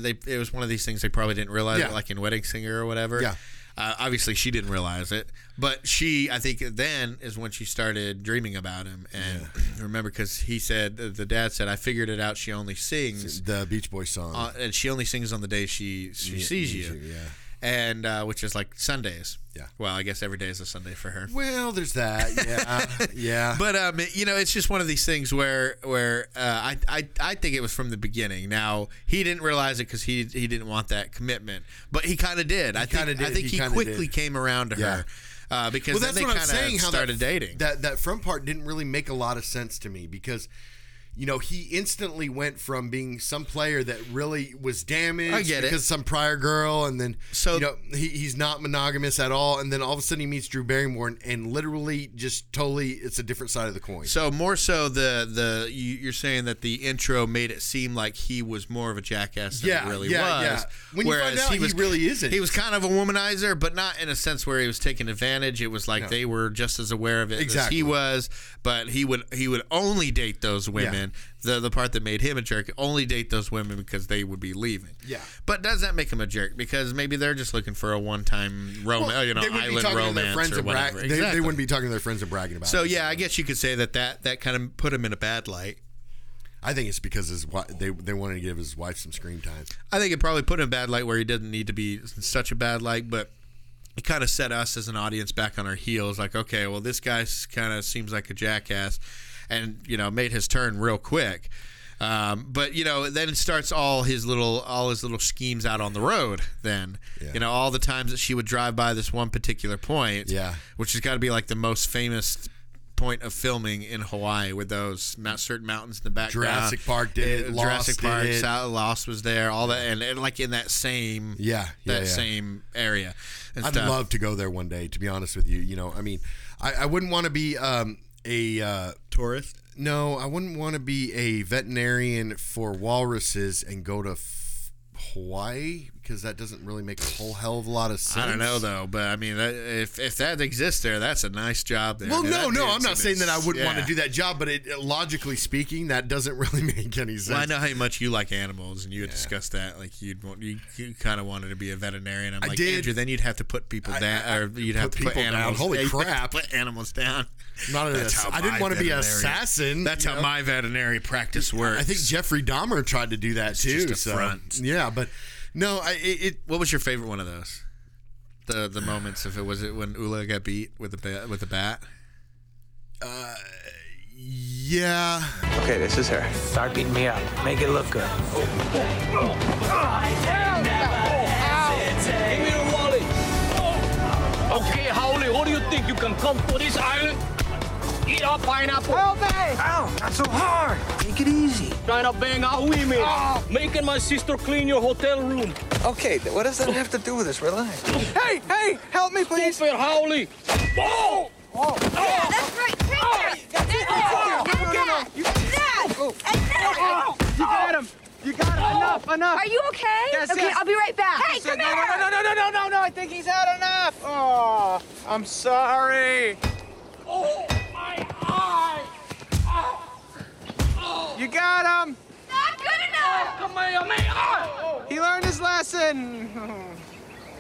they it was one of these things they probably didn't realize, like in Wedding Singer or whatever. Yeah. Uh, obviously, she didn't realize it, but she, I think, then is when she started dreaming about him. And remember, because he said, the dad said, "I figured it out. She only sings, the Beach Boys song. uh, and she only sings on the day she she sees you, yeah. And uh, which is like Sundays. Yeah. Well, I guess every day is a Sunday for her. Well, there's that. Yeah. <laughs> yeah. But um, you know, it's just one of these things where where uh, I, I I think it was from the beginning. Now he didn't realize it because he he didn't want that commitment, but he kind of did. I think did. I think He he, quickly did. came around to Yeah. her uh, because well, then that's they what kind I'm saying. of How started that, dating. That that front part didn't really make a lot of sense to me because, you know, he instantly went from being some player that really was damaged I get because of some prior girl, and then So- you know he, he's not monogamous at all, and then all of a sudden he meets Drew Barrymore, and, and literally just totally it's a different side of the coin. So more so the the you, you're saying that the intro made it seem like he was more of a jackass than Yeah, he really yeah, was. yeah. When you find Whereas out he he was really isn't. He was kind of a womanizer, but not in a sense where he was taking advantage. It was like No. they were just as aware of it Exactly. as he was, but he would he would only date those women. The the part that made him a jerk, only date those women because they would be leaving. Yeah. But does that make him a jerk? Because maybe they're just looking for a one time romance, Well, you know, they wouldn't be island talking to their romance friends or whatever. They, they Exactly. wouldn't be talking to their friends and bragging about So it. yeah, I guess you could say that that that kind of put him in a bad light. I think it's because his wi- they they wanted to give his wife some screen time. I think it probably put him in a bad light where he didn't need to be in such a bad light, but it kind of set us as an audience back on our heels. Like, okay, well, this guy kind of seems like a jackass, and you know, made his turn real quick. Um, but you know, then it starts all his little all his little schemes out on the road. Then Yeah. you know, all the times that she would drive by this one particular point, Yeah. which has got to be like the most famous point of filming in Hawaii with those mount, certain mountains in the background. Jurassic Park did it, Lost Jurassic Park, it. South Lost was there, all that, and, and like in that same Yeah, yeah, that yeah. same area. I'd stuff. love to go there one day. To be honest with you, you know, I mean, I, I wouldn't want to be um, a uh, tourist. no, I wouldn't want to be a veterinarian for walruses and go to f- Hawaii because that doesn't really make a whole hell of a lot of sense. I don't know though, but I mean, that, if if that exists there, that's a nice job there. Well, no, no, I'm not saying that I wouldn't want to do that job, but it, logically speaking, that doesn't <laughs> really make any sense. Well, I know how much you like animals, and you had discussed that. Like you'd want, you, you kind of wanted to be a veterinarian. I'm I like, did. Andrew, then you'd have to put people I- down, I- or you'd have to put people down. Holy yeah, <laughs> you'd have to crap. Put animals down. Not an ass- I didn't want to be an assassin. That's how know? my veterinary practice works. I think Jeffrey Dahmer tried to do that too. just a so, front. Yeah, but no, I, it, it What was your favorite one of those? The the moments if it was it when Ula got beat with the bat, with the bat. Uh, yeah. Okay, this is her. Start beating me up. Make it look good. Give me the wallet. Okay, haole, what do you think? You can come to this island? Eat our pineapple? Help me! Ow, not so hard. Take it easy. Trying to bang our women. Oh. Making my sister clean your hotel room. Okay, what does that have to do with this? Relax. Hey, hey, help me, please. Stupid haole. Oh. oh! Yeah, that's right. Take it. That's it. That. That. You got him. You got him. Enough, oh. enough. Are you okay? Yes, okay, yes. I'll be right back. Hey, come no, here. no, no, no, no, no, no, no. I think he's had enough. Oh, I'm sorry. Oh, my eye. You got him. Not good enough. Come here, man. Oh. He learned his lesson.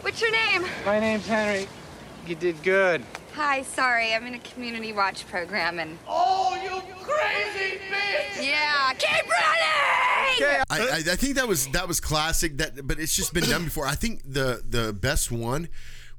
What's your name? My name's Henry. You did good. Hi, sorry. I'm in a community watch program and. Oh, you crazy bitch! Yeah, keep running! Okay, I, I, I think that was that was classic. That, but it's just been done before. I think the the best one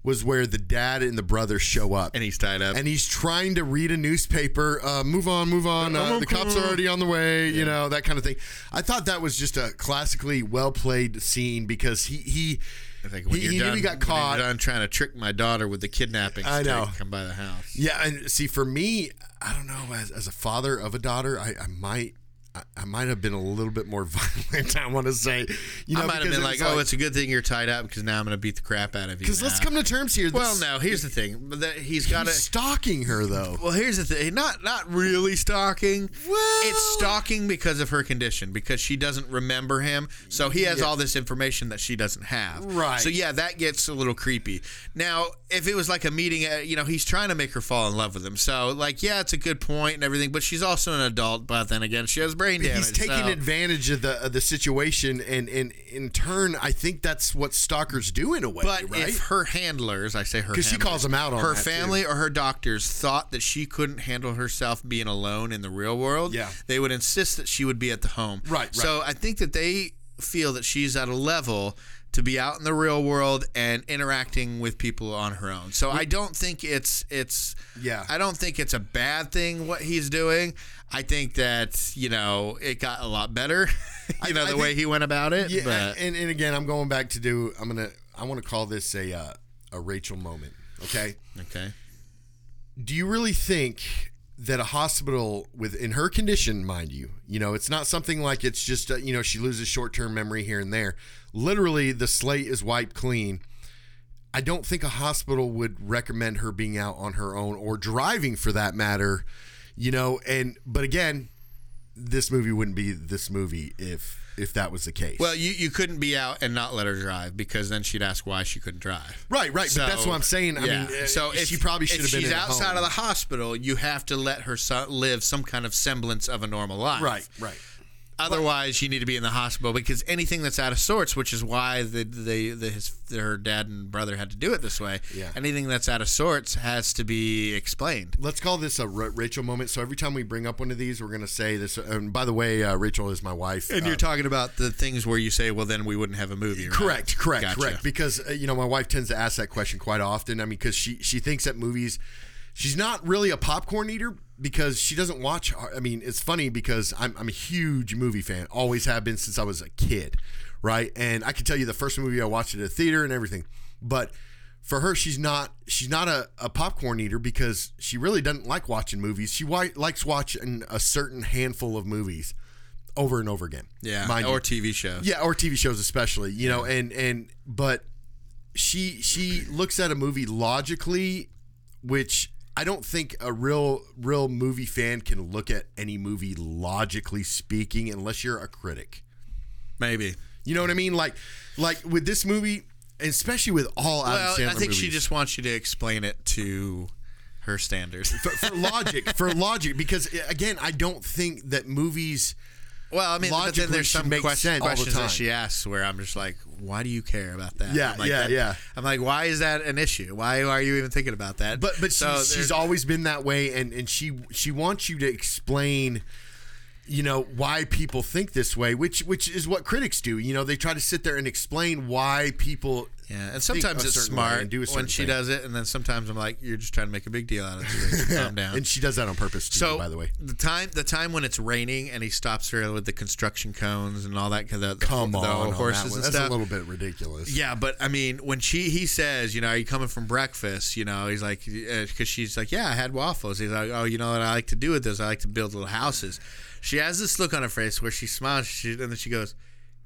was where the dad and the brother show up, And he's tied up. and he's trying to read a newspaper. Uh, move on, move on. Uh, the cops are already on the way. You know that kind of thing. I thought that was just a classically well played scene because he he I think when He- you're done, he got caught. done trying to trick my daughter with the kidnapping. I know. Come by the house. Yeah, and see, for me, I don't know. As, as a father of a daughter, I, I might, I, I might have been a little bit more <laughs> violent. I want to say, you know, I might have been it like, "Oh, it's a good thing you're tied up because now I'm going to beat the crap out of you." because let's come to terms here. Well, This- no. Here's the thing. That he's got to. stalking her though. Well, here's the thing. Not not really stalking. Well- it's stalking because of her condition because she doesn't remember him. So he has Yeah. all this information that she doesn't have. Right. So yeah, that gets a little creepy. Now, if it was like a meeting, uh, you know, he's trying to make her fall in love with him. So like, yeah, it's a good point and everything. But she's also an adult. But then again, she has brain damage. He's taking so- advantage of the of the situation, and and in turn, I think that's what stalkers do in a way. But right? if her handlers, I say her, because she calls them out on her that, too. family or her doctors thought that she couldn't handle herself being alone in the real world, Yeah. they would insist that she would be at the home. Right, So I think that they feel that she's at a level to be out in the real world and interacting with people on her own. So I don't think it's it's Yeah. I don't think it's a bad thing what he's doing. I think that, you know, it got a lot better. <laughs> you know, I the think- way he went about it. yeah, but and, and again, I'm going back to do. I'm gonna. I want to call this a uh, a Rachel moment. Okay. okay. do you really think that a hospital with in her condition mind you you know it's not something like it's just uh, you know she loses short-term memory here and there. Literally the slate is wiped clean. I don't think a hospital would recommend her being out on her own or driving for that matter you know and but again this movie wouldn't be this movie if if that was the case Well, you, you couldn't be out and not let her drive because then she'd ask why she couldn't drive. right right but that's what i'm saying i yeah. mean so if she probably should have been she's outside home. of the hospital, you have to let her son live some kind of semblance of a normal life. right right Otherwise, you need to be in the hospital because anything that's out of sorts, which is why the, the, the his her dad and brother had to do it this way. Yeah. Anything that's out of sorts has to be explained. Let's call this a Ra- Rachel moment. So every time we bring up one of these, we're going to say this. And by the way, uh, Rachel is my wife. And Uh, you're talking about the things where you say, well, then we wouldn't have a movie. right? correct, correct, Gotcha. correct. Because uh, you know, my wife tends to ask that question quite often. I mean, because she she thinks that movies. She's not really a popcorn eater because she doesn't watch. I mean, it's funny because I'm I'm a huge movie fan. Always have been since I was a kid, right? And I can tell you the first movie I watched at a theater and everything, but. For her, she's not she's not a, a popcorn eater because she really doesn't like watching movies. She wi- likes watching a certain handful of movies over and over again. Yeah. mind or you. TV shows. Yeah, or TV shows especially, you know, and and but she she looks at a movie logically, which I don't think a real real movie fan can look at any movie logically speaking unless you're a critic. Maybe. You know what I mean? Like like with this movie, especially with all Adam Well, Sandler I think she just wants you to explain it to her standards. for, for logic for logic because again I don't think that movies Well, I mean, but then there's some make question, sense all the questions that she asks where I'm just like, why do you care about that? Yeah, I'm like, yeah, that- yeah. I'm like, why is that an issue? Why are you even thinking about that? But but So she's, she's always been that way, and and she she wants you to explain, you know, why people think this way, which which is what critics do. You know, they try to sit there and explain why people. Yeah, and sometimes it's smart and do when she thing. does it, and then sometimes I'm like, you're just trying to make a big deal out of it. <laughs> Calm down. And she does that on purpose too. so by the way, the time the time when it's raining and he stops her with the construction cones and all that, the, the, come the on, on that horses and that's stuff. a little bit ridiculous. Yeah, but I mean, when she he says, you know, are you coming from breakfast? You know, he's like, uh, because she's like, yeah, I had waffles. He's like, oh, you know what I like to do with this? I like to build little houses. She has this look on her face where she smiles, she, and then she goes,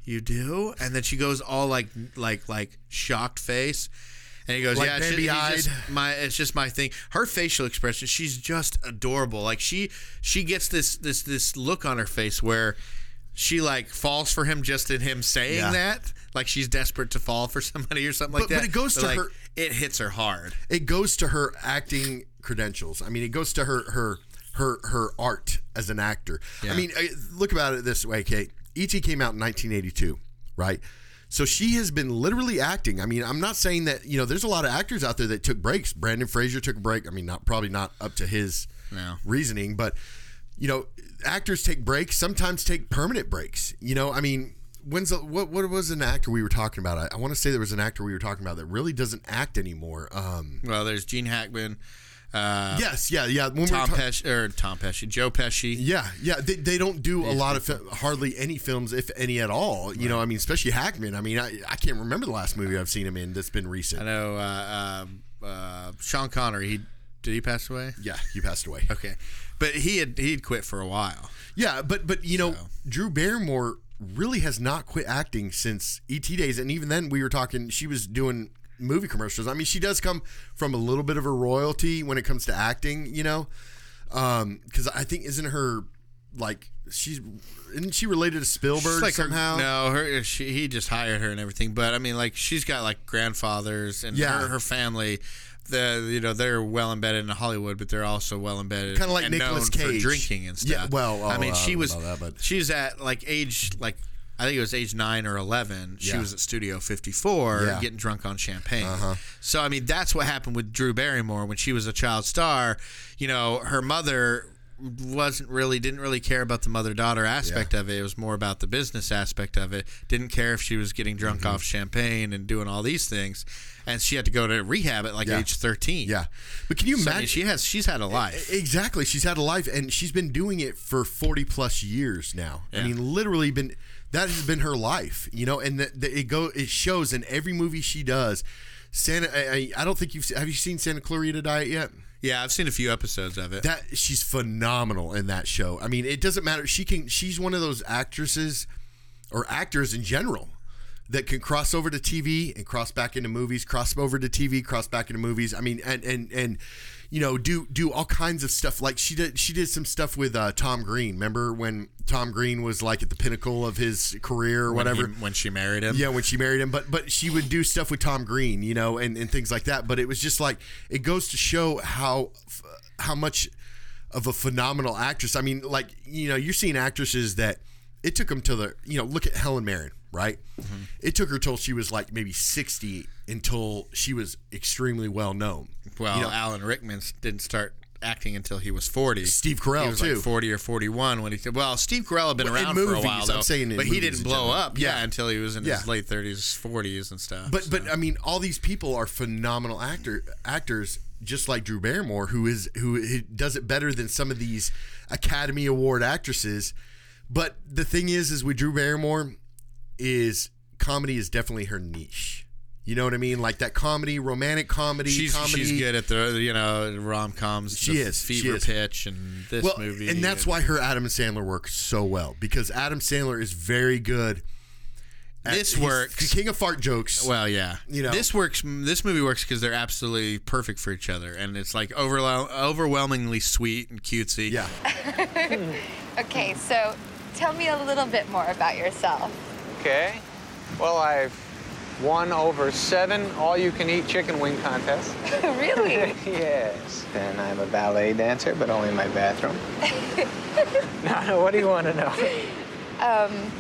"You do?" And then she goes all like, like, like shocked face. And he goes, Like "Yeah, it's just, just my, it's just my thing." Her facial expression, she's just adorable. Like she, she gets this, this, this look on her face where she like falls for him just in him saying Yeah. that like she's desperate to fall for <laughs> somebody or something like But- that but it goes to like, her- it hits her hard it goes to her acting credentials. I mean, it goes to her her her her art as an actor. Yeah. I mean, uh, look about it this way, Kate. E.T. came out in 1982, right? So she has been literally acting. I mean, I'm not saying that you know. There's a lot of actors out there that took breaks. Brendan Fraser took a break. I mean, not probably not up to his No. reasoning, but you know, actors take breaks. Sometimes take permanent breaks. You know, I mean. When's the, what? What was an actor we were talking about? I, I want to say there was an actor we were talking about that really doesn't act anymore. Um, well there's gene hackman Uh, yes, yeah, yeah. When Tom ta- Pesci or Tom Pesci, Joe Pesci. Yeah, yeah. They, they don't do a lot of fi- hardly any films, if any at all. You know, I mean, especially Hackman. I mean, I, I can't remember the last movie I've seen him in that's been recent. I know uh, uh, uh, Sean Connery. He did he pass away? Yeah, he passed away. Okay, but he had he'd quit for a while. Yeah, but but you know, Drew Barrymore really has not quit acting since ET days, and even then we were talking. She was doing movie commercials. I mean, she does come from a little bit of a royalty when it comes to acting. You know, um, because I think isn't her like she's isn't she related to Spielberg like her- somehow? no, her she, he just hired her and everything. But I mean, like she's got like grandfathers and Yeah. her, her family. The you know they're well embedded in Hollywood, but they're also well embedded, Kinda like Nicholas known for Cage. drinking and stuff. Yeah, well, I oh, mean, I she was that, she's at like age like I think it was age nine or eleven. She Yeah. was at Studio Fifty Four Yeah. getting drunk on champagne. Uh-huh. So I mean, that's what happened with Drew Barrymore when she was a child star. You know, her mother wasn't really didn't really care about the mother daughter aspect of it. It was more about the business aspect of it. Didn't care if she was getting drunk Mm-hmm. off champagne and doing all these things. And she had to go to rehab at like Yeah. age thirteen. Yeah, but can you So, I imagine? mean, she has she's had a life. Exactly. She's had a life and she's been doing it for 40 plus years now. I mean, literally been that has been her life, you know, and that that it go it shows in every movie she does. Santa I, I don't think you've have you seen Santa Clarita Diet yet? Yeah, I've seen a few episodes of it. That she's phenomenal in that show. I mean, it doesn't matter. She can she's one of those actresses or actors in general that can cross over to TV and cross back into movies, cross over to TV, cross back into movies. I mean, and and and you know, do do all kinds of stuff. Like she did she did some stuff with uh, Tom Green. Remember when Tom Green was like at the pinnacle of his career or When whatever? he- when she married him. Yeah, when she married him. But but she would do stuff with Tom Green, you know, and, and things like that. But it was just like it goes to show how how much of a phenomenal actress. I mean, like you know, you're seeing actresses that it took them to the you know look at Helen Mirren, right? Mm-hmm. It took her till she was like maybe 60 until she was extremely well known. Well, You know, Alan Rickman didn't start acting until he was 40. Steve Carell, he was too. like 40 or 41 when he said, well, Steve Carell had been Well, around for a movies, while, I'm though, but he didn't blow up, yeah, Yeah. until he was in Yeah. his late 30s, 40s and stuff. But so. but I mean, all these people are phenomenal actor actors, just like Drew Barrymore, who is who who does it better than some of these Academy Award actresses. But the thing is, is with Drew Barrymore, is comedy is definitely her niche. You know what I mean? Like that comedy, romantic comedy, she's, comedy. she's good at the, you know, rom coms. She is, she Fever is. Pitch and this well, movie. and that's why her Adam Sandler works so well because Adam Sandler is very good. at- This he's works. king of fart jokes. Well, yeah. You know. this works. This movie works because they're absolutely perfect for each other, and it's like overwhel- overwhelmingly sweet and cutesy. Yeah. <laughs> Okay, so tell me a little bit more about yourself. Okay. Well, I've won over seven all-you-can-eat chicken wing contests. <laughs> really? <laughs> yes. And I'm a ballet dancer, but only in my bathroom. no, <laughs> no, what do you want to know? Um,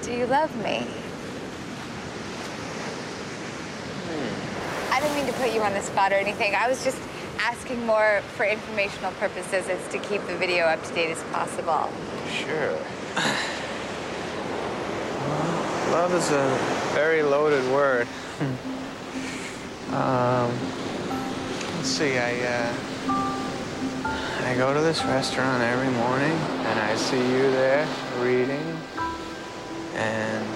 do you love me? I didn't mean to put you on the spot or anything. I was just asking more for informational purposes as to keep the video up to date as possible. Sure. Love is a very loaded word. um, let's see, I, uh, I go to this restaurant every morning and I see you there reading and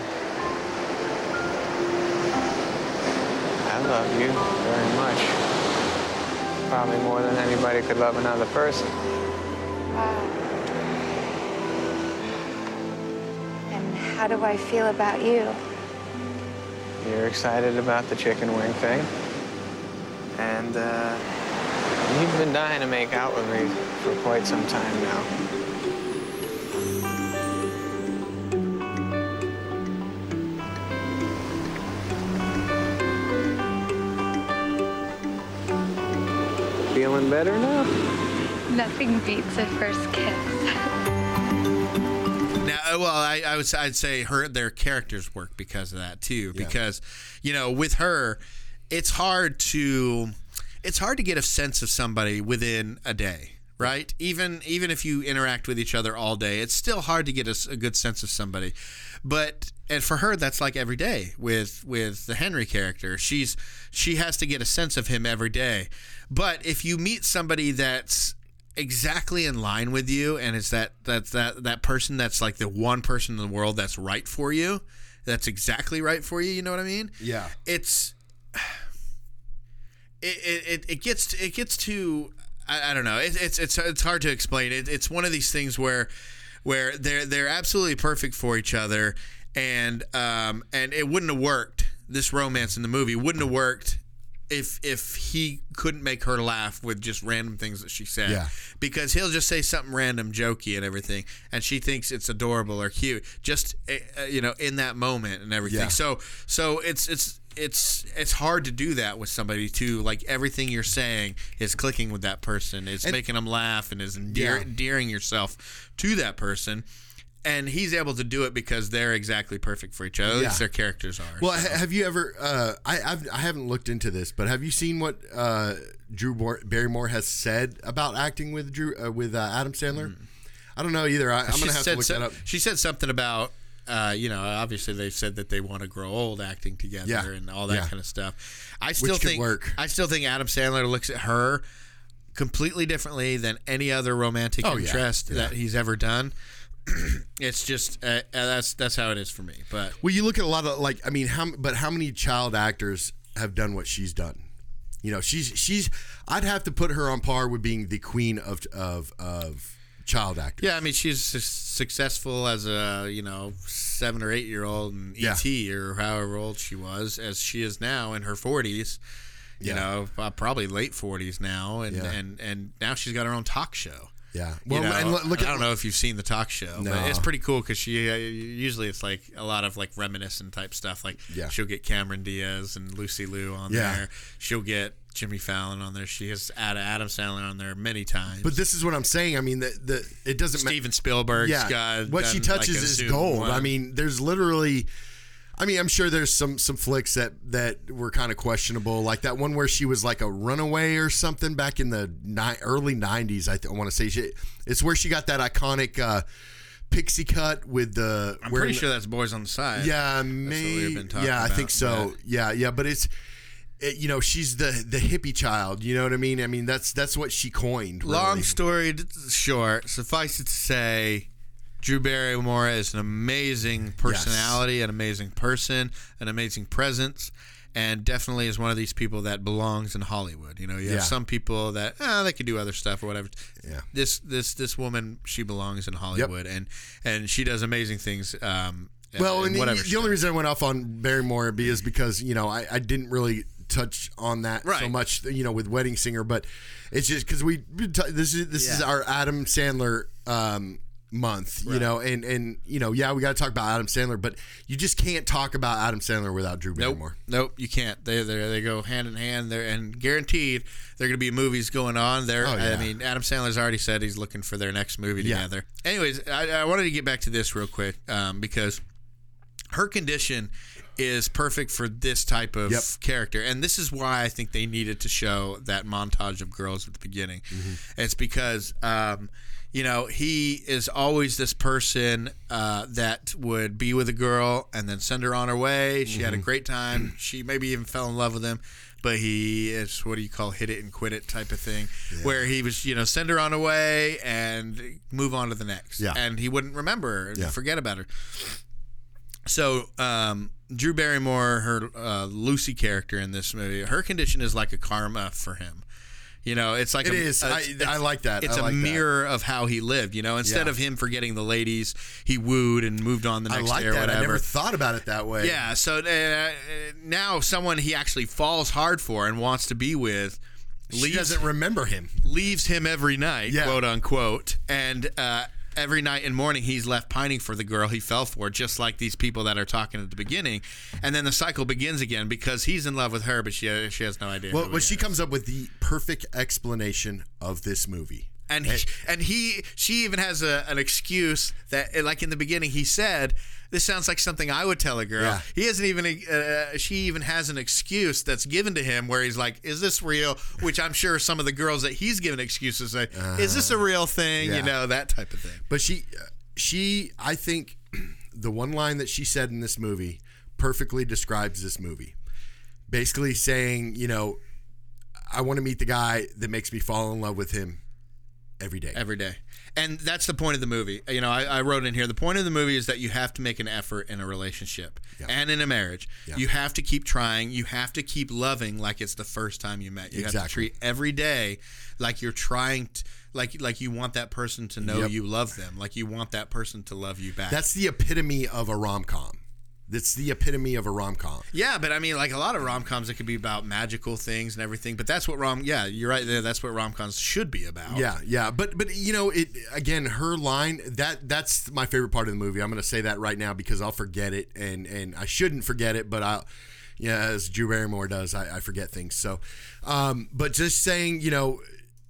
I love you very much. Probably more than anybody could love another person. Wow. How do I feel about you? You're excited about the chicken wing thing. And uh, you've been dying to make out with me for quite some time now. Feeling better now? Nothing beats a first kiss. <laughs> Well, I, I would I'd say her their characters work because of that too. Because you know, with her, it's hard to it's hard to get a sense of somebody within a day, right? Even even if you interact with each other all day, it's still hard to get a good sense of somebody. But and for her, that's like every day with with the Henry character. She's she has to get a sense of him every day. But if you meet somebody that's exactly in line with you and it's that that that that person that's like the one person in the world that's right for you that's exactly right for you you know what i mean Yeah. it's <sighs> it it, it, it gets it gets to I, I don't know it, it's it's it's hard to explain it, it's one of these things where where they're they're absolutely perfect for each other and um and it wouldn't have worked this romance in the movie wouldn't have worked if if he couldn't make her laugh with just random things that she said Yeah. because he'll just say something random jokey and everything and she thinks it's adorable or cute just uh, you know in that moment and everything Yeah. so so it's it's it's it's hard to do that with somebody too like everything you're saying is clicking with that person it's making them laugh and is endear, Yeah. endearing yourself to that person and he's able to do it because they're exactly perfect for each other Yeah. their characters are Well, so. have you ever? Uh, I I've, I haven't looked into this, but have you seen what uh, Drew Bar- Barrymore has said about acting with Drew uh, with uh, Adam Sandler? I don't know either. I, I'm gonna have to look so- that up. She said something about, uh, you know, obviously they've said that they want to grow old acting together Yeah. and all that Yeah. kind of stuff. I still Which think work. I still think Adam Sandler looks at her completely differently than any other romantic Oh, interest that he's ever done. <clears throat> it's just uh, uh, that's that's how it is for me. But Well, you look at a lot of like I mean, how but how many child actors have done what she's done? You know, she's she's. I'd have to put her on par with being the queen of of of child actors. yeah, I mean, she's su- successful as a you know seven or eight year old in Yeah. ET or however old she was, as she is now in her forties. You Yeah. know, uh, probably late forties now, and, Yeah. and and now she's got her own talk show. Yeah. You Well, know, and look- look I don't know if you've seen the talk show, No. but it's pretty cool because she uh, usually it's like a lot of like reminiscent type stuff. Like Yeah. she'll get Cameron Diaz and Lucy Liu on Yeah. there. She'll get Jimmy Fallon on there. She has Ad- Adam Sandler on there many times. But this is what I'm saying. I mean, the, the it doesn't ma- Steven Spielberg's yeah, got what she touches like, is gold. one. I mean, there's literally. I mean, I'm sure there's some some flicks that that were kind of questionable, like that one where she was like a runaway or something back in the ni- early '90s. I, th- I want to say she, it's where she got that iconic uh, pixie cut with the. I'm pretty the- sure that's Boys on the Side. Yeah, That's what maybe. we've yeah, I think so. but- Yeah, yeah, but it's. It, you know, she's the the hippie child. You know what I mean? I mean, that's that's what she coined. Really. Long story short, suffice it to say, Drew Barrymore is an amazing personality, an amazing person, an amazing presence, and definitely is one of these people that belongs in Hollywood. You know, you Yeah. have some people that ah, they could do other stuff or whatever. Yeah. This this this woman, she belongs in Hollywood, and and she does amazing things. Um, Well, and whatever. the, the only reason I went off on Barrymore be is because you know I, I didn't really touch on that so much you know with Wedding Singer, but it's just because we this is this is our Adam Sandler um, month, you know, and and you know yeah we got to talk about Adam Sandler, but you just can't talk about Adam Sandler without Drew Nope, Barrymore. nope, you can't. They they they go hand in hand. There and guaranteed there are going to be movies going on. There, Oh, I mean, Adam Sandler's already said he's looking for their next movie Yeah. together. Anyways, I, I wanted to get back to this real quick um, because her condition is perfect for this type of Yep. character, and this is why I think they needed to show that montage of girls at the beginning. It's because. Um, you know, he is always this person uh, that would be with a girl and then send her on her way. She had a great time. She maybe even fell in love with him, but he is what do you call hit it and quit it type of thing, where he was, you know, send her on her way and move on to the next. Yeah. And he wouldn't remember her and Yeah. forget about her. So, um, Drew Barrymore, her uh, Lucy character in this movie, her condition is like a karma for him. You know, it's like It a, is. I- it's- I like that. It's I a like that. mirror of how he lived. You know, instead Yeah. of him forgetting the ladies, he wooed and moved on the I next like day or that. whatever. I never thought about it that way. Yeah, so uh, now someone he actually falls hard for and wants to be with she leaves, doesn't remember him. leaves him every night, Yeah. quote unquote, and uh, every night and morning he's left pining for the girl he fell for, just like these people that are talking at the beginning, and then the cycle begins again because he's in love with her, but she she has no idea. Well, well she is. comes up with the perfect explanation of this movie. and he, and he she even has a, an excuse that like in the beginning he said This sounds like something I would tell a girl. Yeah. He hasn't even. Uh, she even has an excuse that's given to him where he's like, "Is this real?" Which I'm sure some of the girls that he's given excuses say, "Is this a real thing?" yeah. You know that type of thing. But she, she, I think, <clears throat> the one line that she said in this movie perfectly describes this movie. Basically saying, you know, I want to meet the guy that makes me fall in love with him every day. every day. And that's the point of the movie. You know, I, I wrote in here the point of the movie is that you have to make an effort in a relationship and in a marriage. Yeah. You have to keep trying. You have to keep loving like it's the first time you met. You have to treat every day like you're trying to, like like you want that person to know Yep. you love them. Like you want that person to love you back. That's the epitome of a rom That's the epitome of a rom com. yeah, but I mean, like a lot of rom coms, it could be about magical things and everything. But that's what rom. Yeah, you're right there. That's what rom coms should be about. Yeah, yeah, but but you know, it again, her line that that's my favorite part of the movie. I'm going to say that right now because I'll forget it, and and I shouldn't forget it, but I'll. Yeah, as Drew Barrymore does, I, I forget things. So, um, but just saying, you know,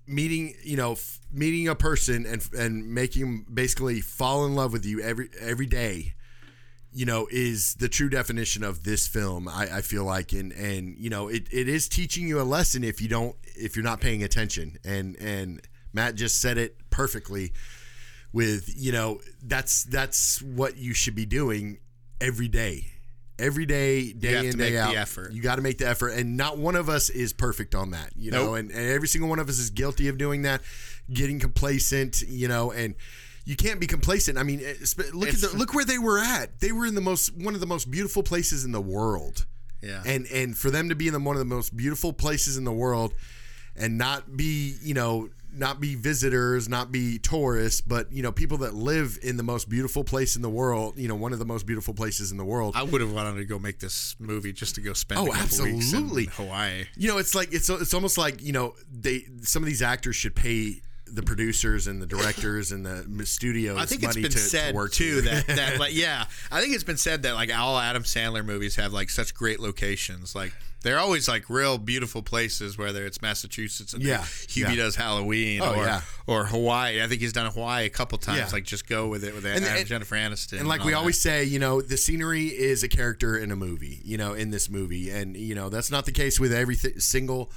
meeting, you know, f- meeting a person and and making basically fall in love with you every every day you know, is the true definition of this film. I, I feel like, and and you know, it, it is teaching you a lesson if you don't if you're not paying attention. And and Matt just said it perfectly. With you know, that's that's what you should be doing every day. Every day, day in, to day make the out. effort. You got to make the effort, and not one of us is perfect on that. You know, and, and every single one of us is guilty of doing that, getting complacent. You know, and you can't be complacent. I mean, eh, it's- look at the, look where they were at. They were in the most one of the most beautiful places in the world. Yeah. And and for them to be in the, one of the most beautiful places in the world and not be, you know, not be visitors, not be tourists, but you know, people that live in the most beautiful place in the world, you know, one of the most beautiful places in the world. I would have wanted to go make this movie just to go spend. Oh, a couple weeks in absolutely. Hawaii. You know, it's like it's it's almost like you know they some of these actors should pay the producers and the directors and the studios. I think it's money been to, said to too that <laughs> that like yeah, I think it's been said that like all Adam Sandler movies have like such great locations. Like they're always like real beautiful places, whether it's Massachusetts and Yeah, Hubie yeah. does Halloween Oh, or yeah. or Hawaii. I think he's done Hawaii a couple times. Yeah. Like just go with it with And- Adam- and- Jennifer Aniston. and like all we that. always say, you know, the scenery is a character in a movie. You know, in this movie, and you know that's not the case with every th- single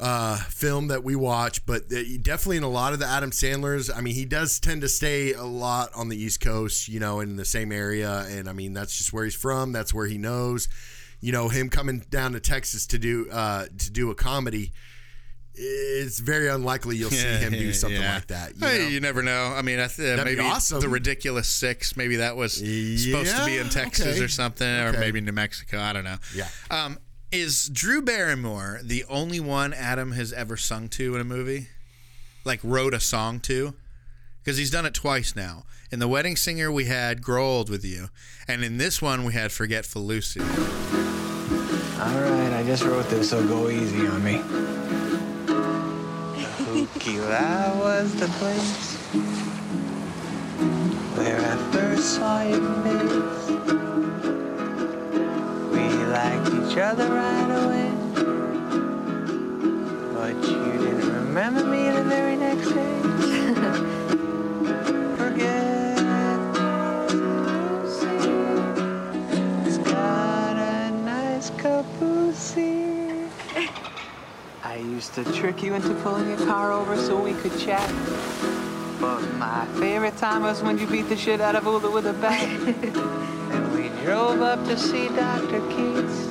uh, film that we watch, but definitely in a lot of the Adam Sandler's. I mean, he does tend to stay a lot on the East Coast, you know, in the same area, and I mean that's just where he's from. That's where he knows. You know, him coming down to Texas to do uh, to do a comedy. It's very unlikely you'll see him do <laughs> something Yeah. like that. You Hey, know? you never know. I mean, I th- maybe awesome. the ridiculous six. Maybe that was supposed to be in Texas okay. or something, or maybe New Mexico. I don't know. Yeah. Um, is Drew Barrymore the only one Adam has ever sung to in a movie? Like wrote a song to? Because he's done it twice now. In The Wedding Singer, we had Grow Old With You. And in this one, we had Forgetful Lucy. All right, I just wrote this, so go easy on me. Hukilau was the place where I first saw. We liked each other right away, but you didn't remember me the very next day. <laughs> Forget It's got a nice. I used to trick you into pulling your car over so we could chat. But my favorite time was when you beat the shit out of Ula with a bat. <laughs> drove up to see Dr. Keats.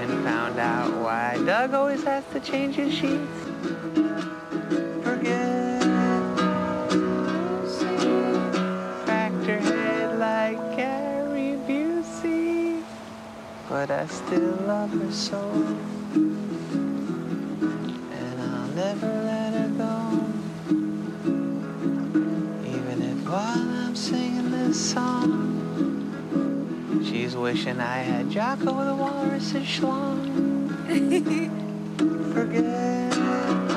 And found out why Doug always has to change his sheets. Forget cracked her head like Gary Busey. But I still love her so. And I'll never let her go. Even if while I'm singing this song, she's wishing I had Jocko the Walrus's schlong. <laughs> Forget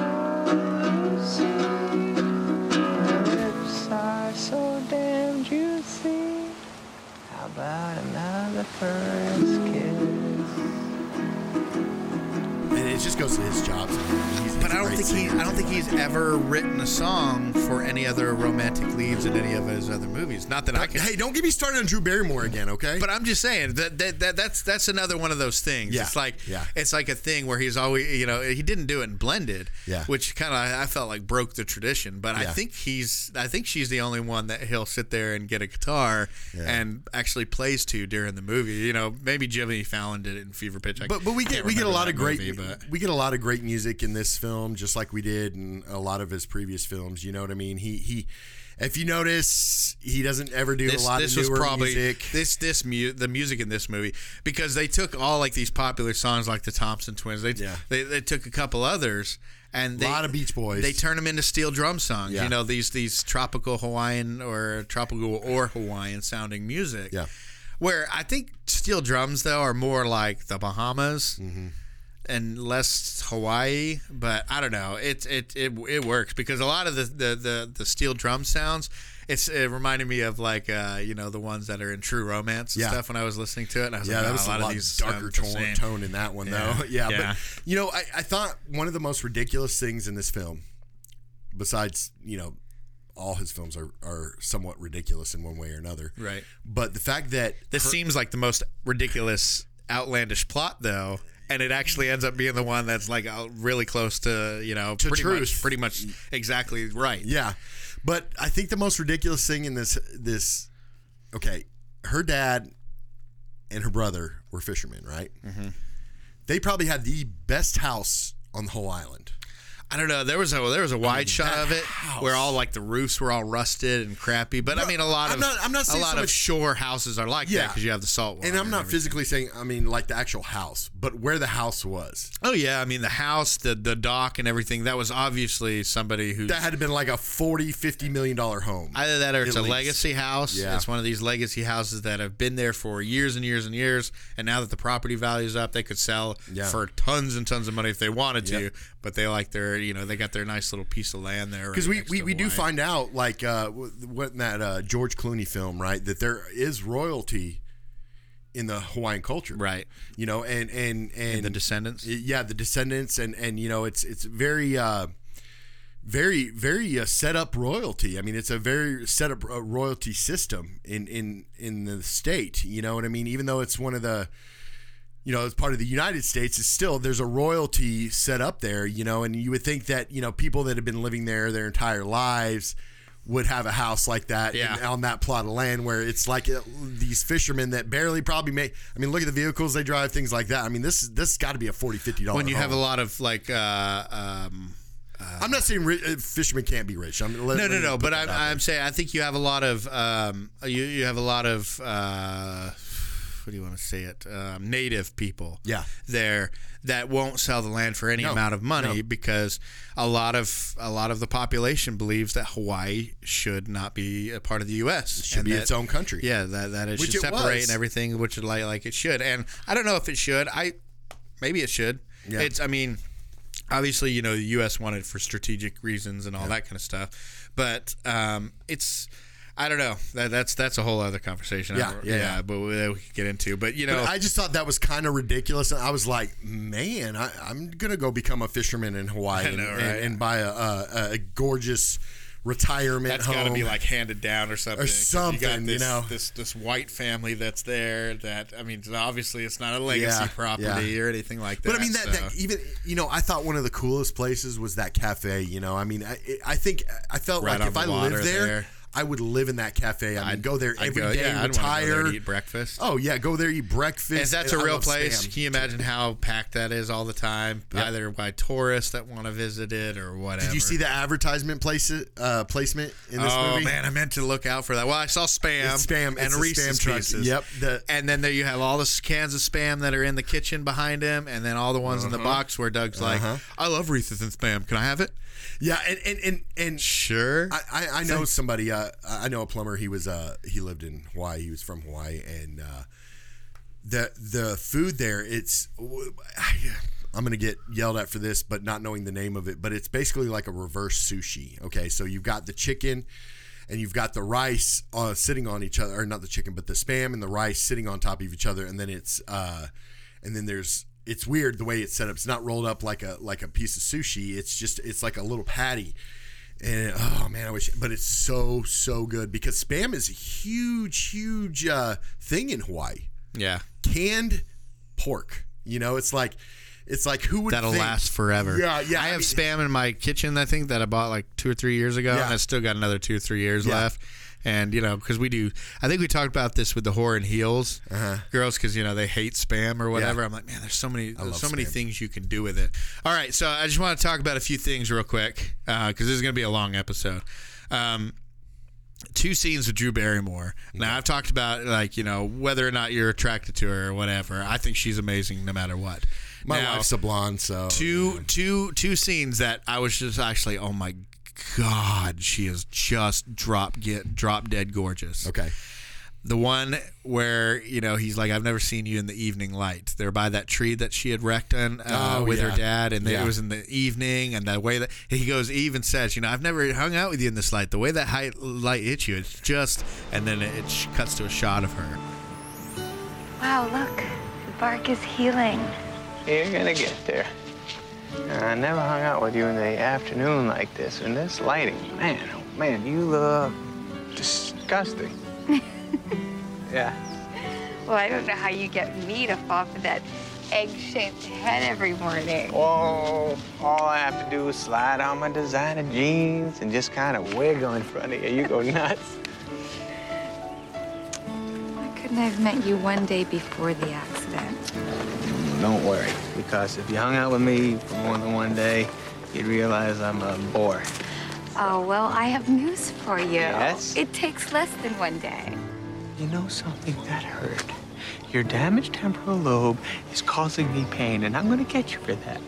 think he. I don't think he's ever written a song for any other romantic leads in any of his other movies. Not that I can. Hey, don't get me started on Drew Barrymore again, okay? But I'm just saying that, that, that that's that's another one of those things. Yeah, It's like yeah. it's like a thing where he's always you know he didn't do it in blended. Yeah. Which kind of I felt like broke the tradition. But I think he's I think she's the only one that he'll sit there and get a guitar Yeah. and actually plays to during the movie. You know maybe Jimmy Fallon did it in Fever Pitch. I but but we get we get a lot of great movie, but we get a lot of great music in this film, just like we did in a lot of his previous films. You know what I mean? He he. If you notice, he doesn't ever do this, a lot this of was newer probably music. this this mu- the music in this movie because they took all like these popular songs like the Thompson Twins. They Yeah. they, they took a couple others and they, Lot of Beach Boys. They turn them into steel drum songs. Yeah. You know these these tropical Hawaiian or tropical or Hawaiian sounding music. Yeah. Where I think steel drums though are more like the Bahamas. Mm-hmm. And less Hawaii, but I don't know. It it it, it works because a lot of the, the, the, the steel drum sounds, it's it reminded me of like uh, you know the ones that are in True Romance and Yeah. stuff when I was listening to it. And I was yeah, like, that oh, was a lot, of these darker tone, tone in that one, Yeah. though. Yeah, <laughs> Yeah. but you know, I, I thought one of the most ridiculous things in this film, besides you know, all his films are are somewhat ridiculous in one way or another. Right. But the fact that This her- seems like the most ridiculous, outlandish plot though. And it actually ends up being the one that's like really close to you know To pretty truth. much pretty much exactly right. Yeah, but I think the most ridiculous thing in this this okay, her dad and her brother were fishermen, right? Mm-hmm. They probably had the best house on the whole island. I don't know. There was a there was a wide shot of it house. where all like the roofs were all rusted and crappy. But I mean, a lot I'm of not- I'm not a lot so of shore houses are like that because you have the salt water. And I'm not everything. physically saying, I mean, like the actual house, but where the house was. Oh yeah, I mean the house, the the dock, and everything. That was obviously somebody who That had been like a 40, 50 million dollar home. either that or it's a least. legacy house. Yeah. It's one of these legacy houses that have been there for years and years and years. And now that the property value's up, they could sell Yeah. for tons and tons of money if they wanted to. Yep. But they like their, you know, they got their nice little piece of land there. Because right we, we, we do find out, like, uh, what in that uh, George Clooney film, right, that there is royalty in the Hawaiian culture, Right. You know, and and and the Descendants? yeah, the descendants, and and you know, it's it's very. Uh, very, very uh, set up royalty. I mean, it's a very set up uh, royalty system in in in the state. You know what I mean? Even though it's one of the, you know, as part of the United States, it's still there's a royalty set up there. You know, and you would think that you know people that have been living there their entire lives would have a house like that Yeah. in- on that plot of land where it's like uh, these fishermen that barely probably make I mean look at the vehicles they drive things like that I mean this this got to be a 40 50 dollar when you have a lot of like uh um I'm not saying ri- uh, fishermen can't be rich I'm, let- no, let no, no. But I'm. I'm saying I think you have a lot of um, you you have a lot of uh, what do you want to say it? Um, native people, Yeah. there that won't sell the land for any No, amount of money no. because a lot of a lot of the population believes that Hawaii should not be a part of the U.S. It should be that- its own country. Yeah, that that it Which should it separate was. and everything, which is like like it should. And I don't know if it should. I maybe it should. Yeah. It's I mean obviously you know the U.S. wanted for strategic reasons and all that kind of stuff, but um, it's I don't know that that's that's a whole other conversation. Yeah, I yeah, yeah. but we, we could get into. But you know, But I just thought that was kind of ridiculous. And I was like, man, I, I'm going to go become a fisherman in Hawaii and, know, and, right? and buy a, a, a gorgeous retirement that's home. got to be like handed down or something. 'cause something, you, got you this, know. this this white family that's there. That I mean, obviously it's not a legacy Yeah, property yeah. or anything like that. But I mean that, so- that even you know I thought one of the coolest places was that cafe. You know, I mean I, I think I felt Right like if I lived there, there. I would live in that cafe. I I'd go there I'd go- day, yeah, I'd go there retire. and eat breakfast. Oh yeah, go there, eat breakfast. That's and a real place, Spam. can you imagine how packed that is all the time? Yep. Either by tourists that want to visit it or whatever. Did you see the advertisement place uh, placement in this oh movie? man, I meant to look out for that. Well, I saw spam, It's Spam. and Reese's Spam pieces. Yep, the- and then there you have all the cans of spam that are in the kitchen behind him, and then all the ones in the box where Doug's like, Uh-huh. "I love Reese's and spam. Can I have it?" Yeah, and and and, and Sure. I, I, I know somebody. Uh, I know a plumber. He was uh, he lived in Hawaii. He was from Hawaii, and uh, the the food there. It's I'm gonna get yelled at for this, but not knowing the name of it. But it's basically like a reverse sushi. Okay, so you've got the chicken. And you've got the rice uh, sitting on each other, or not the chicken, but the spam and the rice sitting on top of each other, and then it's, uh, and then there's it's weird the way it's set up. It's not rolled up like a like a piece of sushi. It's just it's like a little patty. And oh man, I wish, but it's so so good because spam is a huge huge uh, thing in Hawaii. Yeah. Canned pork. You know, it's like it's like who would That'll think- last forever. Yeah, yeah. I have mean- spam in my kitchen. I think that I bought like two or three years ago, Yeah. and I still got another two or three years Yeah. left. And you know, because we do, I think we talked about this with the whore and heels girls, because you know they hate spam or whatever. Uh-huh. Yeah. I'm like, man, there's so many, there's so many things you can do with it. All right, so I just want to talk about a few things real quick because this is going to be a long episode. Um, two scenes with Drew Barrymore. Now I've talked about like you know whether or not you're attracted to her or whatever. I think she's amazing no matter what. My Now, wife's a blonde, so two two two scenes that I was just actually oh my god she is just drop get drop dead gorgeous. Okay. The one where you know he's like I've never seen you in the evening light. They're by that tree that she had wrecked on uh, Oh, with her dad, and Yeah. it was in the evening. And the way that he goes, he even says, you know, I've never hung out with you in this light. The way that high light hits you, it's just. And then it, sh- cuts to a shot of her. Wow, look. The bark is healing. You're gonna get there. I never hung out with you in the afternoon like this, in this lighting. Man, oh man, you look disgusting. <laughs> yeah. Well, I don't know how you get me to fall for that egg-shaped head every morning. Whoa, all I have to do is slide on my designer jeans and just kind of wiggle in front of you. You go <laughs> nuts. Why couldn't I have met you one day before the accident? Don't worry, because if you hung out with me for more than one day, you'd realize I'm a bore. Oh, well, I have news for you. Yes? It takes less than one day. You know something that hurt? Your damaged temporal lobe is causing me pain, and I'm gonna get you for that.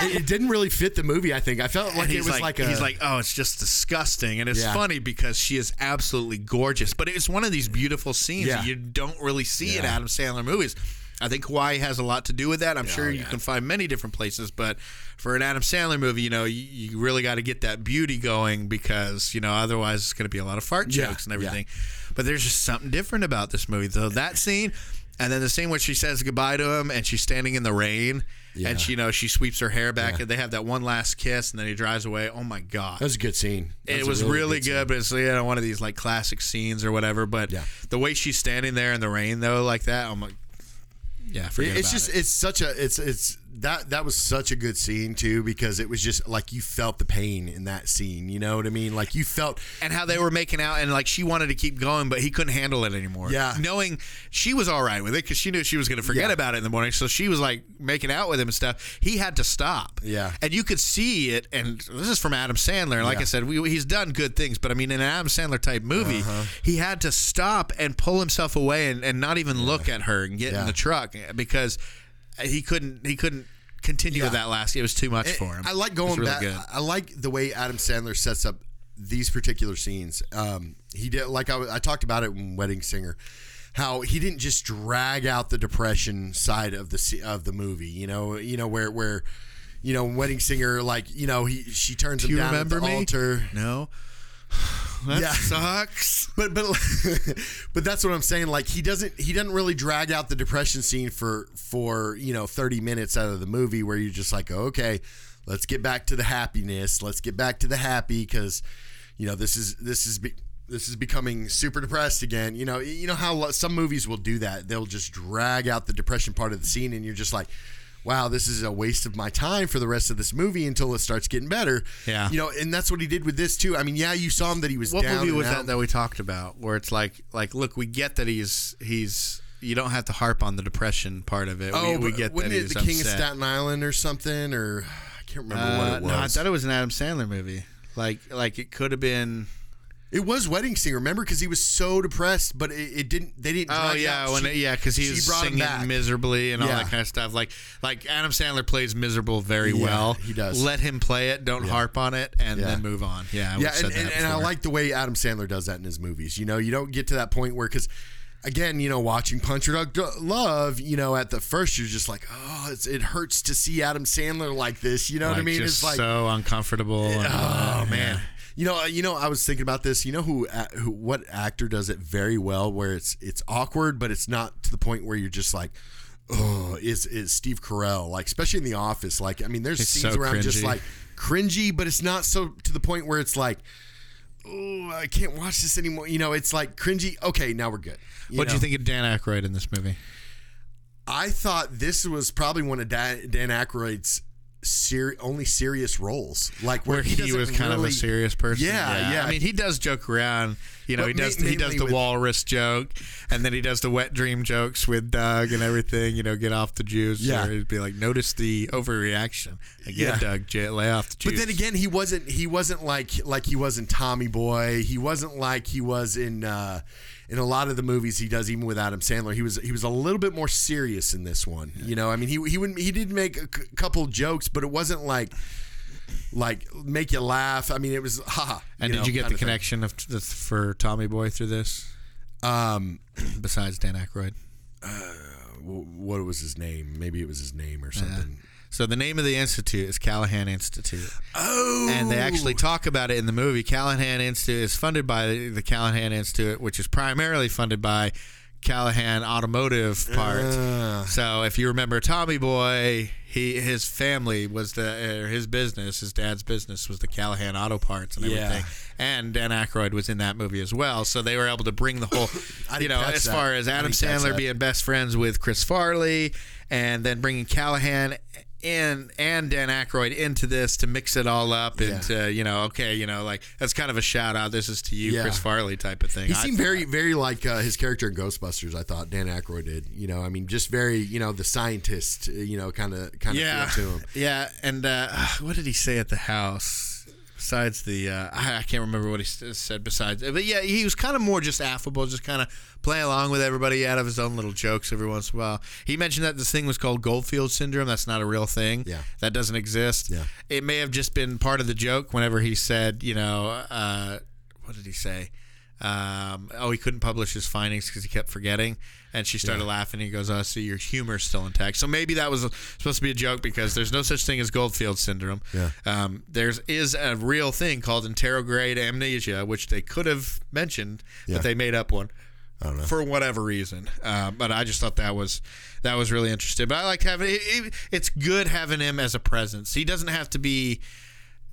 It, it didn't really fit the movie. I think I felt like And it was like, a, he's like, oh, it's just disgusting, and it's Yeah. funny because she is absolutely gorgeous. But it's one of these beautiful scenes Yeah. that you don't really see in Adam Sandler movies. I think Hawaii has a lot to do with that. I'm oh, sure oh, you yeah. can find many different places, but for an Adam Sandler movie, you know, you, you really got to get that beauty going because you know otherwise it's going to be a lot of fart Yeah, jokes and yeah. everything. But there's just something different about this movie. though. that scene. And then the scene where she says goodbye to him and she's standing in the rain Yeah. and she, you know, she sweeps her hair back Yeah. and they have that one last kiss and then he drives away. Oh my God. that was a good scene. That It was really, scene. good, but it's you know, one of these like classic scenes or whatever. But Yeah. the way she's standing there in the rain though, like that, oh, I'm like, yeah, forget it's just it. it's such a it's it's that that was such a good scene too because it was just like you felt the pain in that scene. You know what I mean? Like you felt and how they were making out, and like she wanted to keep going, but he couldn't handle it anymore. Yeah. knowing she was all right with it because she knew she was going to forget Yeah. about it in the morning, so she was like making out with him and stuff. He had to stop. Yeah. and you could see it. And this is from Adam Sandler. Like Yeah. I said, we, he's done good things, but I mean, in an Adam Sandler type movie, Uh-huh. he had to stop and pull himself away and, and not even look at her and get in the truck because he couldn't. He couldn't continue with that last. It was too much for him. I like going really back. good. I like the way Adam Sandler sets up these particular scenes. Um, he did like I, I talked about it in Wedding Singer, how he didn't just drag out the depression side of the of the movie. You know, you know where where. You know, Wedding Singer, like you know, he she turns Do him you down remember at the me? altar. No. <sighs> That Yeah. sucks. <laughs> But but <laughs> but that's what I'm saying. Like he doesn't he doesn't really drag out the depression scene for for you know 30 minutes out of the movie where you're just like okay, let's get back to the happiness. Let's get back to the happy because you know this is this is. Be, this is becoming super depressed again. You know, you know how some movies will do that. They'll just drag out the depression part of the scene, and you're just like, "Wow, this is a waste of my time for the rest of this movie until it starts getting better." Yeah. you know, and that's what he did with this too. I mean, yeah, you saw him that he was what down movie was out. that that we talked about where it's like like look we get that he's he's you don't have to harp on the depression part of it Oh, we, we get wasn't that it the King of. Staten Island or something? Or I can't remember Uh, what it was. no I thought it was an Adam Sandler movie like like it could have been It was Wedding Singer. Remember, because he was so depressed, but it, it didn't. They didn't. Oh yeah, out. when She- it, yeah, because he was singing miserably and all Yeah. that kind of stuff. Like like Adam Sandler plays miserable very Yeah, well. he does. Let him play it. Don't Yeah. harp on it, and then move on. Yeah, I yeah, and, and, and I like the way Adam Sandler does that in his movies. You know, you don't get to that point where because. Again, you know, watching Punch Drunk Love, you know, at the first you're just like, oh, it's, it hurts to see Adam Sandler like this. You know what I mean? It's like, so uncomfortable. and- oh yeah. man, you know, you know, I was thinking about this. You know who, uh, who, what actor does it very well, where it's it's awkward, but it's not to the point where you're just like, oh, is is Steve Carell. Like especially in The Office. Like I mean, there's It's scenes so where I'm just like cringy, but it's not so to the point where it's like. Oh, I can't watch this anymore. You know, it's like cringy. Okay, now we're good. What do you think of Dan Aykroyd in this movie? I thought this was probably one of Dan, Dan Aykroyd's ser- only serious roles, like where, Where he, doesn't was kind of a serious person. Yeah, yeah. I mean, he does joke around. You know, But he does ma- he does the with- walrus joke, and then he does the wet dream jokes with Doug and everything. You know, get off the juice. Yeah. or he'd be like, notice the overreaction again, Yeah. Doug. Lay off the juice. But then again, he wasn't. He wasn't like like he was in Tommy Boy. He wasn't like he was in uh, in a lot of the movies he does, even with Adam Sandler. He was he was a little bit more serious in this one. You know, I mean, he he would he did make a c- couple jokes, but it wasn't like like make you laugh. I mean, it was <laughs> haha. And did know, you get the thing. connection of the, for Tommy Boy through this? Um, besides Dan Aykroyd. wh- what was his name? Maybe it was his name or something. So the name of the institute is Callahan Institute. Oh, and they actually talk about it in the movie. Callahan Institute is funded by the, Callahan Institute, which is primarily funded by Callahan Automotive Parts. Ah. so if you remember Tommy Boy, he his family was the or his business, his dad's business was the Callahan Auto Parts and Yeah. everything. And Dan Aykroyd was in that movie as well, so they were able to bring the whole, <laughs> you know, as that. far as Adam Sandler being best friends with Chris Farley, and then bringing Callahan in and Dan Aykroyd into this to mix it all up Yeah. and to, you know, okay, you know, like that's kind of a shout out. This is to you, Yeah. Chris Farley type of thing. He seemed very, very like uh, his character in Ghostbusters. I thought Dan Aykroyd did. You know, I mean, just very, you know, the scientist. uh, You know, kind of, kind of yeah, to him. <laughs> yeah. And uh, <sighs> what did he say at the house? Besides the, uh, I, I can't remember what he said. Besides, but yeah, he was kind of more just affable, just kind of playing along with everybody. Out of his own little jokes every once in a while. He mentioned that this thing was called Goldfield syndrome. That's not a real thing. Yeah. that doesn't exist. Yeah. it may have just been part of the joke. Whenever he said, you know, uh, what did he say? Um, oh, he couldn't publish his findings because he kept forgetting. And she started laughing. He goes, "Oh, so your humor's still intact." So maybe that was supposed to be a joke because there's no such thing as Goldfield syndrome. Yeah. Um, there's is a real thing called anterograde amnesia, which they could have mentioned, Yeah. but they made up one I don't know. for whatever reason. Uh, but I just thought that was that was really interesting. But I like having it, it, it's good having him as a presence. He doesn't have to be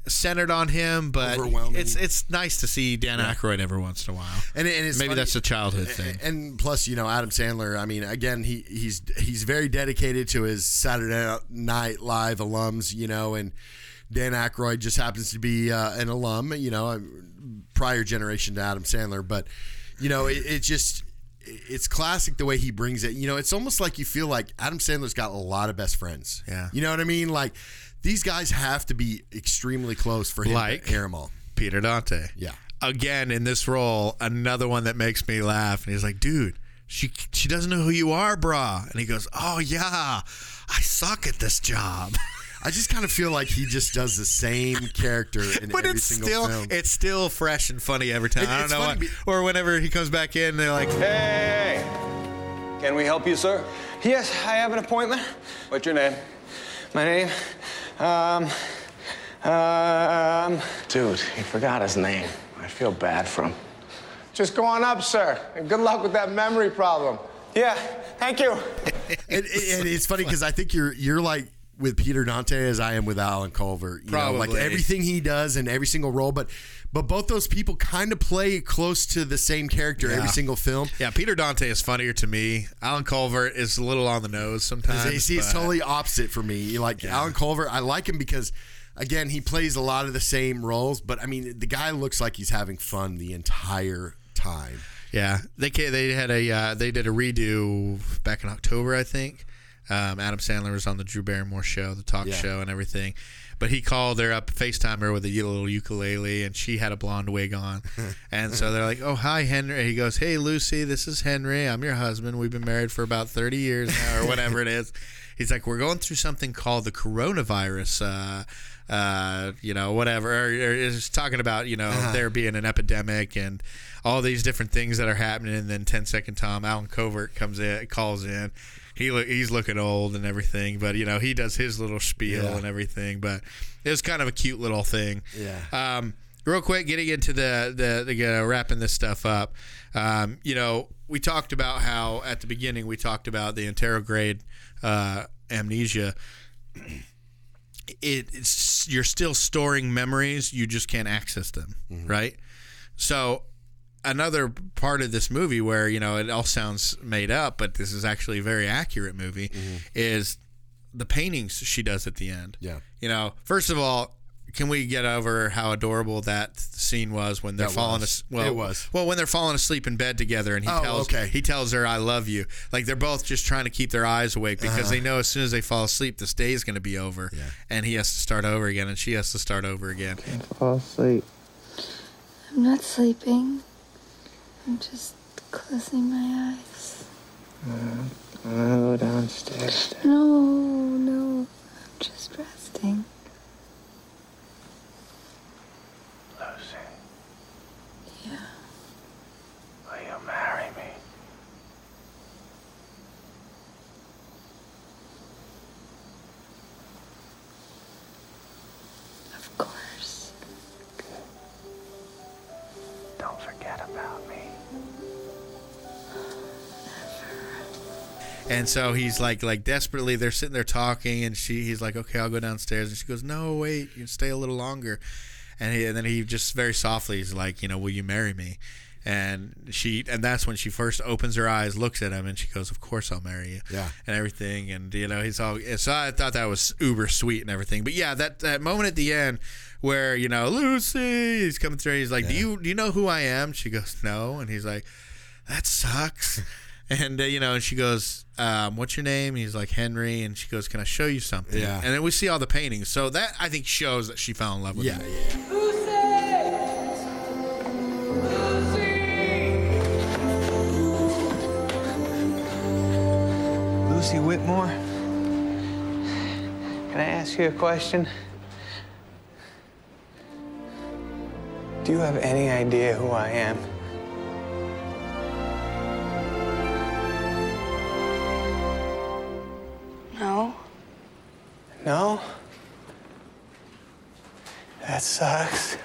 centered on him, but it's it's nice to see Dan Aykroyd every once in a while. And, and it's maybe funny- that's a childhood thing. And plus, you know, Adam Sandler. I mean, again, he he's he's very dedicated to his Saturday Night Live alums. You know, and Dan Aykroyd just happens to be uh, an alum. You know, prior generation to Adam Sandler, but you know, it, it just. It's classic the way he brings it. You know, it's almost like you feel like Adam Sandler's got a lot of best friends. Yeah. You know what I mean? Like these guys have to be extremely close for him Like- to air 'em all. Peter Dante. Yeah. Again in this role, another one that makes me laugh. And he's like, dude, she she doesn't know who you are, brah. And he goes, oh yeah, I suck at this job. I just kind of feel like he just does the same character in <laughs> but every it's single still film. it's still fresh and funny every time. It- I don't know funny what, or whenever he comes back in, they're like, Hey! Can we help you, sir? Yes, I have an appointment. What's your name? My name, um, um, Dude, he forgot his name. I feel bad for him. just go on up, sir. And good luck with that memory problem. Yeah, thank you. and, and it's funny because I think you're you're like with Peter Dante as I am with Allen Covert. You know, like everything he does in every single role, but but both those people kind of play close to the same character every single film. yeah, Peter Dante is funnier to me. Allen Covert is a little on the nose sometimes. You see, it's totally opposite for me. Like Allen Covert, I like him because. Again, he plays a lot of the same roles, but I mean, the guy looks like he's having fun the entire time. Yeah, they they had a uh, they did a redo back in October, I think. Um, Adam Sandler was on the Drew Barrymore show, the talk Yeah. show, and everything. But he called her up, FaceTime her with a little ukulele, and she had a blonde wig on. <laughs> and so they're like, "Oh, hi, Henry." He goes, "Hey, Lucy, this is Henry. I'm your husband. We've been married for about 30 years now, or whatever it is." He's like, "We're going through something called the coronavirus." Uh, uh, you know, whatever. Or, or is talking about, you know, there being an epidemic and all these different things that are happening. And then 10 second Tom, Allen Covert comes in, calls in. He look, he's looking old and everything, but you know he does his little spiel Yeah. and everything. But it was kind of a cute little thing. Yeah. Um, real quick, getting into the the, the uh, wrapping this stuff up. Um, you know, we talked about how at the beginning we talked about the anterograde uh, amnesia. It, it's you're still storing memories, you just can't access them, right? So another part of this movie where you know it all sounds made up, but this is actually a very accurate movie is the paintings she does at the end. Yeah. You know, first of all, can we get over how adorable that scene was when they're That falling was. as- well It was. well when they're falling asleep in bed together and he Oh, tells okay. he tells her I love you. Like they're both just trying to keep their eyes awake because Uh-huh. they know as soon as they fall asleep this day is going to be over and he has to start over again and she has to start over again. Fall asleep. I'm not sleeping. I'm just closing my eyes. Uh, go downstairs. No, no. I'm just resting. And so he's like, like desperately, they're sitting there talking, and she, he's like, okay, I'll go downstairs, and she goes, no, wait, you stay a little longer, and, he, and then he just very softly is like, you know, will you marry me? And she, and that's when she first opens her eyes, looks at him, and she goes, of course I'll marry you, Yeah. and everything, and you know, he's all, so I thought that was uber sweet and everything, but yeah, that that moment at the end where you know Lucy, he's coming through, he's like, do you do you know who I am? She goes, no, and he's like, that sucks. And uh, you know, and she goes, um, "What's your name?" He's like Henry, and she goes, "Can I show you something?" Yeah. And then we see all the paintings. So that I think shows that she fell in love with Yeah, him. yeah. Lucy Whitmore? Can I ask you a question? Do you have any idea who I am? No? No? That sucks.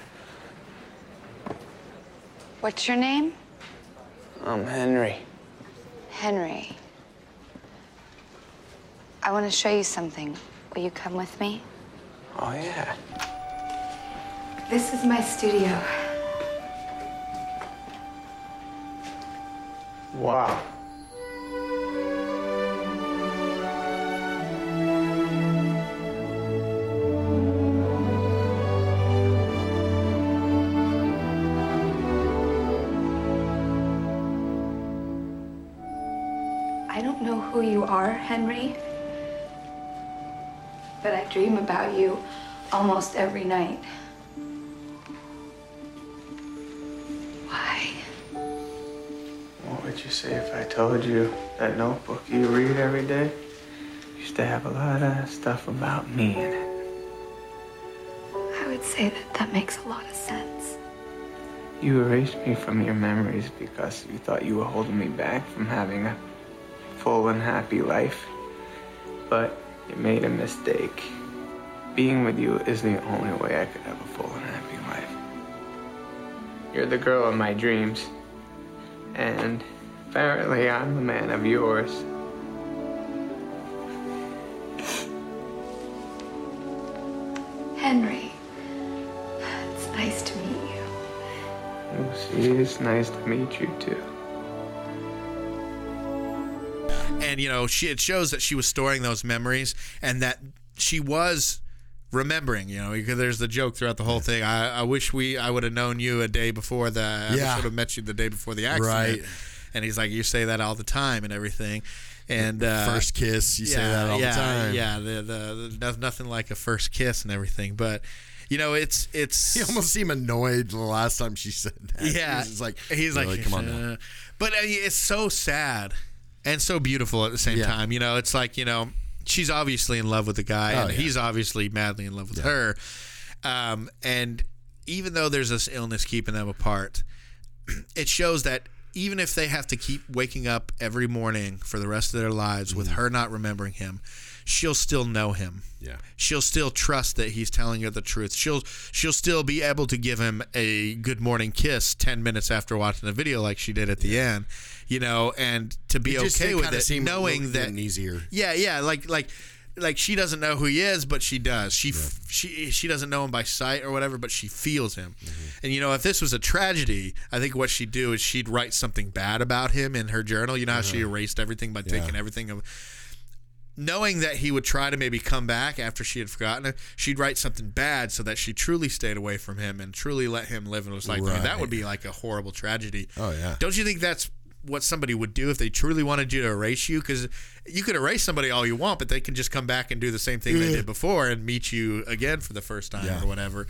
What's your name? I'm Henry. Henry. I want to show you something. Will you come with me? Oh, yeah. This is my studio. Wow. Who you are, Henry, but I dream about you almost every night. Why? What would you say if I told you that notebook you read every day used to have a lot of stuff about me in it? I would say that that makes a lot of sense. You erased me from your memories because you thought you were holding me back from having a full and happy life. But you made a mistake. Being with you is the only way I could have a full and happy life. You're the girl of my dreams. And apparently I'm the man of yours. Henry, it's nice to meet you. Oh, Lucy, it's nice to meet you too. And you know she it shows that she was storing those memories and that she was remembering you know because there's the joke throughout the whole thing i, I wish we i would have known you a day before the i Yeah. would have met you the day before the accident Right. and he's like you say that all the time and everything and uh, First kiss, you say that all the time. yeah the, the, the no- nothing like a first kiss and everything but you know it's it's <laughs> He almost seemed annoyed the last time she said that. yeah, he's like he's like, "Really, come on now. <laughs> But uh, it's so sad and so beautiful at the same Yeah. time. You know, it's like you know, she's obviously in love with the guy, Oh, and yeah. he's obviously madly in love with her. Um, and even though there's this illness keeping them apart, <clears throat> it shows that even if they have to keep waking up every morning for the rest of their lives with Mm-hmm. her not remembering him, she'll still know him. Yeah. She'll still trust that he's telling her the truth. She'll she'll still be able to give him a good morning kiss 10 minutes after watching the video like she did at the end, you know, and to be It okay with it knowing that easier. Yeah, yeah, like like like she doesn't know who he is, but she does. She f she she doesn't know him by sight or whatever, but she feels him. Mm-hmm. And you know, if this was a tragedy, I think what she'd do is she'd write something bad about him in her journal. You know how she Uh-huh. erased everything by Yeah. taking everything of knowing that he would try to maybe come back after she had forgotten it, she'd write something bad so that she truly stayed away from him and truly let him live and was like, man, that would be like a horrible tragedy. Oh, yeah. Don't you think that's what somebody would do if they truly wanted you to erase you? Because you could erase somebody all you want, but they can just come back and do the same thing they did before and meet you again for the first time Yeah. or whatever.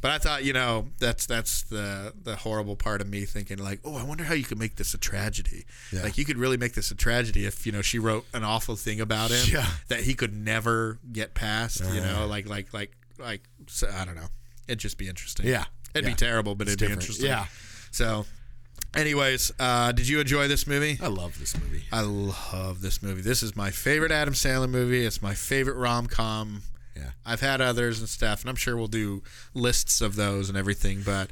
But I thought, you know, that's that's the the horrible part of me thinking like, oh, I wonder how you could make this a tragedy. Yeah. Like you could really make this a tragedy if you know she wrote an awful thing about him Yeah. that he could never get past. You know, Uh. like like like like so, I don't know. It'd just be interesting. Yeah. it'd Yeah. be terrible, but It's it'd be interesting. Yeah. So, anyways, uh, did you enjoy this movie? I love this movie. I love this movie. This is my favorite Adam Sandler movie. It's my favorite rom com. Yeah. I've had others and stuff, and I'm sure we'll do lists of those and everything. But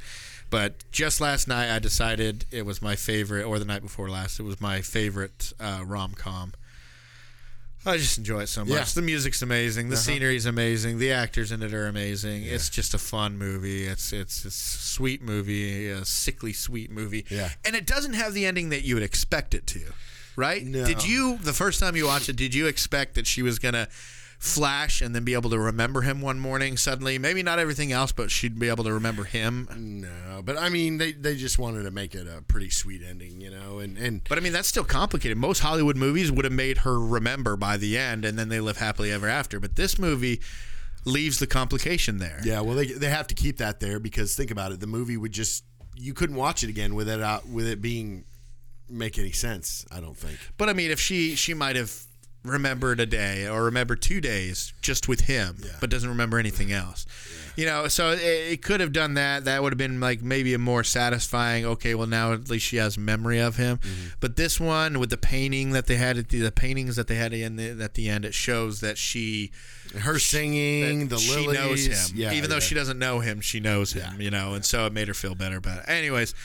but just last night, I decided it was my favorite, or the night before last, it was my favorite uh, rom com. I just enjoy it so much. Yeah. The music's amazing. The Uh-huh. scenery's amazing. The actors in it are amazing. Yeah. It's just a fun movie. It's it's a sweet movie, a sickly sweet movie. Yeah. And it doesn't have the ending that you would expect it to, right? No. Did you the first time you watched it? Did you expect that she was gonna flash and then be able to remember him one morning suddenly? Maybe not everything else, but she'd be able to remember him. No, but I mean, they, they just wanted to make it a pretty sweet ending, you know, and, and But I mean, that's still complicated. Most Hollywood movies would have made her remember by the end, and then they live happily ever after. But this movie leaves the complication there. yeah, well, they they have to keep that there because think about it, the movie would just you couldn't watch it again with it out with it being make any sense. I don't think. But I mean, if she she might have remembered a day or remember two days just with him, but doesn't remember anything else. You know, so it, it could have done that. That would have been like maybe a more satisfying. Okay, well now at least she has memory of him. But this one with the painting that they had at the, the paintings that they had in the, at the end, it shows that she Her singing, the she lilies, knows him. yeah, Even though she doesn't know him, she knows him. You know, and so it made her feel better about it. Anyways,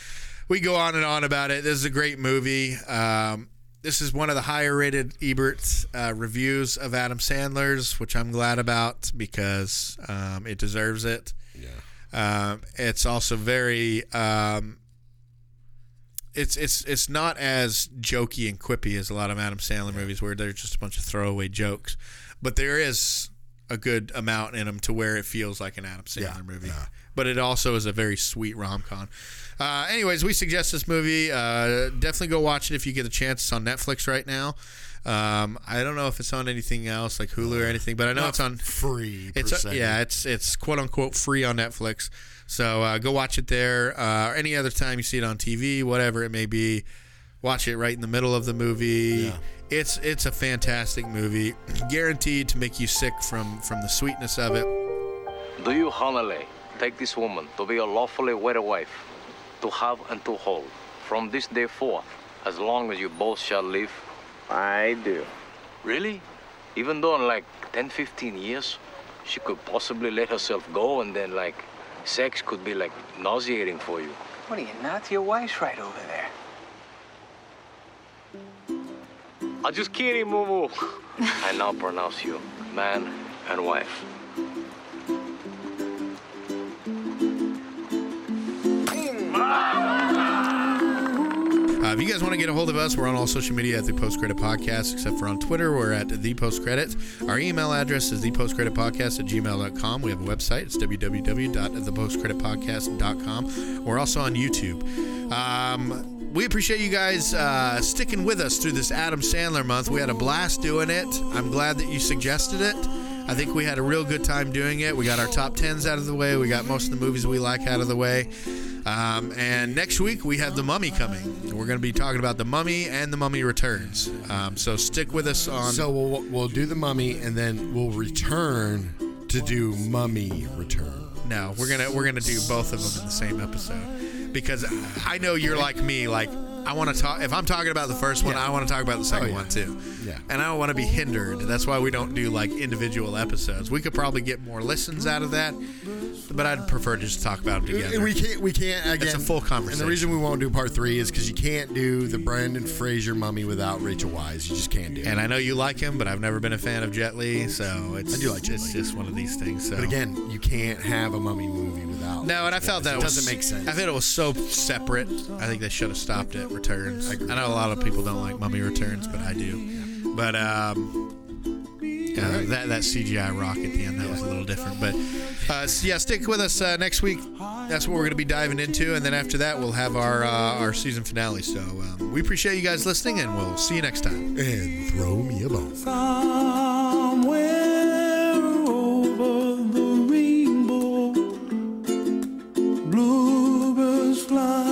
we go on and on about it. This is a great movie. Um, this is one of the higher rated Ebert uh, reviews of Adam Sandler's, which I'm glad about because um, it deserves it. Yeah. Um, it's also very. Um, it's it's it's not as jokey and quippy as a lot of Adam Sandler movies where they're just a bunch of throwaway jokes, but there is a good amount in them to where it feels like an Adam Sandler Yeah, movie. yeah. But it also is a very sweet rom com. Uh, anyways, we suggest this movie. Uh, definitely go watch it if you get a chance. It's on Netflix right now. Um, I don't know if it's on anything else like Hulu or anything, but I know Not it's on free. per it's se. yeah, it's it's quote unquote free on Netflix. So uh, go watch it there. Uh, or any other time you see it on TV, whatever it may be, watch it right in the middle of the movie. Yeah. It's it's a fantastic movie, <clears throat> guaranteed to make you sick from from the sweetness of it. Do you, Hanale, take this woman to be your lawfully wedded wife, to have and to hold, from this day forth, as long as you both shall live? I do. Really? Even though in like 10, 15 years, she could possibly let herself go and then, like, sex could be, like, nauseating for you. What are you nuts? Your wife's right over there. I'm just kidding, Moo I now pronounce you man and wife. Uh, if you guys want to get a hold of us, we're on all social media at the Post Credit Podcast, except for on Twitter. We're at the Post Credit. Our email address is thepostcreditpodcast at gmail.com. We have a website. It's www.thepostcreditpodcast.com. We're also on YouTube. Um, we appreciate you guys uh, sticking with us through this Adam Sandler month. We had a blast doing it. I'm glad that you suggested it. I think we had a real good time doing it. We got our top tens out of the way. We got most of the movies we like out of the way. Um, and next week we have The Mummy coming. We're going to be talking about The Mummy and The Mummy Returns. Um, so stick with us on. So we'll we'll do the mummy and then we'll return to do mummy return. no, we're gonna we're gonna do both of them in the same episode because I know you're like me. Like I want to talk. If I'm talking about the first one, Yeah. I want to talk about the second Oh, yeah. one too. Yeah. And I don't want to be hindered. That's why we don't do like individual episodes. We could probably get more listens out of that, but I'd prefer to just talk about them together. We can't. We can't. Again, It's a full conversation. And the reason we won't do part three is because you can't do the Brendan Fraser mummy without Rachel Weisz. You just can't do. it. And I know you like him, but I've never been a fan of Jet Li, so it's I do like Jet it's just one of these things. So But again, you can't have a mummy movie without. No, and I felt that it was, doesn't make sense. I think it was so separate. I think they should have stopped at Returns. I, know a lot of people don't like Mummy Returns, but I do. But um, uh, that that CGI rock at the end that was a little different. But uh, s- yeah, stick with us uh, next week. That's what we're going to be diving into, and then after that, we'll have our uh, our season finale. So um, we appreciate you guys listening, and we'll see you next time. And throw me a bone. Sun. bluebirds fly.